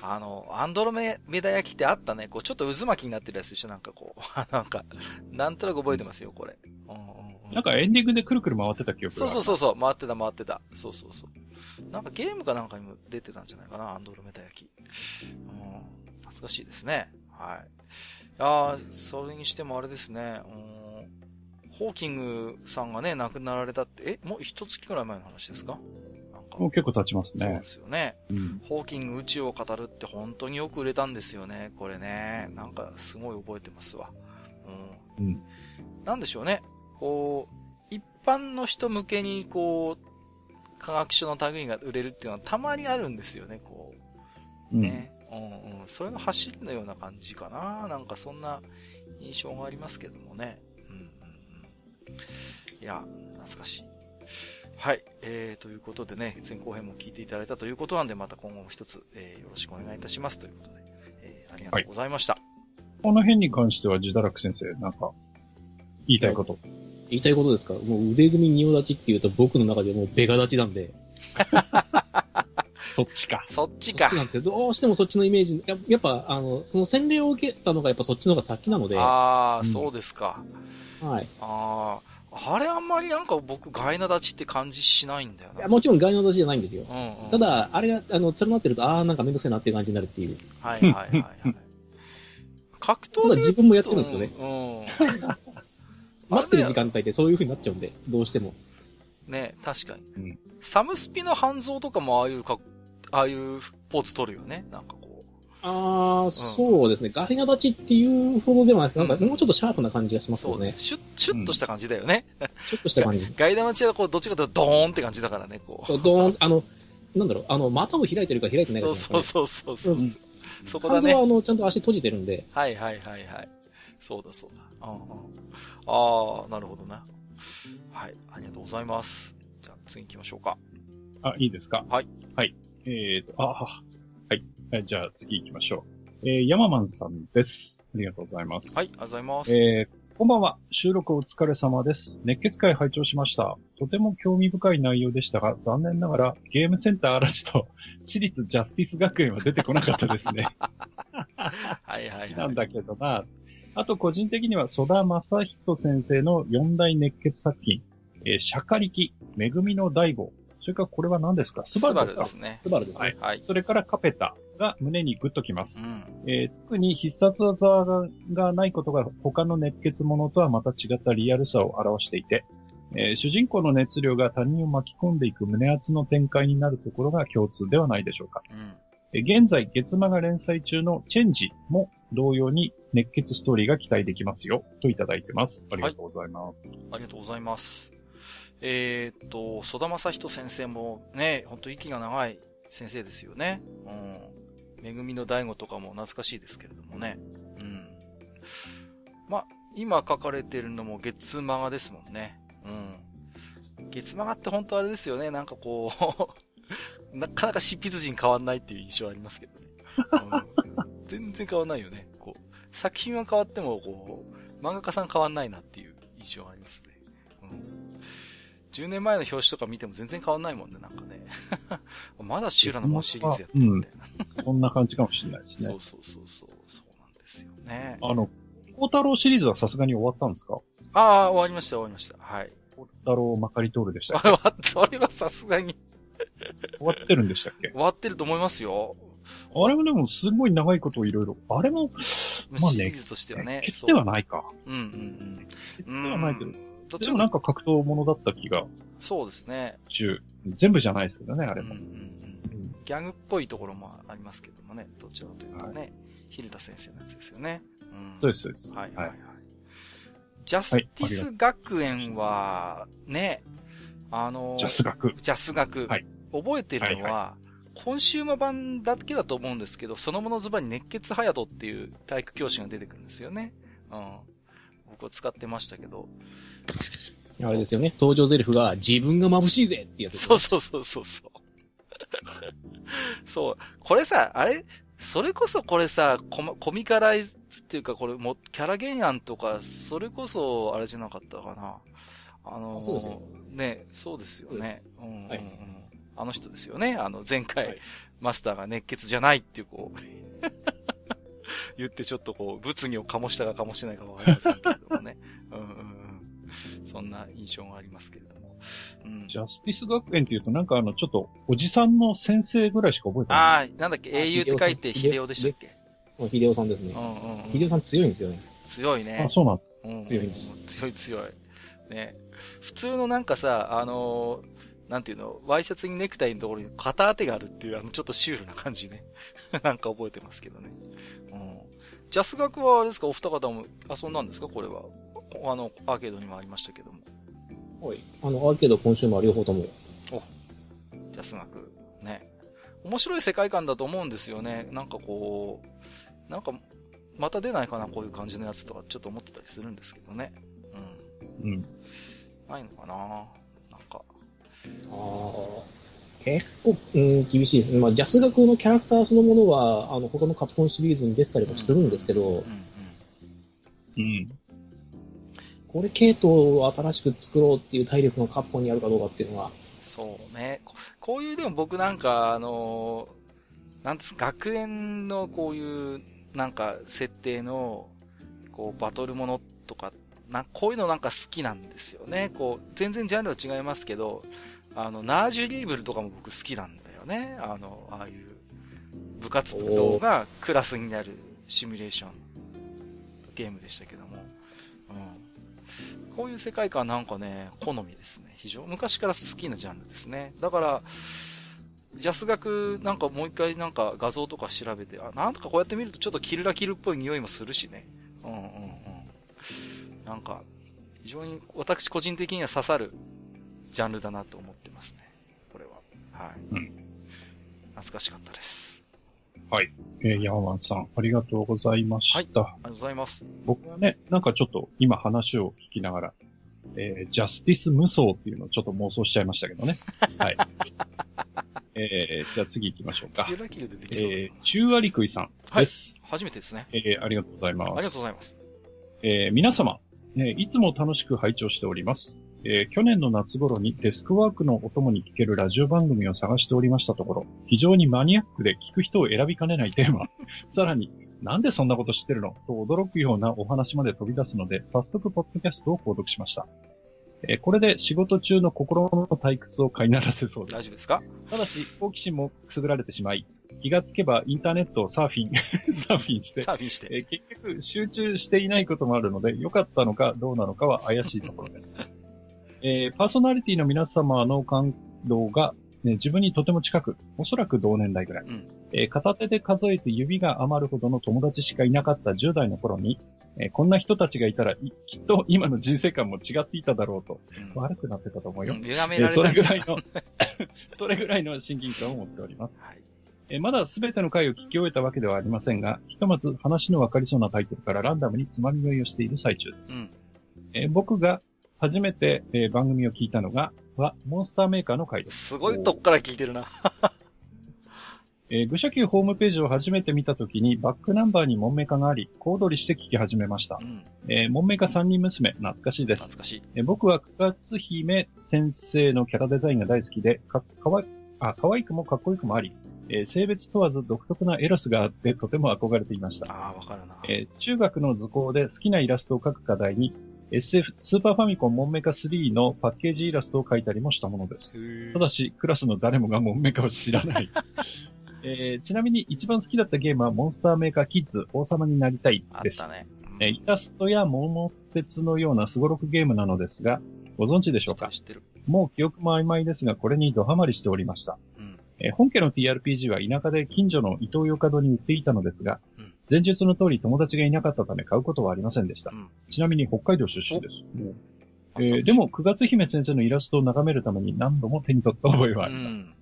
あの、アンドロメダ焼きってあったね。こう、ちょっと渦巻きになってるやつでしょなんかこう。なんか、なんとなく覚えてますよ、これ。うんうん、なんかエンディングでくるくる回ってた記憶がそうそうそうそう、回ってた回ってた。そうそうそう。なんかゲームかなんかにも出てたんじゃないかな、アンドロメダ焼き。うん、懐かしいですね。はい。ああ、それにしてもあれですね。うんホーキングさんがね、亡くなられたって、え、もう一月くらい前の話ですか？なんかもう結構経ちますね。そうですよね。うん、ホーキング宇宙を語るって本当によく売れたんですよね、これね。なんかすごい覚えてますわ。うん。うん、なんでしょうね。こう、一般の人向けにこう、科学書の類が売れるっていうのはたまにあるんですよね、こう。ね。うん、うん、うん。それが走りのような感じかな。なんかそんな印象がありますけどもね。や、懐かしい。はい。えー、ということでね、前後編も聞いていただいたということなんで、また今後も一つ、えー、よろしくお願いいたしますということで、えー、ありがとうございました。はい、この辺に関しては、自堕落先生、なんか、言いたいこと。言いたいことですか？もう腕組み仁王立ちっていうと僕の中でもうベガ立ちなんで。そっちか。そっちか。そっちなんですよ。どうしてもそっちのイメージ、ややっぱ、あの、その洗礼を受けたのがやっぱそっちの方が先なので。ああ、うん、そうですか。はい。ああ。あれあんまりなんか僕、ガイナ立ちって感じしないんだよな。いやもちろんガイナ立ちじゃないんですよ。うんうん、ただ、あれが、あの、連なってると、ああ、なんかめんどくさいなっていう感じになるっていう。はいはいはい、はい。格闘ただ自分もやってるんですよね。うん。待ってる時間帯ってそういう風になっちゃうんで、どうしても。ね確かに。うん、サムスピの半蔵とかもああいうか、ああいうポーズ取るよね。なんかこう。ああ、うん、そうですね。ガリナ立ちっていうほどではないなんかもうちょっとシャープな感じがしますよね。シュッ、シュッとした感じだよね。シュッとした感じ。ガリナ立ちはこう、どっちかというとドーンって感じだからね、こう。そうドーン、あの、なんだろう、あの、股を開いてるか開いてないか、ね、そうそうそうそう。うん、そこだね。はあの、ちゃんと足閉じてるんで。はいはいはいはい。そうだそうだ。ああ、なるほどな。はい、ありがとうございます。じゃあ次行きましょうか。あ、いいですか？はい。はい。えーと、あ、はい。じゃあ次行きましょう。えー、ヤママンさんです。ありがとうございます。はい、ありがとうございます。えー、こんばんは。収録お疲れ様です。熱血会拝聴しました。とても興味深い内容でしたが、残念ながらゲームセンター嵐と私立ジャスティス学園は出てこなかったですね。はいはい、はい。なんだけどな、あと個人的には、曽田正人先生の四大熱血作品、えー、釈迦力、恵みの大悟、それからこれは何ですか？スバルですか？スバルですね。スバルですね。はい。それからカペタが胸にグッときます。うん、えー、特に必殺技がないことが他の熱血ものとはまた違ったリアルさを表していて、えー、主人公の熱量が他人を巻き込んでいく胸圧の展開になるところが共通ではないでしょうか。うん現在、月間が連載中のチェンジも同様に熱血ストーリーが期待できますよ、といただいてます。ありがとうございます。はい、ありがとうございます。えー、っと、曽田正人先生もね、ほんと息が長い先生ですよね。うん。めぐみの大悟とかも懐かしいですけれどもね。うん。ま、今書かれてるのも月マガですもんね。うん。月マガって本当あれですよね。なんかこう なかなか執筆陣変わんないっていう印象ありますけどね。うん、全然変わんないよね。こう、作品は変わっても、こう、漫画家さん変わんないなっていう印象がありますね。うん。10年前の表紙とか見ても全然変わんないもんね、なんかね。まだシュラのシリーズやってるみたいな。そんな感じかもしれないですね。そうそうそうそう、そうなんですよね。あの、孝太郎シリーズはさすがに終わったんですか？ああ、終わりました、終わりました。はい。孝太郎まかり通るでしたっけ？それはさすがに終わってるんでしたっけ？終わってると思いますよ。あれもでもすごい長いことをいろいろ。あれも、まあね。シリーズとしてはね。決してはないか。うんうんうん。決してはないけど。どっちもなんか格闘ものだった気が。そうですね。中。全部じゃないですけどね、あれも。うんギャグっぽいところもありますけどもね。どちらかというとね。はい、ヒルダ先生のやつですよね。うん、そうです、そうです。はいはいはい。ジャスティス学園は、ね、あのジャス学。ジャス学。はい。覚えてるのは、はいはい、コンシューマー版だけだと思うんですけど、そのものズバに熱血隼人っていう体育教師が出てくるんですよね。うん。僕は使ってましたけど。あれですよね。登場ゼリフが自分が眩しいぜってやつ、ね、そうそうそうそうそう。そう。これさ、あれ？それこそこれさ、ココミカライズっていうか、これも、キャラ原案とか、それこそ、あれじゃなかったかな。あのー、そうですよ。ね、そうですよね。うん、うん、はい。あの人ですよね。あの、前回、はい、マスターが熱血じゃないっていう、こう言ってちょっとこう、物議を醸したか醸しないかわかりませんけれどもね。うんうんうん。そんな印象がありますけれども。うん、ジャスティス学園っていうとなんかあの、ちょっと、おじさんの先生ぐらいしか覚えてない。ああ、なんだっけ、英雄って書いて秀夫でしたっけ？秀夫さんですね。うんうん、うん。秀夫さん強いんですよね。強いね。あ、そうなんうん、強いんです。強い強い。ね。普通のなんかさ、あのーなんていうの、ワイシャツにネクタイのところに片当てがあるっていう、あの、ちょっとシュールな感じね。なんか覚えてますけどね。うん。ジャス学はあれですか、お二方も遊んだんですか？これは。あの、アーケードにもありましたけども。はい。あの、アーケード、今週も両方とも。お、ジャス学。ね。面白い世界観だと思うんですよね。なんかこう、なんか、また出ないかな、こういう感じのやつとか、ちょっと思ってたりするんですけどね。うん。うん。ないのかな？あ。結構、うん、厳しいですね。まあ、ジャス学のキャラクターそのものは、あの、他のカプコンシリーズに出てたりもするんですけど、うん。これ系統を新しく作ろうっていう体力がカプコンにあるかどうかっていうのは。そうね。こういうでも僕なんか、あの、なんつ学園のこういうなんか設定の、こうバトルものとか、な、こういうのなんか好きなんですよね。こう、全然ジャンルは違いますけど、あの、ナージュリーブルとかも僕好きなんだよね。あの、ああいう部活動がクラスになるシミュレーションゲームでしたけども。うん。こういう世界観なんかね、好みですね。非常、昔から好きなジャンルですね。だから、ジャス学なんかもう一回なんか画像とか調べて、あ、なんとかこうやって見るとちょっとキルラキルっぽい匂いもするしね。うんうんうん。なんか、非常に私個人的には刺さるジャンルだなと思ってますね。これは。はい。うん。懐かしかったです。はい。えー、山ンさん、ありがとうございました。はい。ありがとうございます。僕はね、なんかちょっと今話を聞きながら、えー、ジャスティス無双っていうのをちょっと妄想しちゃいましたけどね。はい。えー、じゃあ次行きましょうか。えー、中割食いさんです。はい。初めてですね。えー、ありがとうございます。ありがとうございます。えー、皆様、えいつも楽しく拝聴しております。えー、去年の夏頃にデスクワークのお供に聞けるラジオ番組を探しておりましたところ、非常にマニアックで聞く人を選びかねないテーマ、さらに、なんでそんなこと知ってるの？と驚くようなお話まで飛び出すので、早速ポッドキャストを購読しました。えー、これで仕事中の心の退屈を飼いならせそうです。大丈夫ですか？ただし、好奇心もくすぐられてしまい、気がつけばインターネットをサーフィン、サーフィンして、サーフィンして、えー、結局集中していないこともあるので、良かったのかどうなのかは怪しいところです。えー、パーソナリティの皆様の感動が、ね、自分にとても近く、おそらく同年代ぐらい、うん、えー、片手で数えて指が余るほどの友達しかいなかった10代の頃に、えー、こんな人たちがいたら、きっと今の人生観も違っていただろうと、うん、悪くなってたと思うよ。うん、められたそれぐらいの それぐらいの親近感を持っております。はいえまだすべての回を聞き終えたわけではありませんが、ひとまず話のわかりそうなタイトルからランダムにつまみ食いをしている最中です。うん、え僕が初めて、えー、番組を聞いたのが、は、モンスターメーカーの回です。すごいとこから聞いてるな。えー、愚者級ホームページを初めて見たときに、バックナンバーにモンメカがあり、小躍りして聞き始めました。うん、えー、モンメカ三人娘、懐かしいです。懐かしい。えー、僕は九月姫先生のキャラデザインが大好きで、か、かわい、あ、可愛くもかっこよくもあり、えー、性別問わず独特なエロスがあってとても憧れていました。ああ、わかるな。えー、中学の図工で好きなイラストを描く課題に、SF、スーパーファミコンモンメカ3のパッケージイラストを描いたりもしたものです。ただし、クラスの誰もがモンメカを知らない。えー、ちなみに一番好きだったゲームはモンスターメーカーキッズ王様になりたいです。あったね。うん、えイラストや桃鉄のようなスゴロクゲームなのですが、ご存知でしょうか？知ってる。もう記憶も曖昧ですが、これにドハマりしておりました。うん、えー、本家の TRPG は田舎で近所の伊東洋華堂に売っていたのですが、うん、前述の通り友達がいなかったため買うことはありませんでした。うん、ちなみに北海道出身です。えー、でも、九月姫先生のイラストを眺めるために何度も手に取った覚えはあります。うん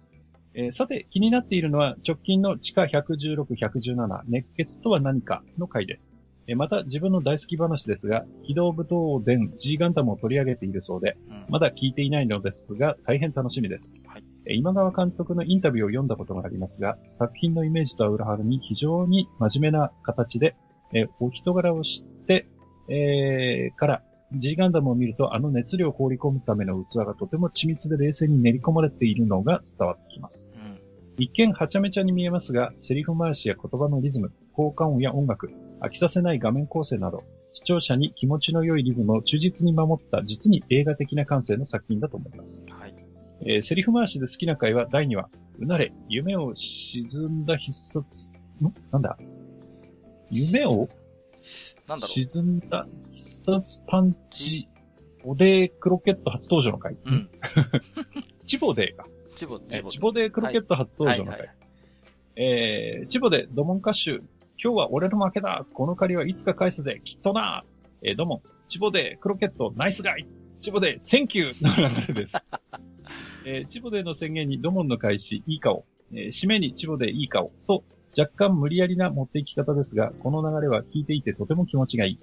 えー、さて、気になっているのは直近の地下116、117、熱血とは何かの回です。えー、また、自分の大好き話ですが、機動武闘伝 G ガンダムを取り上げているそうで、うん、まだ聞いていないのですが、大変楽しみです。はい、えー、今川監督のインタビューを読んだことがありますが、作品のイメージとは裏腹に非常に真面目な形で、えー、お人柄を知って、えー、から G ガンダムを見ると、あの熱量を放り込むための器がとても緻密で冷静に練り込まれているのが伝わってきます。うん、一見はちゃめちゃに見えますが、セリフ回しや言葉のリズム、効果音や音楽、飽きさせない画面構成など、視聴者に気持ちの良いリズムを忠実に守った実に映画的な感性の作品だと思います。はい。えー、セリフ回しで好きな回は第2話、うなれ、夢を沈んだ必殺、ん？なんだ？夢をなんだろう沈んだ殺パンチ、ボデークロケット初登場の回。うん。チボデーか。チボ、チボ。チボデークロケット初登場の回。はいはいはい、えー、チボデー、ドモンカッシュ。今日は俺の負けだ。この借りはいつか返すぜ。きっとな。えー、ドモン、チボデー、クロケット、ナイスガイ。チボデー、 Thank you の流れです。えー、チボデーの宣言にドモンの返し、いい顔。えー、締めにチボデー、いい顔。と、若干無理やりな持っていき方ですが、この流れは聞いていてとても気持ちがいい。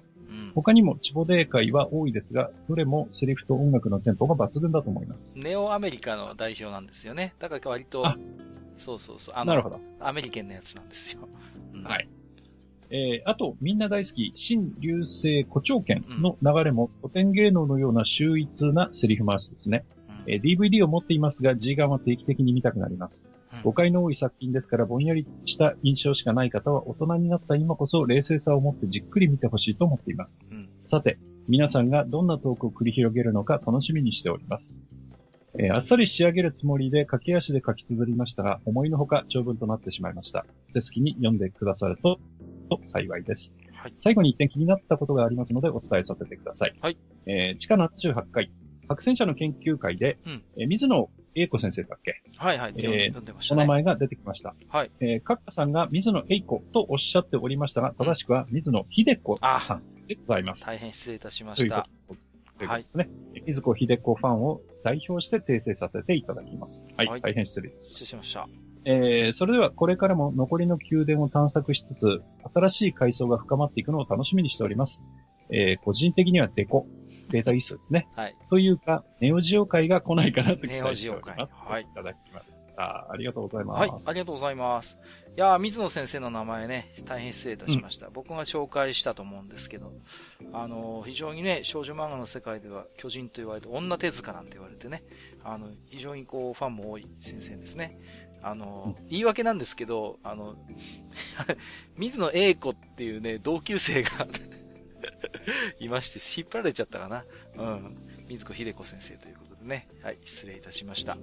他にもチボデー回は多いですが、どれもセリフと音楽のテンポが抜群だと思います。ネオアメリカの代表なんですよね。だから割と、そうそうそう。あなるほど。アメリケンのやつなんですよ。うん、はい。えー、あと、みんな大好き、新流星古長剣の流れも、古典芸能のような秀逸なセリフ回しですね。うん、えー、DVD を持っていますが、G ガンは定期的に見たくなります。誤解の多い作品ですから、ぼんやりした印象しかない方は、大人になった今こそ冷静さを持ってじっくり見てほしいと思っています。うん、さて、皆さんがどんなトークを繰り広げるのか楽しみにしております。えー、あっさり仕上げるつもりで駆け足で書き綴りましたが、思いのほか長文となってしまいました。手好きに読んでくださると、と幸いです。はい、最後に一点気になったことがありますのでお伝えさせてください。はい。えー、地下78回、白戦車の研究会で、うん、えー、水野英子先生だっけ？はいはい。えー、お名前が出てきました。はい。えー、カッカさんが水野英子とおっしゃっておりましたが、正しくは水野秀子さんでございます。大変失礼いたしました。ということですね。はい、水子秀子ファンを代表して訂正させていただきます。はい。はい、大変失礼。失礼しました。えー、それではこれからも残りの宮殿を探索しつつ、新しい階層が深まっていくのを楽しみにしております。えー、個人的にはデコ、データイーストですね。はい。というか、ネオジオ会が来ないかなと。ネオジオ会。はい。いただきます。あありがとうございます。はい、ありがとうございます。いや水野先生の名前ね、大変失礼いたしました。うん、僕が紹介したと思うんですけど、あの、非常にね、少女漫画の世界では巨人と言われて、女手塚なんて言われてね、あの、非常にこう、ファンも多い先生ですね。あの、言い訳なんですけど、あの、水野英子っていうね、同級生が いまして、引っ張られちゃったかな。うん。水子秀子先生ということでね。はい、失礼いたしました。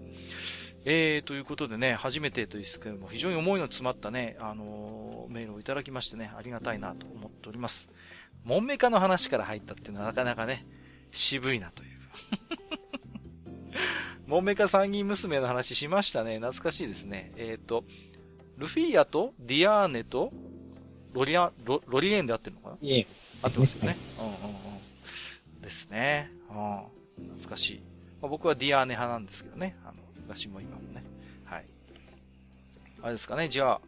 えー、ということでね、初めてというですけども、非常に思いの詰まったね、あのー、メールをいただきましてね、ありがたいなと思っております。モンメカの話から入ったっていうのはなかなかね、渋いなという。モンメカ参議院娘の話しましたね。懐かしいですね。えっ、ー、と、ルフィアとディアーネとロリア、ロロリエンで合ってるのかな？合ってますよね。うんうんうん。ですね。うん。懐かしい。まあ、僕はディアーネ派なんですけどね。あの、昔も今もね。はい。あれですかね。じゃあ、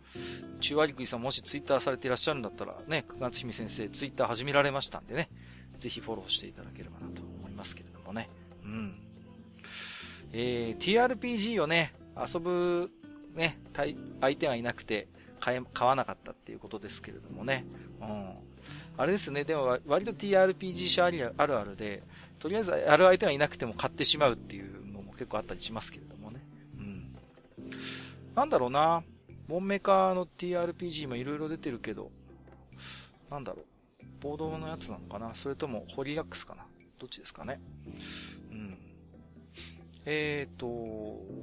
中和陸さんもしツイッターされていらっしゃるんだったら、ね、久月姫先生ツイッター始められましたんでね。ぜひフォローしていただければなと思いますけれどもね。うん。えー、TRPG をね、遊ぶ、ね、相手がいなくて買え、買わなかったっていうことですけれどもね。うん。あれですね、でも割と TRPG 社あるあるで、とりあえずやる相手がいなくても買ってしまうっていうのも結構あったりしますけれどもね。うん。なんだろうな。モンメカーの TRPG もいろいろ出てるけど、なんだろう。ボードのやつなのかなそれともホリラックスかなどっちですかね。うん。えーと、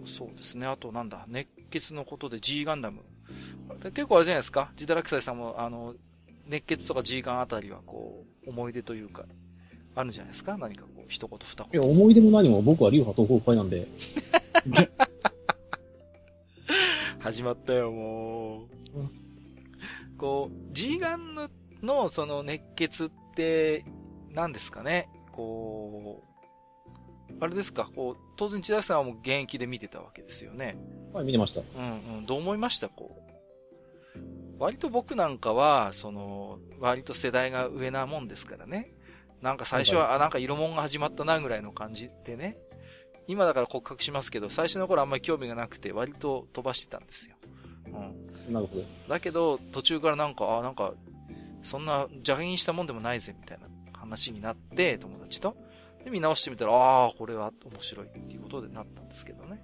そうですね。あとなんだ、熱血のことで G ガンダム。結構あれじゃないですか。ジダラクサイさんも、あの、熱血とか G ガンあたりはこう、思い出というか、あるんじゃないですか？何かこう、一言二言。いや、思い出も何も僕は流派東北会なんで。始まったよ、もう。こう、G ガンの、の、その熱血って、何ですかね？こう、あれですか、こう、当然千田さんはもう現役で見てたわけですよね。はい、見てました。うんうん。どう思いました？こう。割と僕なんかは、その、割と世代が上なもんですからね。なんか最初は、あ、なんか色物が始まったなぐらいの感じでね。今だから告白しますけど、最初の頃あんまり興味がなくて、割と飛ばしてたんですよ。うん。なるほど。だけど、途中からなんか、あ、なんか、そんな邪険したもんでもないぜ、みたいな話になって、友達と。で、見直してみたら、ああ、これは面白いっていうことでなったんですけどね。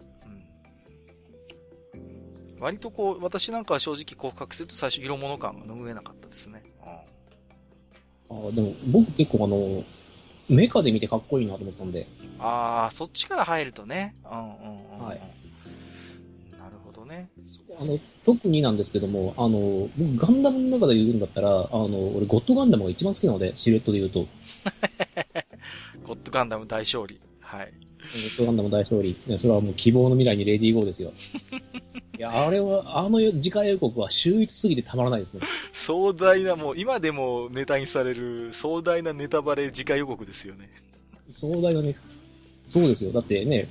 うん。割とこう、私なんかは正直告白すると最初色物感が拭えなかったですね。うん。ああ、でも僕結構あの、メカで見てかっこいいなと思ってたんで。ああ、そっちから入るとね。うんうんうん。はい。なるほどね。あの、特になんですけども、あの、僕ガンダムの中で言うんだったら、あの、俺ゴッドガンダムが一番好きなので、シルエットで言うと。ゴッドガンダム大勝利。はい。ガンダム大勝利。それはもう希望の未来にレディーゴーですよ。いや、あれは、あの次回予告は秀逸すぎてたまらないですね。壮大な、もう今でもネタにされる壮大なネタバレ次回予告ですよね。壮大なね。そうですよ。だってね、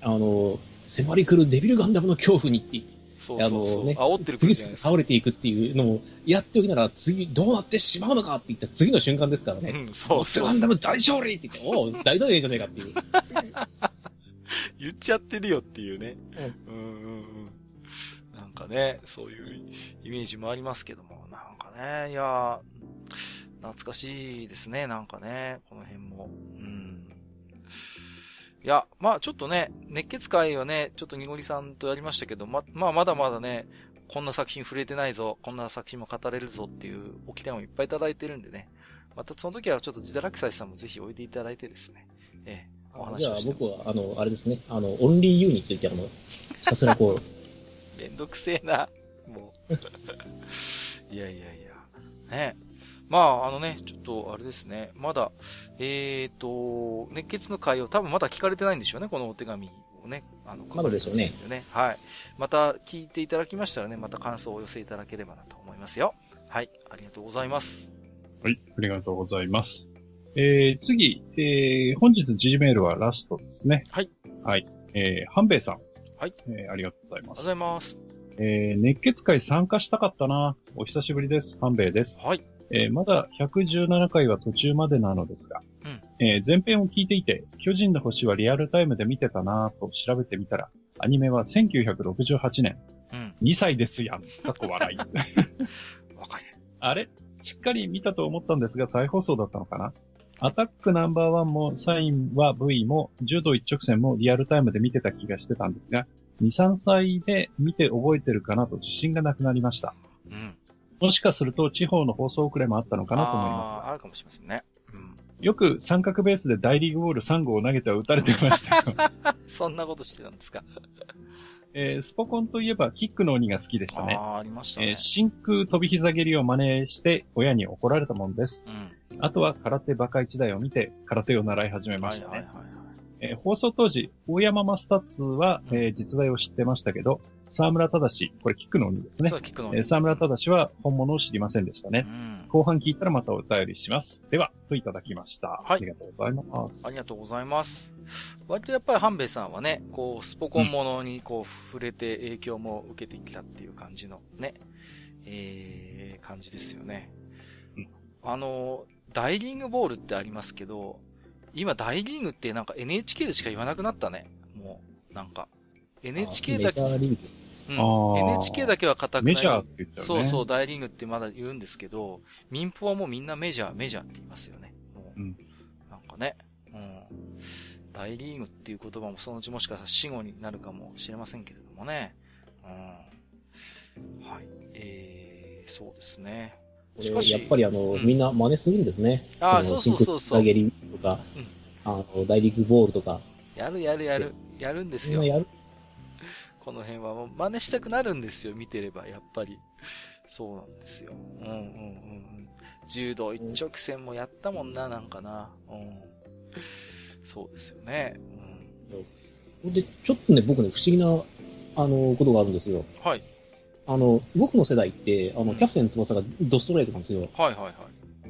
あの、迫り来るデビルガンダムの恐怖にってそうそうそう。あのね、煽ってる次々倒れていくっていうのをやっておきながら、次どうなってしまうのかって言った次の瞬間ですからね。うん、そうそうそう。でも大勝利って言って、おお、大団円じゃねえかっていう。言っちゃってるよっていうね。うん、うんうんうんなんかね、そういうイメージもありますけども、なんかね、いや懐かしいですね、なんかね、この辺も。うん。いや、まあちょっとね、熱血会をね、ちょっとにごりさんとやりましたけど、ま、まあまだまだね、こんな作品触れてないぞ、こんな作品も語れるぞっていう置き手もいっぱいいただいてるんでね。またその時はちょっとジダラクサイさんもぜひおいでいただいてですね。ええ、お話をじゃあ僕は、あの、あれですね、あの、オンリーユーについてあの、ひたすらこう。めんどくせえな、もう。いやいやいや。ね。まあ、あのね、ちょっと、あれですね。まだ、えっ、ー、と、熱血の会を多分まだ聞かれてないんでしょうね、このお手紙をね。あの、まだでしょうね。はい。また聞いていただきましたらね、また感想をお寄せいただければなと思いますよ。はい。ありがとうございます。はい。ありがとうございます。えー、次、えー、本日の G メールはラストですね。はい。はい。えー、半兵衛さん。はい。えー、ありがとうございます。ありがとうございます。えー、熱血会参加したかったな。お久しぶりです。半兵衛です。はい。えー、まだ117回は途中までなのですが、うん、えー、前編を聞いていて、巨人の星はリアルタイムで見てたなぁと調べてみたら、アニメは1968年。うん、2歳ですやん。かっこ笑い。若い。あれ？しっかり見たと思ったんですが、再放送だったのかな？アタックナンバーワンもサインは V も柔道一直線もリアルタイムで見てた気がしてたんですが、2、3歳で見て覚えてるかなと自信がなくなりました。うん。もしかすると地方の放送遅れもあったのかなと思います。ああるかもしれませんね。うん、よく三角ベースで大リーグボール3号を投げては打たれてました。そんなことしてたんですか。えー、スポコンといえばキックの鬼が好きでしたね。ああ、ありましたね。えー、真空飛び膝蹴りを真似して親に怒られたもんです。うん、あとは空手バカ一代を見て空手を習い始めましたね。はいはいはいえー、放送当時、大山マスタッツは、えー、実在を知ってましたけど、沢村忠これキックの鬼ですね。そう、キックの鬼。えー、沢村忠は本物を知りませんでしたね。うん、後半聞いたらまたお便りします。では、といただきました。はい。ありがとうございます。ありがとうございます。割とやっぱり半兵衛さんはね、こう、スポコンものにこう、触れて影響も受けてきたっていう感じのね、えー、感じですよね。うん、あの、ダイリングボールってありますけど、今大リーグってなんか NHK でしか言わなくなったね。もう、なんか。NHK だけ。うん、NHK だけは固くない。メジャーって言っちゃう、ね、そうそう、大リーグってまだ言うんですけど、民放はもうみんなメジャー、メジャーって言いますよね。もう、うん、なんかね、うん。大リーグっていう言葉もそのうちもしかしたら死語になるかもしれませんけれどもね。うん。はい。えー、そうですね。しかし、やっぱりあの、うん、みんな真似するんですね。ああ、そうそうそうそう。投げりとか、うん、あの、大リーグボールとか。やるやるやる。やるんですよ。やる。この辺はもう真似したくなるんですよ、見てれば、やっぱり。そうなんですよ。うんうんうん。柔道一直線もやったもんな、なんかな。うん。そうですよね。うん。で、ちょっとね、僕ね、不思議な、あの、ことがあるんですよ。はい。あの、僕の世代って、あの、キャプテン翼がドストライクなんですよ。はいはいは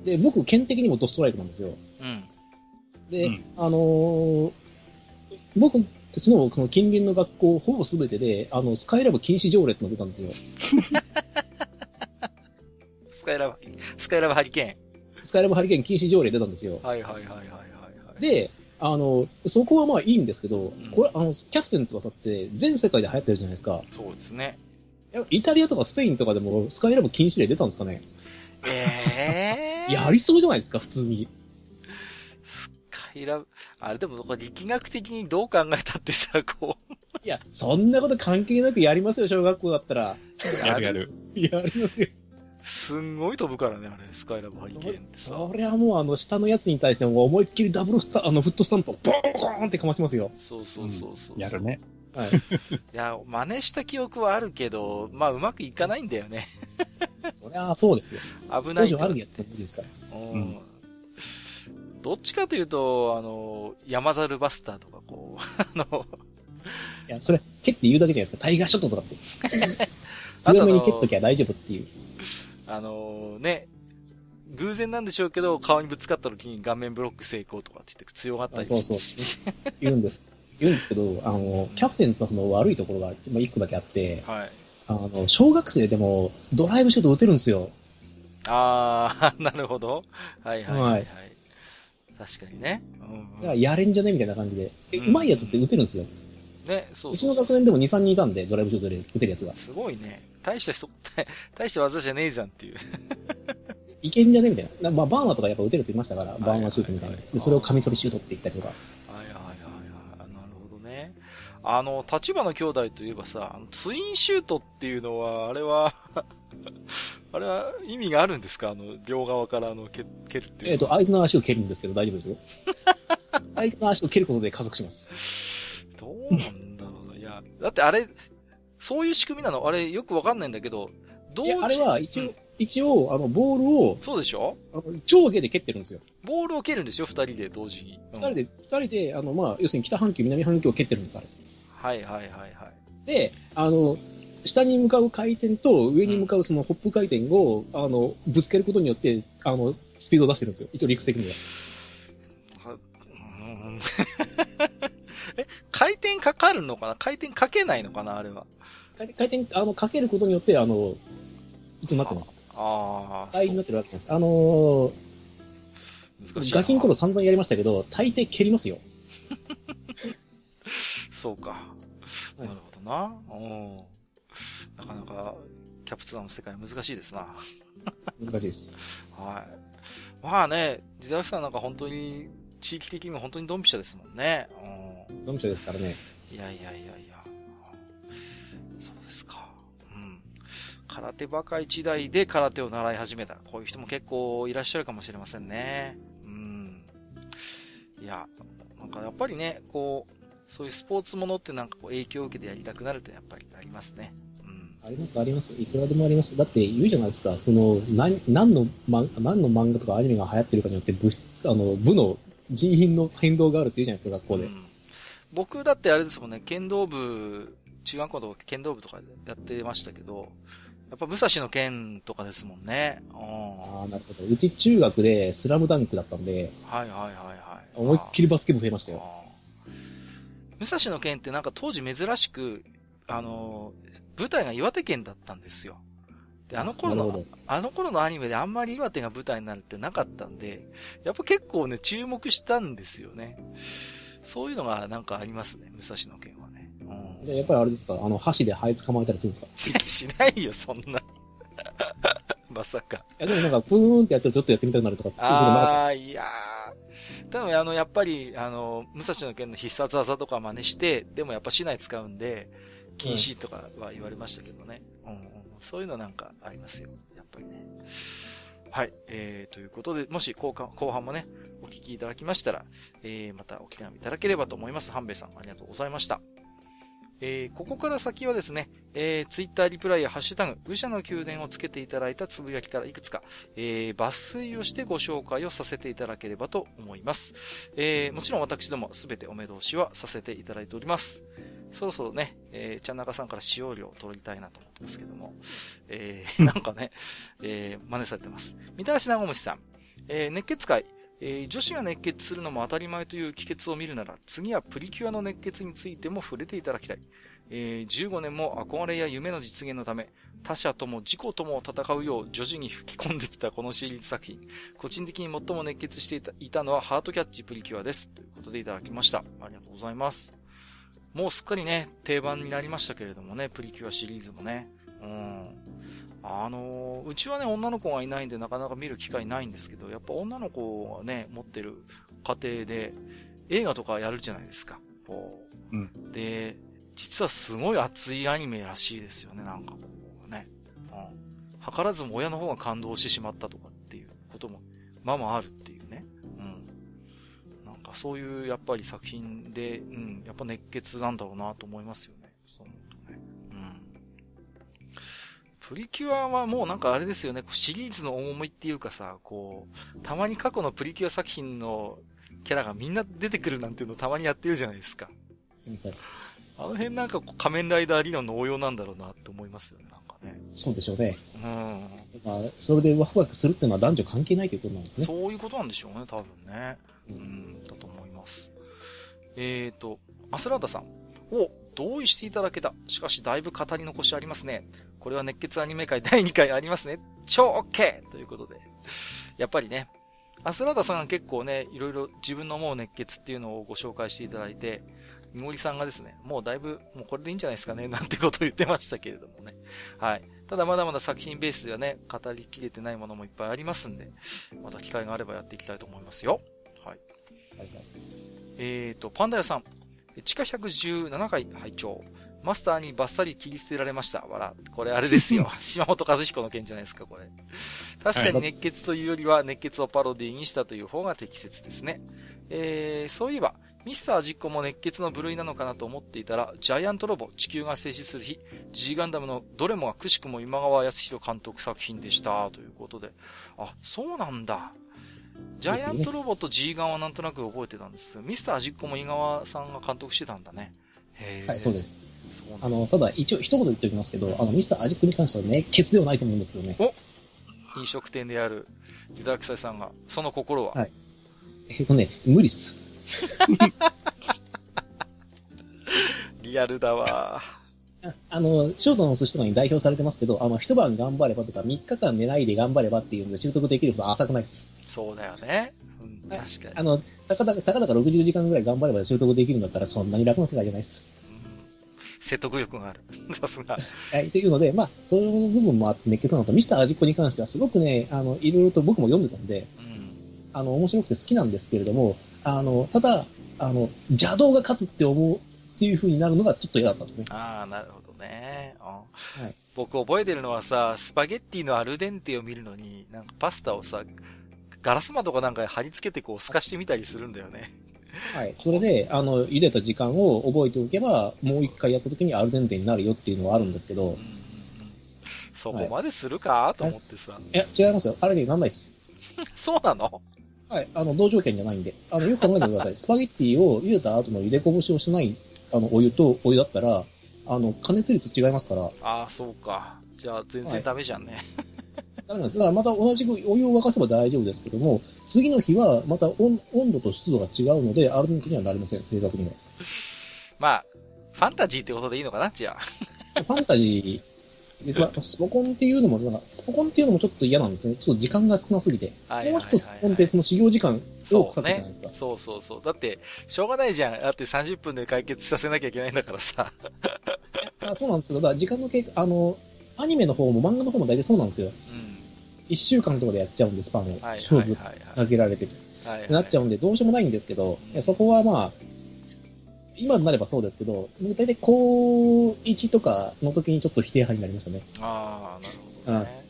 い。で、僕、剣的にもドストライクなんですよ。うん。で、うん、あのー、僕たちのその近隣の学校、ほぼ全てで、あの、スカイラブ禁止条例ってのが出たんですよ。スカイラブ、スカイラブハリケーン。スカイラブハリケーン禁止条例出たんですよ。はいはいはいはいはい、はい。で、あの、そこはまあいいんですけど、うん、これ、あの、キャプテン翼って全世界で流行ってるじゃないですか。そうですね。イタリアとかスペインとかでもスカイラブ禁止令出たんですかねええー、やりそうじゃないですか、普通に。スカイラブ、あれでも、力学的にどう考えたってさ、こう。いや、そんなこと関係なくやりますよ、小学校だったら。やるやる。やりますよ。すんごい飛ぶからね、あれ、スカイラブハリケーンってさ。そりゃもう、あの、下のやつに対しても思いっきりダブルスタ、あの、フットスタンプをボーンってかましますよ。そうそうそうそう、うん、やるね。はい。いや、真似した記憶はあるけど、まあ、うまくいかないんだよね。そりゃそうですよ。危ない。あるやつですから。うん。どっちかというと、あの、山猿バスターとか、こう、あの、いや、それ、蹴って言うだけじゃないですか。タイガーショットとかって。強めに蹴っときゃ大丈夫っていう。あのね、偶然なんでしょうけど、顔にぶつかった時に顔面ブロック成功とかって言って強がったりして。そうそう。言うんです。言うんですけど、あの、キャプテンズのその悪いところが、まあ、一個だけあって、はい。あの、小学生でもドライブシュート打てるんですよ。ああ、なるほど。はいはいはい、はい。確かにね。うん、だからやれんじゃね？みたいな感じで。え、うまいやつって打てるんですよ。ね、そううちの学年でも2、3人いたんで、ドライブシュートで打てるやつが。すごいね。大した人、大した技じゃねえじゃんっていう。いけんじゃね？みたいな。まあ、バーンワとかやっぱ打てる人いましたから、バーンワシュートみたいな。で、それをカミソリシュートって言ったりとか。はいはいはいはい。なるほどね。あの、立花兄弟といえばさ、ツインシュートっていうのは、あれはあれは意味があるんですか？あの、両側からあの蹴蹴るっていう。えっ、ー、と、相手の足を蹴るんですけど大丈夫ですよ。相手の足を蹴ることで加速します。どうなんだろうな。いや、だってあれ、そういう仕組みなの？あれよくわかんないんだけど、どうあれは一応、うん、一応、あの、ボールを、そうでしょ？上下で蹴ってるんですよ。ボールを蹴るんですよ、二人で同時に。二、人で、二人で、あの、まあ、要するに北半球、南半球を蹴ってるんです、あれ。はいはいはいはい。で、あの、下に向かう回転と上に向かうそのホップ回転を、あの、ぶつけることによって、あの、スピードを出してるんですよ。一応理屈的には。え、回転かかるのかな？回転かけないのかな？あれは。回転、あの、かけることによって、あの、一応なってます。ああ。になってるわけです。あのー、難しい。ガキンコロ散々やりましたけど、大抵蹴りますよ。そうか。なるほどな。うん。なかなか、キャプツアーの世界難しいですな。難しいです。はい。まあね、自宅さんなんか本当に、地域的にも本当にドンピシャですもんね。うん。ドンピシャですからね。いやいやいやいや。そうですか。うん。空手バカ一代で空手を習い始めた。こういう人も結構いらっしゃるかもしれませんね。うん。いや、なんかやっぱりね、こう、そういうスポーツものってなんかこう影響を受けてやりたくなるとやっぱりありますね。あります、あります。いくらでもあります。だって言うじゃないですか、その、何、何の、ま、何の漫画とかアニメが流行ってるかによって部、あの、部の人員の変動があるって言うじゃないですか、学校で。うん、僕だってあれですもんね、剣道部、中学校とか剣道部とかやってましたけど、やっぱ武蔵の剣とかですもんね。ああ、なるほど。うち中学でスラムダンクだったんで、はいはいはいはい。思いっきりバスケ部増えましたよ。武蔵の剣ってなんか当時珍しく、あの、舞台が岩手県だったんですよ。で、あの頃の、あの頃のアニメであんまり岩手が舞台になるってなかったんで、やっぱ結構ね、注目したんですよね。そういうのがなんかありますね、武蔵野県はね。うん。じゃやっぱりあれですか、あの、箸でハエ捕まえたりするんですか？しないよ、そんな。まさか。いや、でもなんか、プーンってやってるとちょっとやってみたくなるとかああ、いやー。でも、あの、やっぱり、あの、武蔵野県の必殺技とか真似して、でもやっぱ市内使うんで、禁止とかは言われましたけどね。うん、うん、そういうのなんかありますよ。やっぱりね。はい。えー、ということで、もし後半後半もね、お聞きいただきましたら、えー、またお気紙いただければと思います。半兵衛さん、ありがとうございました。えー、ここから先はですね、えー、ツイッターリプライやハッシュタグ、愚者の宮殿をつけていただいたつぶやきからいくつか、えー、抜粋をしてご紹介をさせていただければと思います。えー、もちろん私どもすべてお目通しはさせていただいております。そろそろね、えー、ちゃんなかさんから使用料を取りたいなと思ってますけども、えー、なんかね、えー、真似されてます。みたらしなごむしさん、えー、熱血会、えー、女子が熱血するのも当たり前という帰結を見るなら、次はプリキュアの熱血についても触れていただきたい。えー、15年も憧れや夢の実現のため、他者とも自己とも戦うよう徐々に吹き込んできたこのシリーズ作品。個人的に最も熱血していたのはハートキャッチプリキュアです。ということでいただきました。ありがとうございます。もうすっかりね、定番になりましたけれどもね、プリキュアシリーズもね。うん。あのー、うちはね、女の子がいないんでなかなか見る機会ないんですけど、やっぱ女の子がね、持ってる家庭で、映画とかやるじゃないですか。こう。うん。で、実はすごい熱いアニメらしいですよね、なんかこうね。うん。図らずも親の方が感動してしまったとかっていうことも、まあまああるっていう。かそういうやっぱり作品で、うん、やっぱ熱血なんだろうなと思いますよね。そう思うとね。うん。プリキュアはもうなんかあれですよね、シリーズの重みっていうかさ、こう、たまに過去のプリキュア作品のキャラがみんな出てくるなんていうのをたまにやってるじゃないですか。あの辺なんか仮面ライダーリノの応用なんだろうなって思いますよね、なんかね。そうでしょうね。うん。まあ、それでワクワクするっていうのは男女関係ないということなんですね。そういうことなんでしょうね、多分ね。うん、だと思います。えーと、アスラーダさん。お、同意していただけた。しかし、だいぶ語り残しありますね。これは熱血アニメ界第2回ありますね。超 OK! ということで。やっぱりね、アスラーダさんが結構ね、いろいろ自分の思う熱血っていうのをご紹介していただいて、みもりさんがですね、もうだいぶ、もうこれでいいんじゃないですかね、なんてことを言ってましたけれどもね。はい。ただまだまだ作品ベースではね、語りきれてないものもいっぱいありますんで、また機会があればやっていきたいと思いますよ。はい。はい、えーと、パンダ屋さん。地下117回拝聴マスターにバッサリ切り捨てられました。わら。これあれですよ。島本和彦の件じゃないですか、これ。確かに熱血というよりは熱血をパロディにしたという方が適切ですね。えー、そういえば、ミスター実行も熱血の部類なのかなと思っていたら、ジャイアントロボ、地球が静止する日、G ガンダムのどれもがくしくも今川康弘監督作品でした、ということで。あ、そうなんだ。ジャイアントロボと G ガンはなんとなく覚えてたんですミスター実行も井川さんが監督してたんだね。へはい、そうです。あの、ただ、一応、一言言っておきますけど、あの、ミスターアジックに関しては熱血ではないと思うんですけどね。お飲食店である、自宅祭さんが、その心は？はい。えっ、ー、とね、無理っす。リアルだわ。あの、ショートの寿司とかに代表されてますけど、あの、一晩頑張ればとか、3日間寝ないで頑張ればっていうので習得できることは浅くないです。そうだよね。うん、確かに。あの、たかだか、たかだか60時間ぐらい頑張れば習得できるんだったら、そんなに楽な世界じゃないです。説得力がある。さすが。はい、というので、まあ、そういう部分もあって熱血なのと、ミスター味っ子に関してはすごくね、あの、いろいろと僕も読んでたんで、うん、あの、面白くて好きなんですけれども、あの、ただ、あの、邪道が勝つって思うっていう風になるのがちょっと嫌だったとね。ああ、なるほどね。はい、僕覚えてるのはさ、スパゲッティのアルデンテを見るのに、なんかパスタをさ、ガラス窓かなんか貼り付けてこう透かしてみたりするんだよね。はい。それで、あの、茹でた時間を覚えておけば、もう一回やった時にアルデンテになるよっていうのはあるんですけど。うんうんうん、そこまでするか、はい、と思ってさ。いや、違いますよ。あれになんないです。そうなの？はい。あの、同条件じゃないんで。あの、よく考えてください。スパゲッティを茹でた後の茹でこぼしをしない、あの、お湯とお湯だったら、あの、加熱率違いますから。ああ、そうか。じゃあ、全然ダメじゃんね。はい、ダメなんです。だからまた同じくお湯を沸かせば大丈夫ですけども、次の日はまた温温度と湿度が違うので、アルデンテにはなりません、正確には。まあ、ファンタジーってことでいいのかなじゃあ。ファンタジで、まあ、スポコンっていうのも、スポコンっていうのもちょっと嫌なんですね。ちょっと時間が少なすぎて。もうちょっとスポコンってその修行時間を腐ってじゃないですか。そう,、そうそうだって、しょうがないじゃん。だって30分で解決させなきゃいけないんだからさ。あそうなんですけど、だ時間の経過、あの、アニメの方も漫画の方も大体そうなんですよ。うん。1週間とかでやっちゃうんで、スパンを。勝負かけられてて。はいはい、なっちゃうんで、どうしようもないんですけど、うん、そこはまあ、今になればそうですけど、大体高1とかの時にちょっと否定派になりましたね。ああ、なるほど、ね、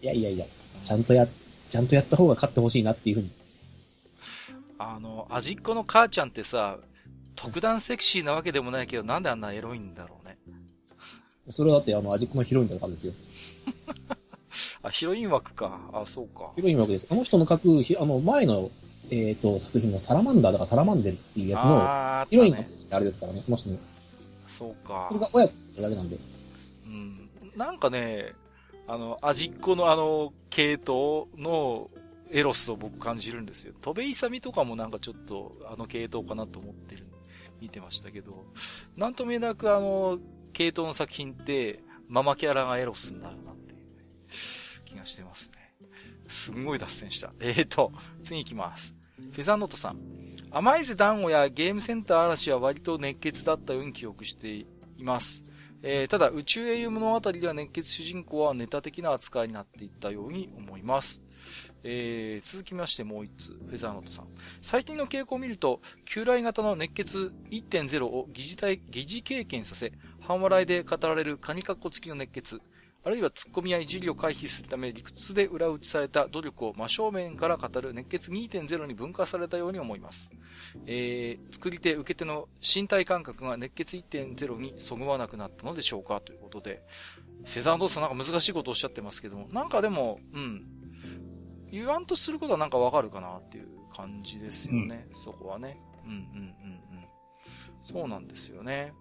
いやいやいや、ちゃんとや、ちゃんとやった方が勝ってほしいなっていうふうに。あの、味っ子の母ちゃんってさ、特段セクシーなわけでもないけど、なんであんなエロいんだろうね。それはだって、あの、味っ子のヒロインだからですよ。あ、ヒロイン枠か。あ、そうか。ヒロイン枠です。あの人の書く、あの、前のえっ、ー、と、作品のサラマンダーだからサラマンデルっていうやつの、ヒロインのあれですからね、この人の。そうか。それが親子だけなんで。うん。なんかね、あの、味っ子のあの、系統のエロスを僕感じるんですよ。戸部勇とかもなんかちょっとあの系統かなと思ってる、見てましたけど、なんとも言えなくあの、系統の作品って、ママキャラがエロスになるなっていう、気がしてますね。すんごい脱線した。えーと、次行きます。フェザーノートさん。甘いぜ団子やゲームセンター嵐は割と熱血だったように記憶しています。えー、ただ、宇宙英雄物語では熱血主人公はネタ的な扱いになっていったように思います。えー、続きましてもう一つ、フェザーノートさん。最近の傾向を見ると、旧来型の熱血1.0を疑似体、疑似経験させ、半笑いで語られるカニカッコ付きの熱血、あるいは突っ込みやいじりを回避するため理屈で裏打ちされた努力を真正面から語る熱血2.0に分化されたように思います。えー、作り手、受け手の身体感覚が熱血1.0にそぐわなくなったのでしょうかということで、セザードースなんか難しいことをおっしゃってますけども、なんかでも、うん、言わんとすることはなんかわかるかなっていう感じですよね、うん、そこはね。うんうんうんうん。そうなんですよね。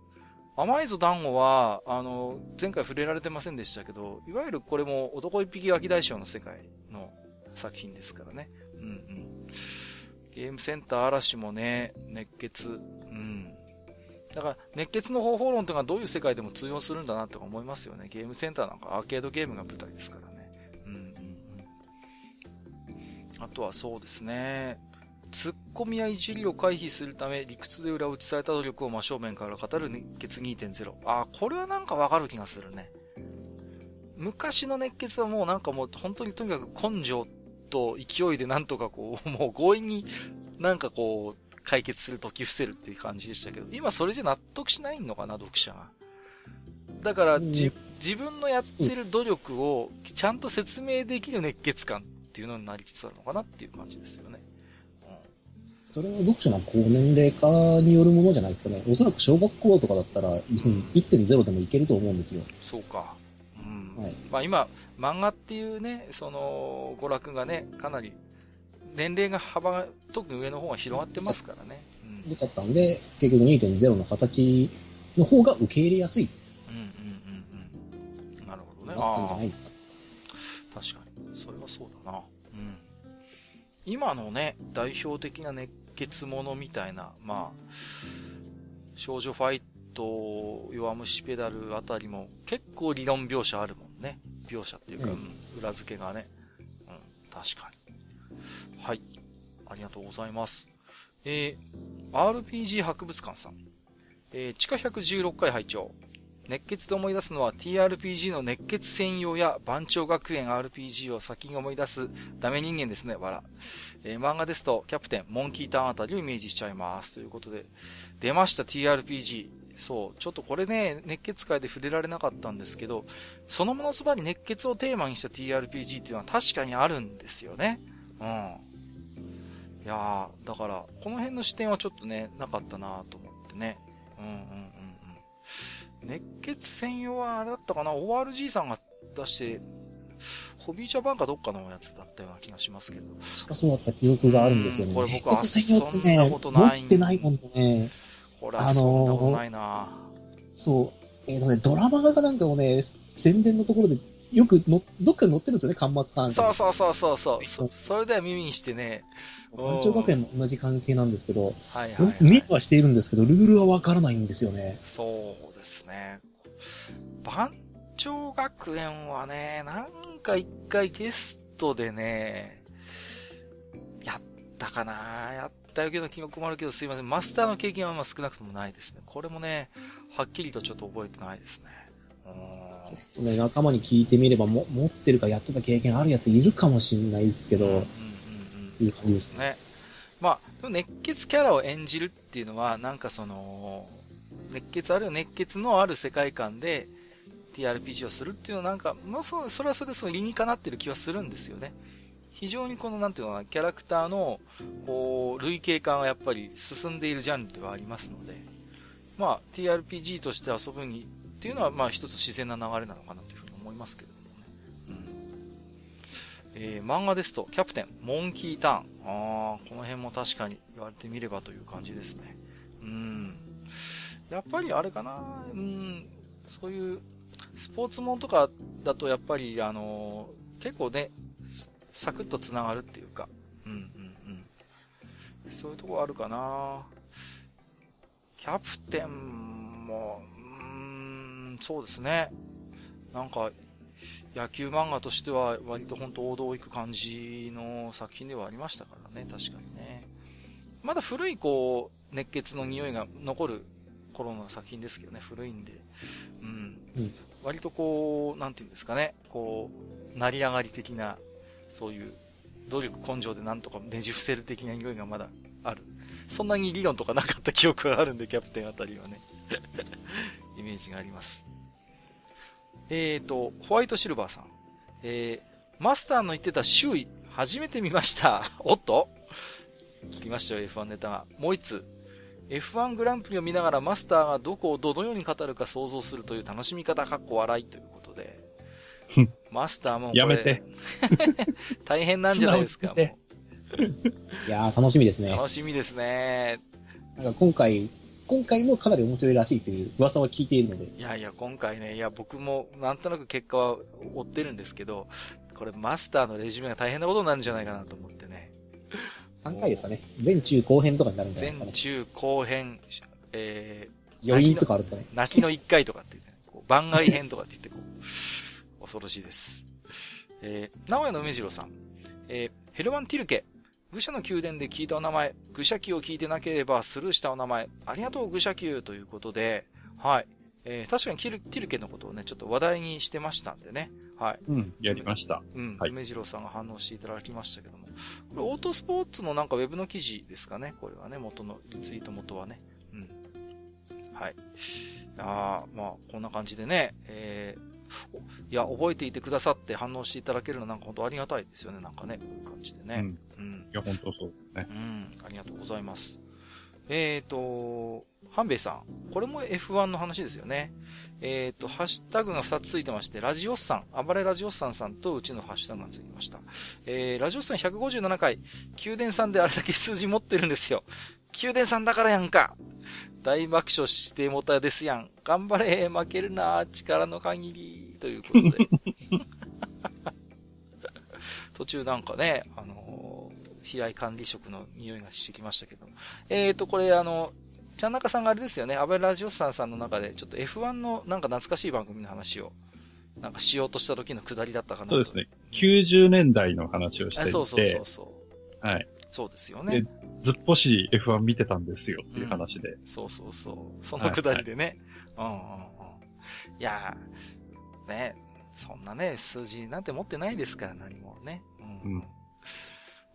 甘いぞ団子は、あの、前回触れられてませんでしたけど、いわゆるこれも男一匹ガキ大将の世界の作品ですからね。うんうん。ゲームセンター嵐もね、熱血。うん。だから、熱血の方法論っていうのはどういう世界でも通用するんだなとか思いますよね。ゲームセンターなんかアーケードゲームが舞台ですからね。うんうんうん。あとはそうですね。突っ込みやいじりを回避するため、理屈で裏打ちされた努力を真正面から語る熱血2.0。ああ、これはなんかわかる気がするね。昔の熱血はもうなんかもう本当にとにかく根性と勢いでなんとかこう、もう強引になんかこう、解決する解き伏せるっていう感じでしたけど、今それじゃ納得しないのかな、読者が。だから、うん、自分のやってる努力をちゃんと説明できる熱血感っていうのになりつつあるのかなっていう感じですよね。うん、それは読者の高年齢化によるものじゃないですかね。おそらく小学校とかだったら、1.0でもいけると思うんですよ。そうか。うん。はい、まあ今、漫画っていうね、その、娯楽がね、かなり年齢が幅が、特に上の方が広がってますからね。出ちゃったんで、結局2.0の形の方が受け入れやすい。うんうんうんうん。なるほどね。だったんじゃないですか。確かに。それはそうだな。うん。今のね、代表的な熱血ものみたいな、まあ、少女ファイト、弱虫ペダルあたりも結構理論描写あるもんね。描写っていうか、うん、裏付けがね。うん、確かに。はい。ありがとうございます。えー、RPG 博物館さん。えー、地下116回拝聴熱血で思い出すのは TRPG の熱血専用や番長学園 RPG を先に思い出すダメ人間ですね、わら。えー、漫画ですとキャプテン、モンキーターンあたりをイメージしちゃいます。ということで、出ました TRPG。そう、ちょっとこれね、熱血界で触れられなかったんですけど、そのものズバリ熱血をテーマにした TRPG っていうのは確かにあるんですよね。うん。いやー、だから、この辺の視点はちょっとね、なかったなと思ってね。うんうんうんうん。熱血専用はあれだったかな ?ORG さんが出して、ホビージャパンかどっかのやつだったような気がしますけど。そりゃそうだった記憶があるんですよね。これ僕は、そんなことない。持ってないもんね。これはそんなことないな、そう。えっ、ー、とね、ドラマがなんかもね、宣伝のところでよくの、どっかに載ってるんですよね、端末関係。そうそうそうそうそうそ。それでは耳にしてね。番長学園も同じ関係なんですけど、はいはい、はい、見はしているんですけど、ルールはわからないんですよね。そうですね。番長学園はね、なんか一回ゲストでね、やったかなやったよけど記憶もあるけどすいません。マスターの経験はまあ少なくともないですね。これもね、はっきりとちょっと覚えてないですね。うんね、仲間に聞いてみればも、持ってるかやってた経験あるやついるかもしれないですけど、うんうんいう感じですね。まあ、熱血キャラを演じるっていうのは、なんかその、熱血あるいは熱血のある世界観で TRPG をするっていうのはなんか、まあそ、それはそれでその理にかなってる気はするんですよね。非常にこの、なんていうのかな、キャラクターの、こう、類型感はやっぱり進んでいるジャンルではありますので、まあ、TRPG として遊ぶにっていうのは、まあ一つ自然な流れなのかなというふうに思いますけれどもね。うん。えー、漫画ですと、キャプテン、モンキーターン。ああ、この辺も確かに言われてみればという感じですね。うん。やっぱりあれかな、うん、そういうスポーツもんとかだとやっぱり、あの、結構ね、サクッと繋がるっていうか、うんうんうん。そういうとこあるかなキャプテンも、うんそうですね。なんか、野球漫画としては割と本当王道を行く感じの作品ではありましたからね、確かにね。まだ古いこう、熱血の匂いが残る頃の作品ですけどね、古いんで。うん。うん、割とこう、なんていうんですかね、こう、成り上がり的な、そういう、努力根性でなんとかねじ伏せる的な匂いがまだある。そんなに理論とかなかった記憶があるんで、キャプテンあたりはね。イメージがあります。えーと、ホワイトシルバーさん。えー、マスターの言ってた周囲、初めて見ました。おっと聞きましたよ、F1 ネタが。もう一つ。F1 グランプリを見ながらマスターがどこをどのように語るか想像するという楽しみ方、かっこ笑いということで。マスターもやめて。大変なんじゃないですか、もう。いやー、楽しみですね。楽しみですね。なんか今回、今回もかなり面白いらしいという噂は聞いているので。いやいや、今回ね、いや、僕もなんとなく結果は追ってるんですけど、これマスターのレジュメが大変なことになるんじゃないかなと思ってね。3回ですかね。全中後編とかになるんじゃないですかね。全中後編、え余韻とかあるかね。泣きの一回とかって言って、ね、こう番外編とかって言ってこう、恐ろしいです。えー、名古屋の梅次郎さん。えー、ヘルマン・ティルケ。愚者の宮殿で聞いたお名前、愚者級を聞いてなければスルーしたお名前、ありがとう愚者級ということで、はい。えー、確かにキルティルケのことをね、ちょっと話題にしてましたんでね。はい。うん、やりました。うん。はい、梅次郎さんが反応していただきましたけども。これ、オートスポーツのなんかウェブの記事ですかね？これはね、元の、リツイート元はね。うん。はい。ああ、まあ、こんな感じでね、えー、いや、覚えていてくださって反応していただけるのなんか本当ありがたいですよね、なんかね、こういう感じでね。うん。うん、いや、本当そうですね。うん、ありがとうございます。えっ、ー、と、半兵衛さん。これも F1 の話ですよね。えっ、ー、と、ハッシュタグが2つついてまして、ラジオスさん、暴れラジオスさんさんとうちのハッシュタグがついてました。えー、ラジオスさん157回、宮殿さんであれだけ数字持ってるんですよ。宮殿さんだからやんか。大爆笑してもたですやん。頑張れ、負けるな、力の限り。ということで。途中なんかね、あのー、悲哀管理職の匂いがしてきましたけど。えっ、ー、と、これあの、ちゃんなかさんがあれですよね、アベラジオスさんさんの中で、ちょっと F1 のなんか懐かしい番組の話を、なんかしようとした時のくだりだったかなそうですね。90年代の話をしていて。そうそうそうそう。はい。そうですよね。ずっぽし F1 見てたんですよっていう話で。うん、そうそうそう。そのくだりでね。はいはい、うんうんうん。いやー、ね、そんなね、数字なんて持ってないですから、何もね。うん。うん、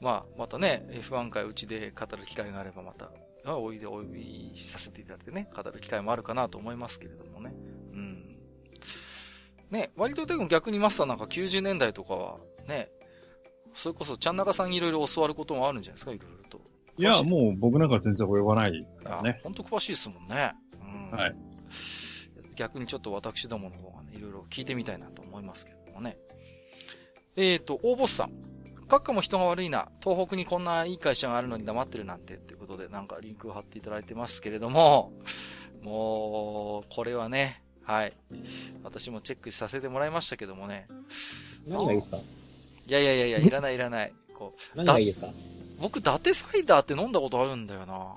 まあ、またね、F1 回うちで語る機会があればまたおいでお呼びさせていただいてね、語る機会もあるかなと思いますけれどもね。うん。ね、割とでも逆にマスターなんか90年代とかは、ね、それこそちゃんなかさんにいろいろ教わることもあるんじゃないですか、いろいろと。いや、もう僕なんか全然及ばないですからね。本当詳しいですもんね。うん。はい。逆にちょっと私どもの方がね、いろいろ聞いてみたいなと思いますけれどもね。えっ、ー、と、大ボスさん。閣下も人が悪いな。東北にこんないい会社があるのに黙ってるなんてっていうことでなんかリンクを貼っていただいてますけれども、もう、これはね、はい。私もチェックさせてもらいましたけどもね。何がいいですか？いやいやいやいや、いらないいらない。こう。何がいいですか？僕、伊達サイダーって飲んだことあるんだよな。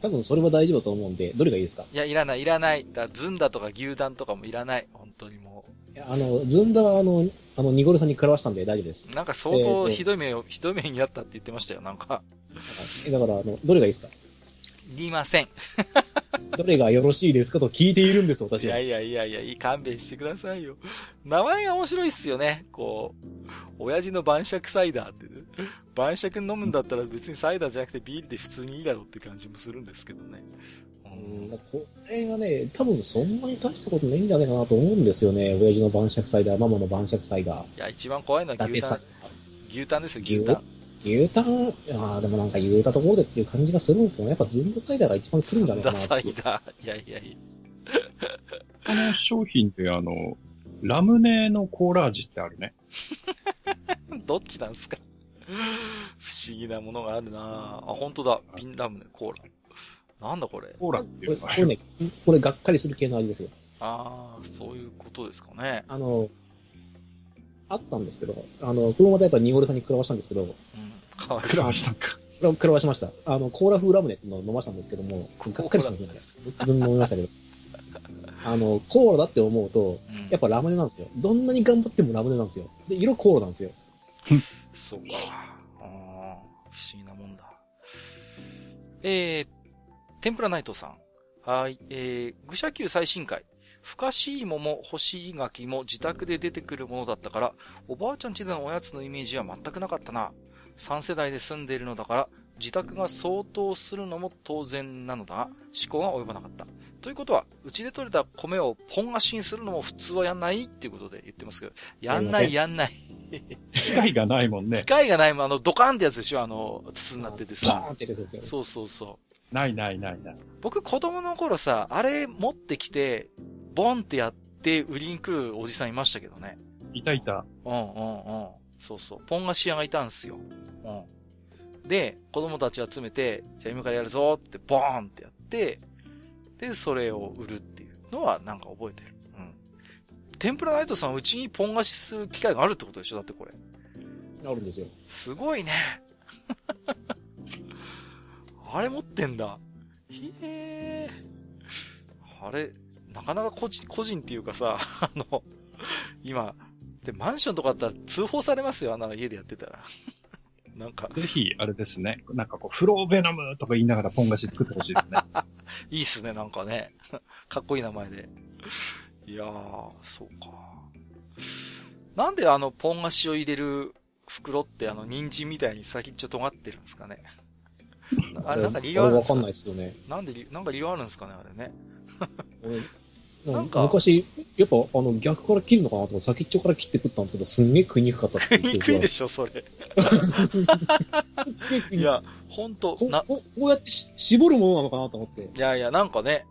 多分それは大丈夫と思うんで、どれがいいですか？いや、いらない、いらない。だずんだとか牛タンとかもいらない。本当にもう。あの、ずんだはあの、あの、ニゴルさんに食らわしたんで大丈夫です。なんか相当ひどい目を、ひどい目になったって言ってましたよ、なんか。だから、あの、どれがいいですか？いりません。どれがよろしいですかと聞いているんです、私は。いやいやいやいや、勘弁してくださいよ。名前が面白いっすよね。こう、親父の晩酌サイダーって。晩酌飲むんだったら別にサイダーじゃなくてビールで普通にいいだろうって感じもするんですけどね。うん、これがね、多分そんなに大したことないんじゃないかなと思うんですよね。親父の晩酌サイダー、ママの晩酌サイダー。いや、一番怖いのは牛タン。牛タンですよ、牛タン。牛タン、ああ、でもなんか言うたところでっていう感じがするんですけど、やっぱズンダサイダーが一番来るんじゃないかな。ズンダサイダー。いやいやいや。この商品ってあの、ラムネのコーラ味ってあるね。どっちなんすか？不思議なものがあるなあ、本当だ。ビンラムネ、コーラ。なんだこれ。コーラっていうこれね、これがっかりする系の味ですよ。ああ、そういうことですかね。あの、あったんですけど、あの、このまたやっぱニゴルさんに食らわしたんですけど、うん、かわい食らわしたんか。食らわしました。あの、コーラ風ラムネの飲ましたんですけども、がっかりしましたね。自分も飲みましたけど。あの、コーラだって思うと、やっぱラムネなんですよ。どんなに頑張ってもラムネなんですよ。で、色コーラなんですよ。そうか。ああ、不思議なもんだ。えー、天ぷらナイトさん。はい。えー、愚者級最新回。ふかし芋も干し柿も自宅で出てくるものだったから、おばあちゃんちでのおやつのイメージは全くなかったな。3世代で住んでいるのだから、自宅が相当するのも当然なのだが、思考が及ばなかった。ということは、うちで採れた米をポン菓子にするのも普通はやんないっていうことで言ってますけど、やんないやんない。機械がないもんね。機械がないもん、あの、ドカンってやつでしょあの、筒になっててさ。そうそうそう。ないないないない。僕子供の頃さ、あれ持ってきて、ボンってやって売りに来るおじさんいましたけどね。いたいた。うんうんうん。そうそう。ポン菓子屋がいたんすよ。うん。で、子供たち集めて、じゃあ今からやるぞってボーンってやって、で、それを売るっていうのはなんか覚えてる。うん。天ぷらナイトさん、うちにポン菓子する機会があるってことでしょ？だってこれ。あるんですよ。すごいね。あれ持ってんだ。へえ。あれ、なかなか個人、個人っていうかさ、あの、今、で、マンションとかだったら通報されますよ、あんな家でやってたら。なんか。ぜひ、あれですね。なんかこう、フローベナムとか言いながらポン菓子作ってほしいですね。いいっすね、なんかね。かっこいい名前で。いやー、そうか。なんであの、ポン菓子を入れる袋ってあの、人参みたいに先っちょ尖ってるんですかね。あれ、なんか理由あるんですか？わかんないですよね。なんで、なんか理由あるんですかね、あれね。なんか。昔、やっぱ、あの、逆から切るのかなと先っちょから切って食ったんですけど、すんげえ食いにくかったって食いにくいでしょ、それ。いや、ほんと、なここうやってし絞るものなのかなと思って。いやいや、なんかね、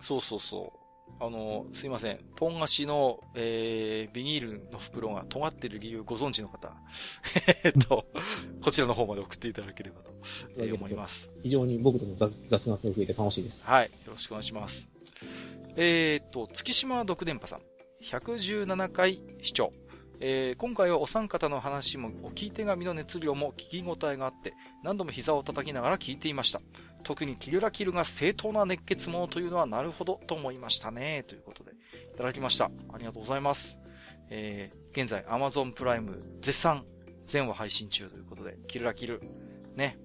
そうそうそう。あの、すいません。ポン菓子の、えー、ビニールの袋が尖ってる理由ご存知の方、えっと、こちらの方まで送っていただければと、えー、思います。非常に僕との雑雑学が増えて楽しいです。はい。よろしくお願いします。えっ、と、月島独電波さん。117回視聴。えー、今回はお三方の話も、お聞い手紙の熱量も聞き応えがあって、何度も膝を叩きながら聞いていました。特にキルラキルが正当な熱血者というのはなるほどと思いましたね。ということで、いただきました。ありがとうございます。えー、現在 Amazon プライム絶賛全話配信中ということで、キルラキル。ね。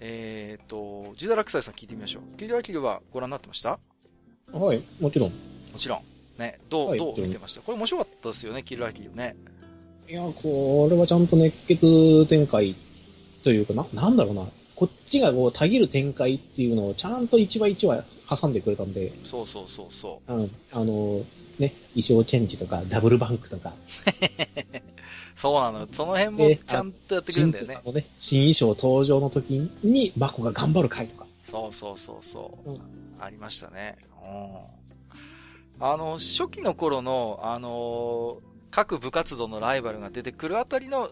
えっ、ー、と、ジダラクサイさん聞いてみましょう。キルラキルはご覧になってました？はい、もちろん。もちろん。ね、どう、はい、どう見てました？これ面白かったですよね、キルラキルね。いや、これはちゃんと熱血展開というかな、なんだろうな。こっちがこう、たぎる展開っていうのをちゃんと一話一話挟んでくれたんで。そうそうそうそう。うん。あの、ね、衣装チェンジとか、ダブルバンクとか。そうなの。その辺もちゃんとやってくるんだよね。新ね新衣装登場の時に、マコが頑張る回とか。そうそうそうそう。うん、ありましたね。うん。あの、初期の頃の、あのー、各部活動のライバルが出てくるあたりの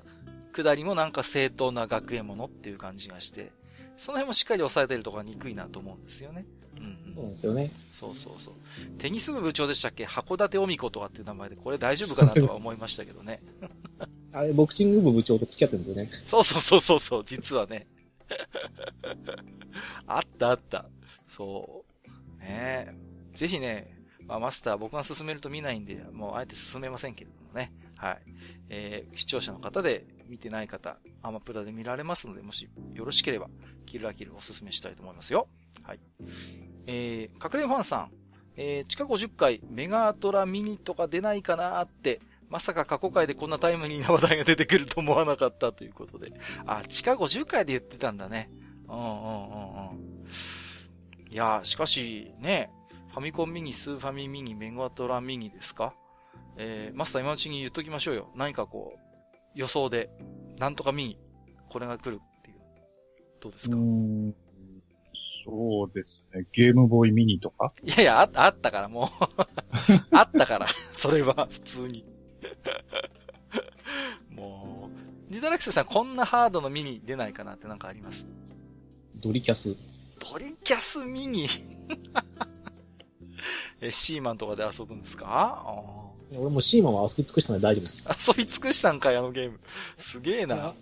下りもなんか正当な学園ものっていう感じがして、その辺もしっかり抑えてるところが憎いなと思うんですよね。うん、そうですよね。そうそうそう。テニス部部長でしたっけ？函館オミコとかっていう名前で、これ大丈夫かなとは思いましたけどね。あれ、ボクシング部部長と付き合ってるんですよね。そうそうそうそうそう、実はね。あったあった。そう。ねえ。ぜひね、まあ、マスター僕が進めると見ないんで、もうあえて進めませんけれどもね。はい。えー、視聴者の方で見てない方、アマプラで見られますので、もしよろしければ、キルラキルおすすめしたいと思いますよ。はい。えー、隠れファンさん、えー、地下50回メガトラミニとか出ないかなーって、まさか過去回でこんなタイムリーな話題が出てくると思わなかったということで。あ、地下50回で言ってたんだね。うんうんうんうん。いやーしかし、ね、ファミコンミニ、スーファミミニ、メガトラミニですか？えー、マスター今のうちに言っときましょうよ。何かこう、予想で、なんとかミニ、これが来るっていう。どうですか？うんそうですね。ゲームボーイミニとか？いやいや、ああったからもう あったから。それは、普通に もう、ジダラクセさん、こんなハードのミニ出ないかなってなんかあります？ドリキャス。ドリキャスミニ？え、シーマンとかで遊ぶんですか？俺もシーマンは遊び尽くしたんで大丈夫です。遊び尽くしたんかい、あのゲーム。すげえな。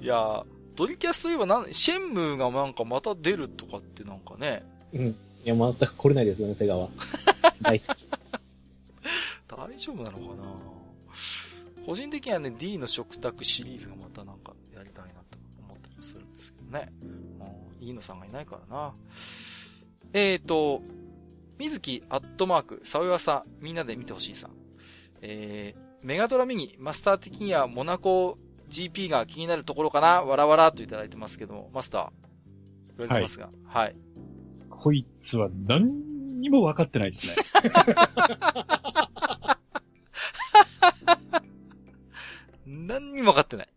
いやドリキャスといえばなん、シェンムーがなんかまた出るとかってなんかね。うん。いや、全く来れないですよね、セガは。大好き。大丈夫なのかな個人的にはね、D の食卓シリーズがまたなんかやりたいなと思ったりもするんですけどね。うん、飯野さんがいないからな。えーと、水木アットマーク、さおやさ、みんなで見てほしいさん。えー、メガドラミニ、マスター的にはモナコ GP が気になるところかなわらわらといただいてますけども、マスター、言われてますが、はい。はい、こいつは何にも分かってないですね。何にも分かってない。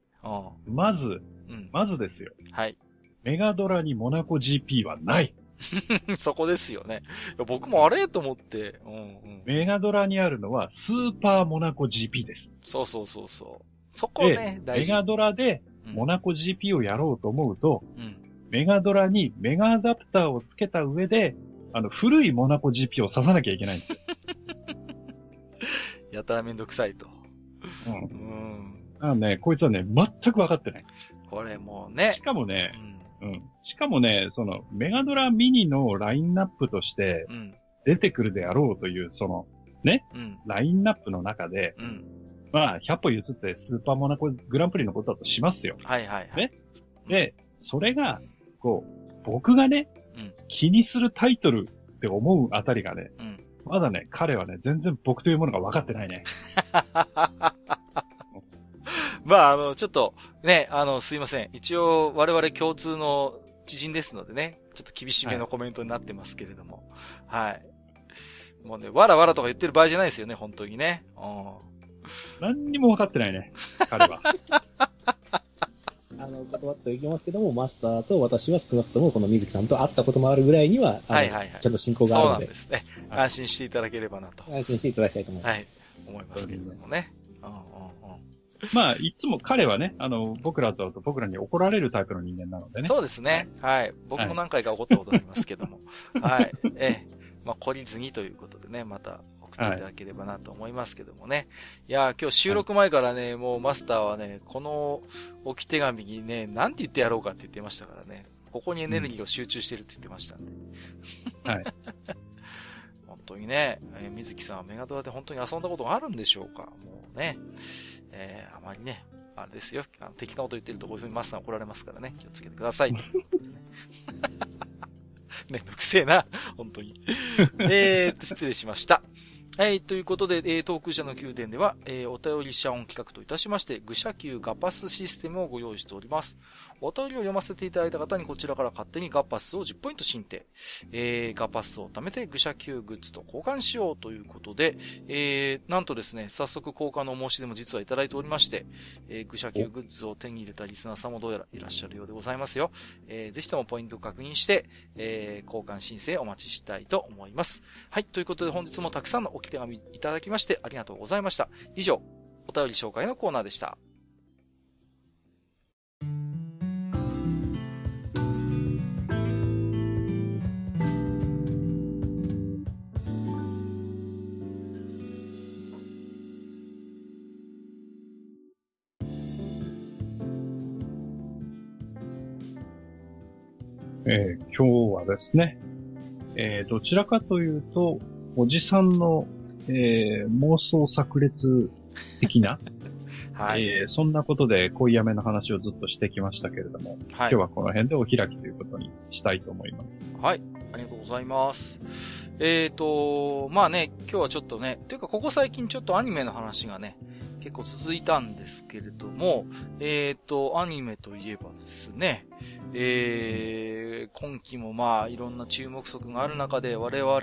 まず、うん、まずですよ。はい。メガドラにモナコ GP はない。そこですよね。僕もあれと思って、うんうん、メガドラにあるのはスーパーモナコ GP です。そうそうそうそう。そこね、大事。メガドラでモナコ GP をやろうと思うと、うん、メガドラにメガアダプターをつけた上で、あの、古いモナコ GP を刺さなきゃいけないんですよ。やたらめんどくさいと。うん。うん。あね、こいつはね、全く分かってない。これもうね。しかもね、うんうん。しかもね、その、メガドラミニのラインナップとして、出てくるであろうという、その、ね、うん、ラインナップの中で、うん、まあ、100歩譲ってスーパーモナコグランプリのことだとしますよ。はいはいはい。ね。で、それが、こう、僕がね、うん、気にするタイトルって思うあたりがね、うん、まだね、彼はね、全然僕というものが分かってないね。まあ、あの、ちょっと、ね、あの、すいません。一応、我々共通の知人ですのでね、ちょっと厳しめのコメントになってますけれども。はい、はい。もうね、わらわらとか言ってる場合じゃないですよね、本当にね。うん。何にも分かってないね、彼は。あの、断っておきますけども、マスターと私は少なくともこの水木さんと会ったこともあるぐらいには、はいはいはい。ちゃんと進行があるので。そうなんですね。安心していただければなと。安心していただきたいと思います。はい。思いますけれどもね。うん。まあ、いつも彼はね、あの、僕らとと僕らに怒られるタイプの人間なのでね。そうですね。はい。僕も何回か怒ったことありますけども。はい。ええ。まあ、懲りずにということでね、また送っていただければなと思いますけどもね。はい、いや今日収録前からね、はい、もうマスターはね、この置き手紙にね、なんて言ってやろうかって言ってましたからね。ここにエネルギーを集中してるって言ってましたんで。はい。本当にね、えー、水木さんはメガドラで本当に遊んだことがあるんでしょうかもうね、えー、あまりね、あれですよ。あの適当なこと言ってるとこういうふうにマスター怒られますからね。気をつけてください。めんどくせえな。本当に。えーと、失礼しました。はい、ということで、えー、トーク社の宮殿では、えー、お便り謝恩企画といたしまして、愚者級ガパスシステムをご用意しております。お便りを読ませていただいた方にこちらから勝手にガパスを10ポイント申請。えー、ガパスを貯めて愚者級グッズと交換しようということで、えー、なんとですね、早速交換のお申し出も実はいただいておりまして、えー、愚者級グッズを手に入れたリスナーさんもどうやらいらっしゃるようでございますよ。えー、ぜひともポイントを確認して、えー、交換申請お待ちしたいと思います。はい、ということで本日もたくさんの置き手紙いただきましてありがとうございました。以上、お便り紹介のコーナーでした。えー、今日はですね、えー、どちらかというと、おじさんの、えー、妄想炸裂的な、はい、えー、そんなことで恋やめの話をずっとしてきましたけれども、はい、今日はこの辺でお開きということにしたいと思います。はい、ありがとうございます。えっ、ー、と、まあね、今日はちょっとね、というかここ最近ちょっとアニメの話がね、結構続いたんですけれども、えっ、ー、と、アニメといえばですね、えー、今期もまあいろんな注目作がある中で我々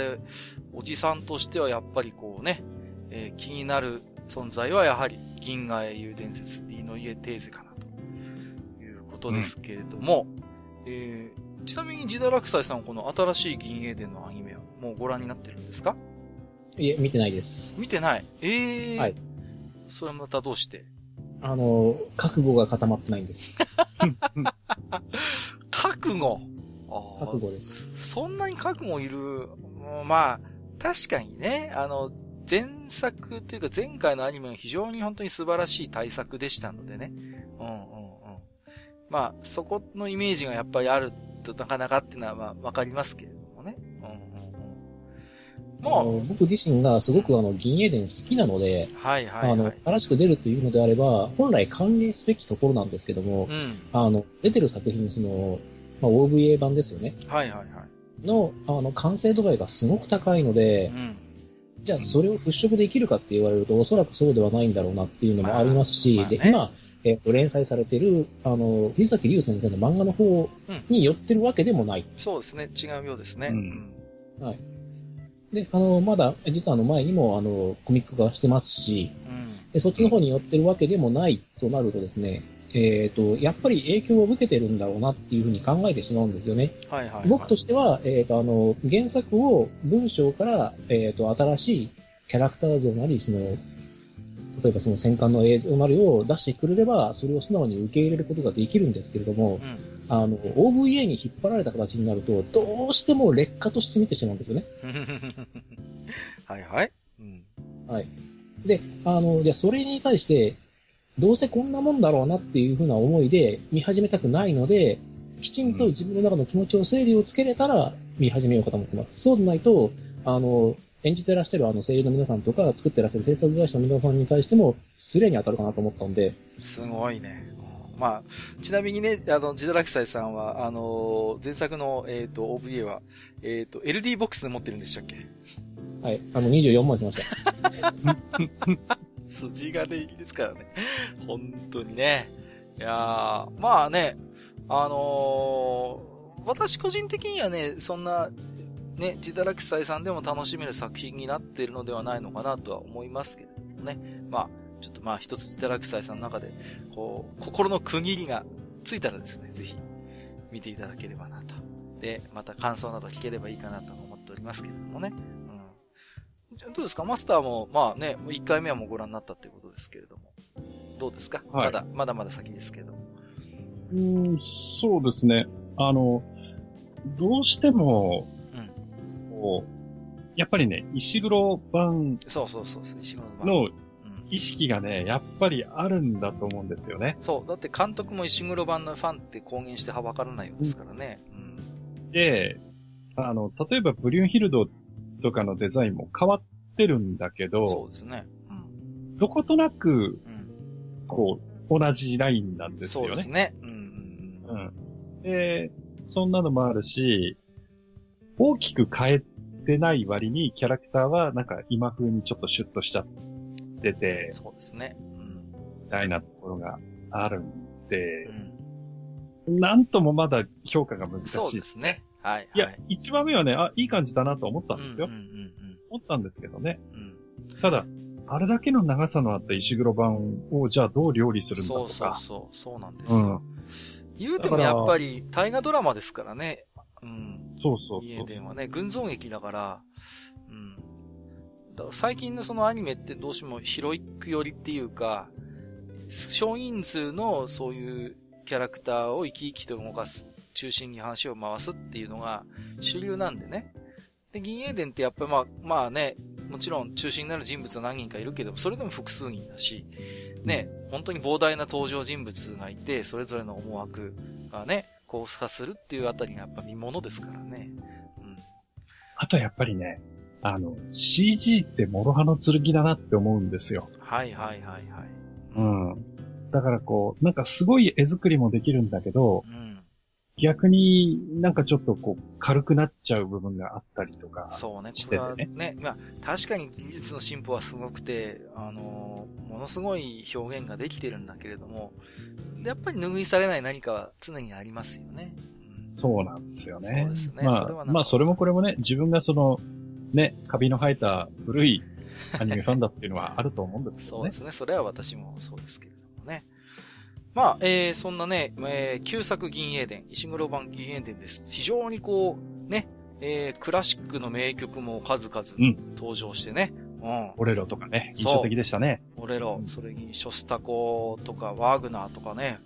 おじさんとしてはやっぱりこうね、えー、気になる存在はやはり銀河英雄伝説リーノイエテーゼかなということですけれども、うん、えー、ちなみにジダラクサイさんこの新しい銀英伝のアニメはもうご覧になってるんですか？いえ、見てないです。見てない。ええー、はい。それはまたどうして？あの、覚悟が固まってないんです。覚悟？覚悟です。そんなに覚悟いる、まあ、確かにね、あの、前作というか前回のアニメは非常に本当に素晴らしい対策でしたのでね。うんうんうん。まあ、そこのイメージがやっぱりあるとなかなかっていうのはまあわかりますけれど。まあ、僕自身がすごくあの銀英伝好きなので、はいはい、はい、あの新しく出るというのであれば、本来歓迎すべきところなんですけども、うん、あの出てる作品、そのまあ、OVA 版ですよね。はいはいはい。のあの完成度合いがすごく高いので、うん、じゃあそれを払拭できるかって言われると、おそらくそうではないんだろうなっていうのもありますし、まあまあね、で今、えー、連載されてる、あの、藤崎龍先生の漫画の方に寄ってるわけでもない。うん、そうですね。違うようですね。うん、はい。で、あの、まだ、実はあの前にも、あの、コミック化してますし、うん、でそっちの方に寄ってるわけでもないとなるとですね、えっ、ー、と、やっぱり影響を受けてるんだろうなっていうふうに考えてしまうんですよね。はいはい、はい、僕としては、えっ、ー、と、あの、原作を文章から、えっ、ー、と、新しいキャラクター像なり、その、例えばその戦艦の映像なりを出してくれれば、それを素直に受け入れることができるんですけれども、うんあの、OVA に引っ張られた形になると、どうしても劣化として見てしまうんですよね。はいはい。うん。はい。で、あの、じゃそれに対して、どうせこんなもんだろうなっていうふうな思いで見始めたくないので、きちんと自分の中の気持ちを整理をつけれたら見始めようかと思ってます。そうでないと、あの、演じてらっしゃるあの声優の皆さんとか、作ってらっしゃる制作会社の皆さんに対しても、失礼に当たるかなと思ったんで。すごいね。まあ、ちなみにね、あの、ジダラキサイさんは、あのー、前作の、えっ、ー、と、OVA は、えっ、ー、と、LD ボックスで持ってるんでしたっけ？はい。あの、24万しました。筋金入りですからね。本当にね。いやー、まあね、あのー、私個人的にはね、そんな、ね、自堕落斎さんでも楽しめる作品になっているのではないのかなとは思いますけれどもね。まあ、ちょっとまあ一つ自堕落斎さんの中で、こう、心の区切りがついたらですね、ぜひ見ていただければなと。で、また感想など聞ければいいかなと思っておりますけれどもね。うん。どうですか？マスターも、まあね、1回目はもうご覧になったっていうことですけれども。どうですか、はい、まだ、まだまだ先ですけど。うん、そうですね。あの、どうしても、うん、こう、やっぱりね、石黒版そうそうそう、石黒版の意識がね、やっぱりあるんだと思うんですよね。そう。だって監督も石黒版のファンって公言してはばからないようですからね。うん、で、あの、例えばブリュンヒルドとかのデザインも変わってるんだけど、そうですね。うん、どことなく、こう、同じラインなんですよね。そうですね。うん。うん。で、そんなのもあるし、大きく変えてない割にキャラクターはなんか今風にちょっとシュッとしちゃってて、そうですね。うん。みたいなところがあるんで、うん、なんともまだ評価が難しい。そうですね。はい、はい。いや、一番目はね、あ、いい感じだなと思ったんですよ。うんうんうんうん、思ったんですけどね。うん、ただ、あれだけの長さのあった石黒板を、じゃあどう料理するんだとか。そうそうそう、そうなんですよ。うん、言うてもやっぱり、大河ドラマですからね。うん。そうそう家電はね、群像劇。だから最近のそのアニメってどうしてもヒロイック寄りっていうか、少人数のそういうキャラクターを生き生きと動かす、中心に話を回すっていうのが主流なんでね。で、銀英伝ってやっぱりまあ、まあね、もちろん中心になる人物は何人かいるけど、それでも複数人だし、ね、本当に膨大な登場人物がいて、それぞれの思惑がね、交差するっていうあたりがやっぱ見物ですからね。うん。あとやっぱりね、あの、CG って諸刃の剣だなって思うんですよ。はいはいはいはい。うん。だからこう、なんかすごい絵作りもできるんだけど、うん逆になんかちょっとこう軽くなっちゃう部分があったりとかそうね、これはね、まあ確かに技術の進歩はすごくて、あのー、ものすごい表現ができてるんだけれども、やっぱり拭いされない何かは常にありますよね。うん、そうなんですよね。そうですね。まあ、そまあそれもこれもね、自分がその、ね、カビの生えた古いアニメファンだっていうのはあると思うんですけどね。そうですね。それは私もそうですけれどもね。まあ、えー、そんなね、えー、旧作銀英伝、石黒版銀英伝です。非常にこう、ね、えー、クラシックの名曲も数々登場してね。うん。うん、オレロとかね、印象的でしたね。オレロ、それにショスタコとかワーグナーとかね、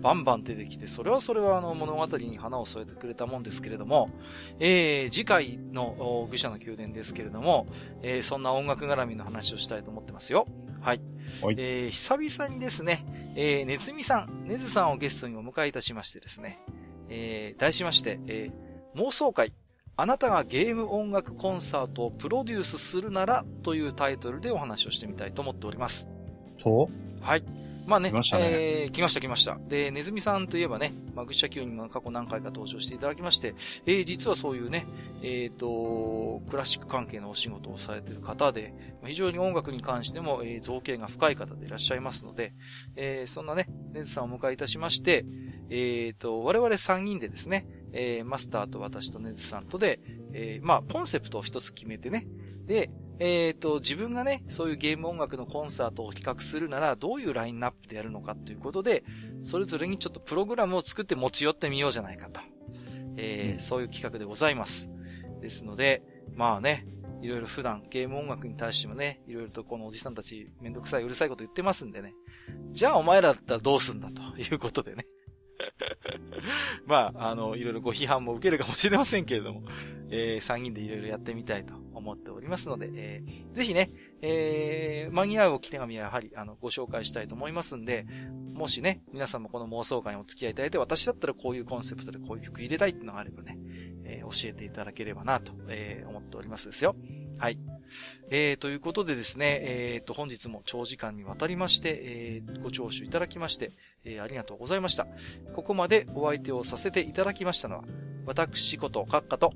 バンバン出てきて、それはそれはあの物語に花を添えてくれたもんですけれども、えー、次回の愚者の宮殿ですけれども、えー、そんな音楽絡みの話をしたいと思ってますよ。はい。はい、えー、久々にですね、えー、ねずみさん、ねずさんをゲストにお迎えいたしましてですね、えー、題しまして、えー、妄想会、あなたがゲーム音楽コンサートをプロデュースするならというタイトルでお話をしてみたいと思っております。そうはい。まあね、来ましたね。えー、来ました来ました。で、ネズミさんといえばね、まあ、愚者級にも過去何回か登場していただきまして、えー、実はそういうね、えっ、ー、と、クラシック関係のお仕事をされている方で、非常に音楽に関しても、えー、造形が深い方でいらっしゃいますので、えー、そんなね、ネズさんをお迎えいたしまして、えっ、ー、と、我々3人でですね、えー、マスターと私とネズさんとで、えー、まあ、コンセプトを一つ決めてね、で、えっ、ー、と、自分がね、そういうゲーム音楽のコンサートを企画するなら、どういうラインナップでやるのかということで、それぞれにちょっとプログラムを作って持ち寄ってみようじゃないかと。えー、そういう企画でございます。ですので、まあね、いろいろ普段ゲーム音楽に対してもね、いろいろとこのおじさんたちめんどくさい、うるさいこと言ってますんでね。じゃあお前らだったらどうすんだということでね。まあ、あの、いろいろご批判も受けるかもしれませんけれども、えー、3人でいろいろやってみたいと思っておりますので、えー、ぜひね、えー、間に合う置き手紙はやはり、あの、ご紹介したいと思いますんで、もしね、皆さんもこの妄想会にお付き合いいただいて、私だったらこういうコンセプトでこういう曲入れたいっていうのがあればね、えー、教えていただければなと、えー、思っておりますですよ。はい。えー、ということでですね、えー、と、本日も長時間にわたりまして、えー、ご聴取いただきまして、えー、ありがとうございました。ここまでお相手をさせていただきましたのは、私ことカッカと、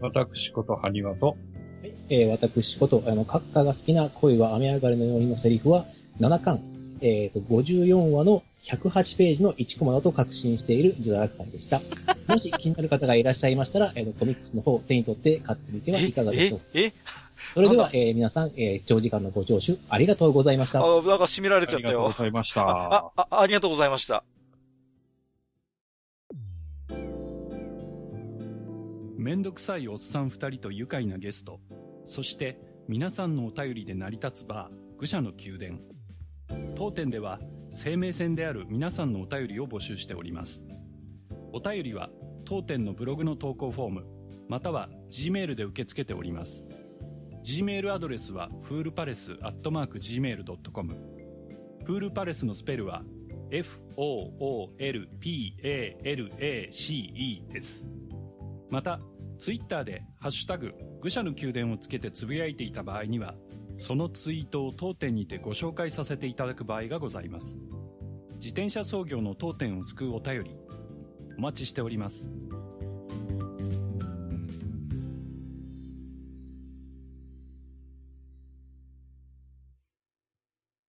私ことハニワと、はい、えー、私こと、あの、カッカが好きな恋は雨上がりのようにのセリフは、7巻、えっ、ー、と、54話の108ページの1コマだと確信しているジョダラクさんでした。もし気になる方がいらっしゃいましたら、えー、コミックスの方手に取って買ってみてはいかがでしょうか。え？それでは、えー、皆さん、えー、長時間のご聴取ありがとうございました。あ、なんか締められちゃったよ。ありがとうございました。あ、あ、ありがとうございました。めんどくさいおっさん二人と愉快なゲスト、そして皆さんのお便りで成り立つバー、愚者の宮殿。当店では生命線である皆さんのお便りを募集しております。お便りは当店のブログの投稿フォーム、または Gmail で受け付けております。Gmail アドレスはフールパレスアットマーク Gmail.com。フールパレスのスペルは F-O-O-L-P-A-L-A-C-E です。また、ツイッターでハッシュタグ、愚者の宮殿をつけてつぶやいていた場合には、そのツイートを当店にてご紹介させていただく場合がございます。自転車操業の当店を救うお便り、お待ちしております。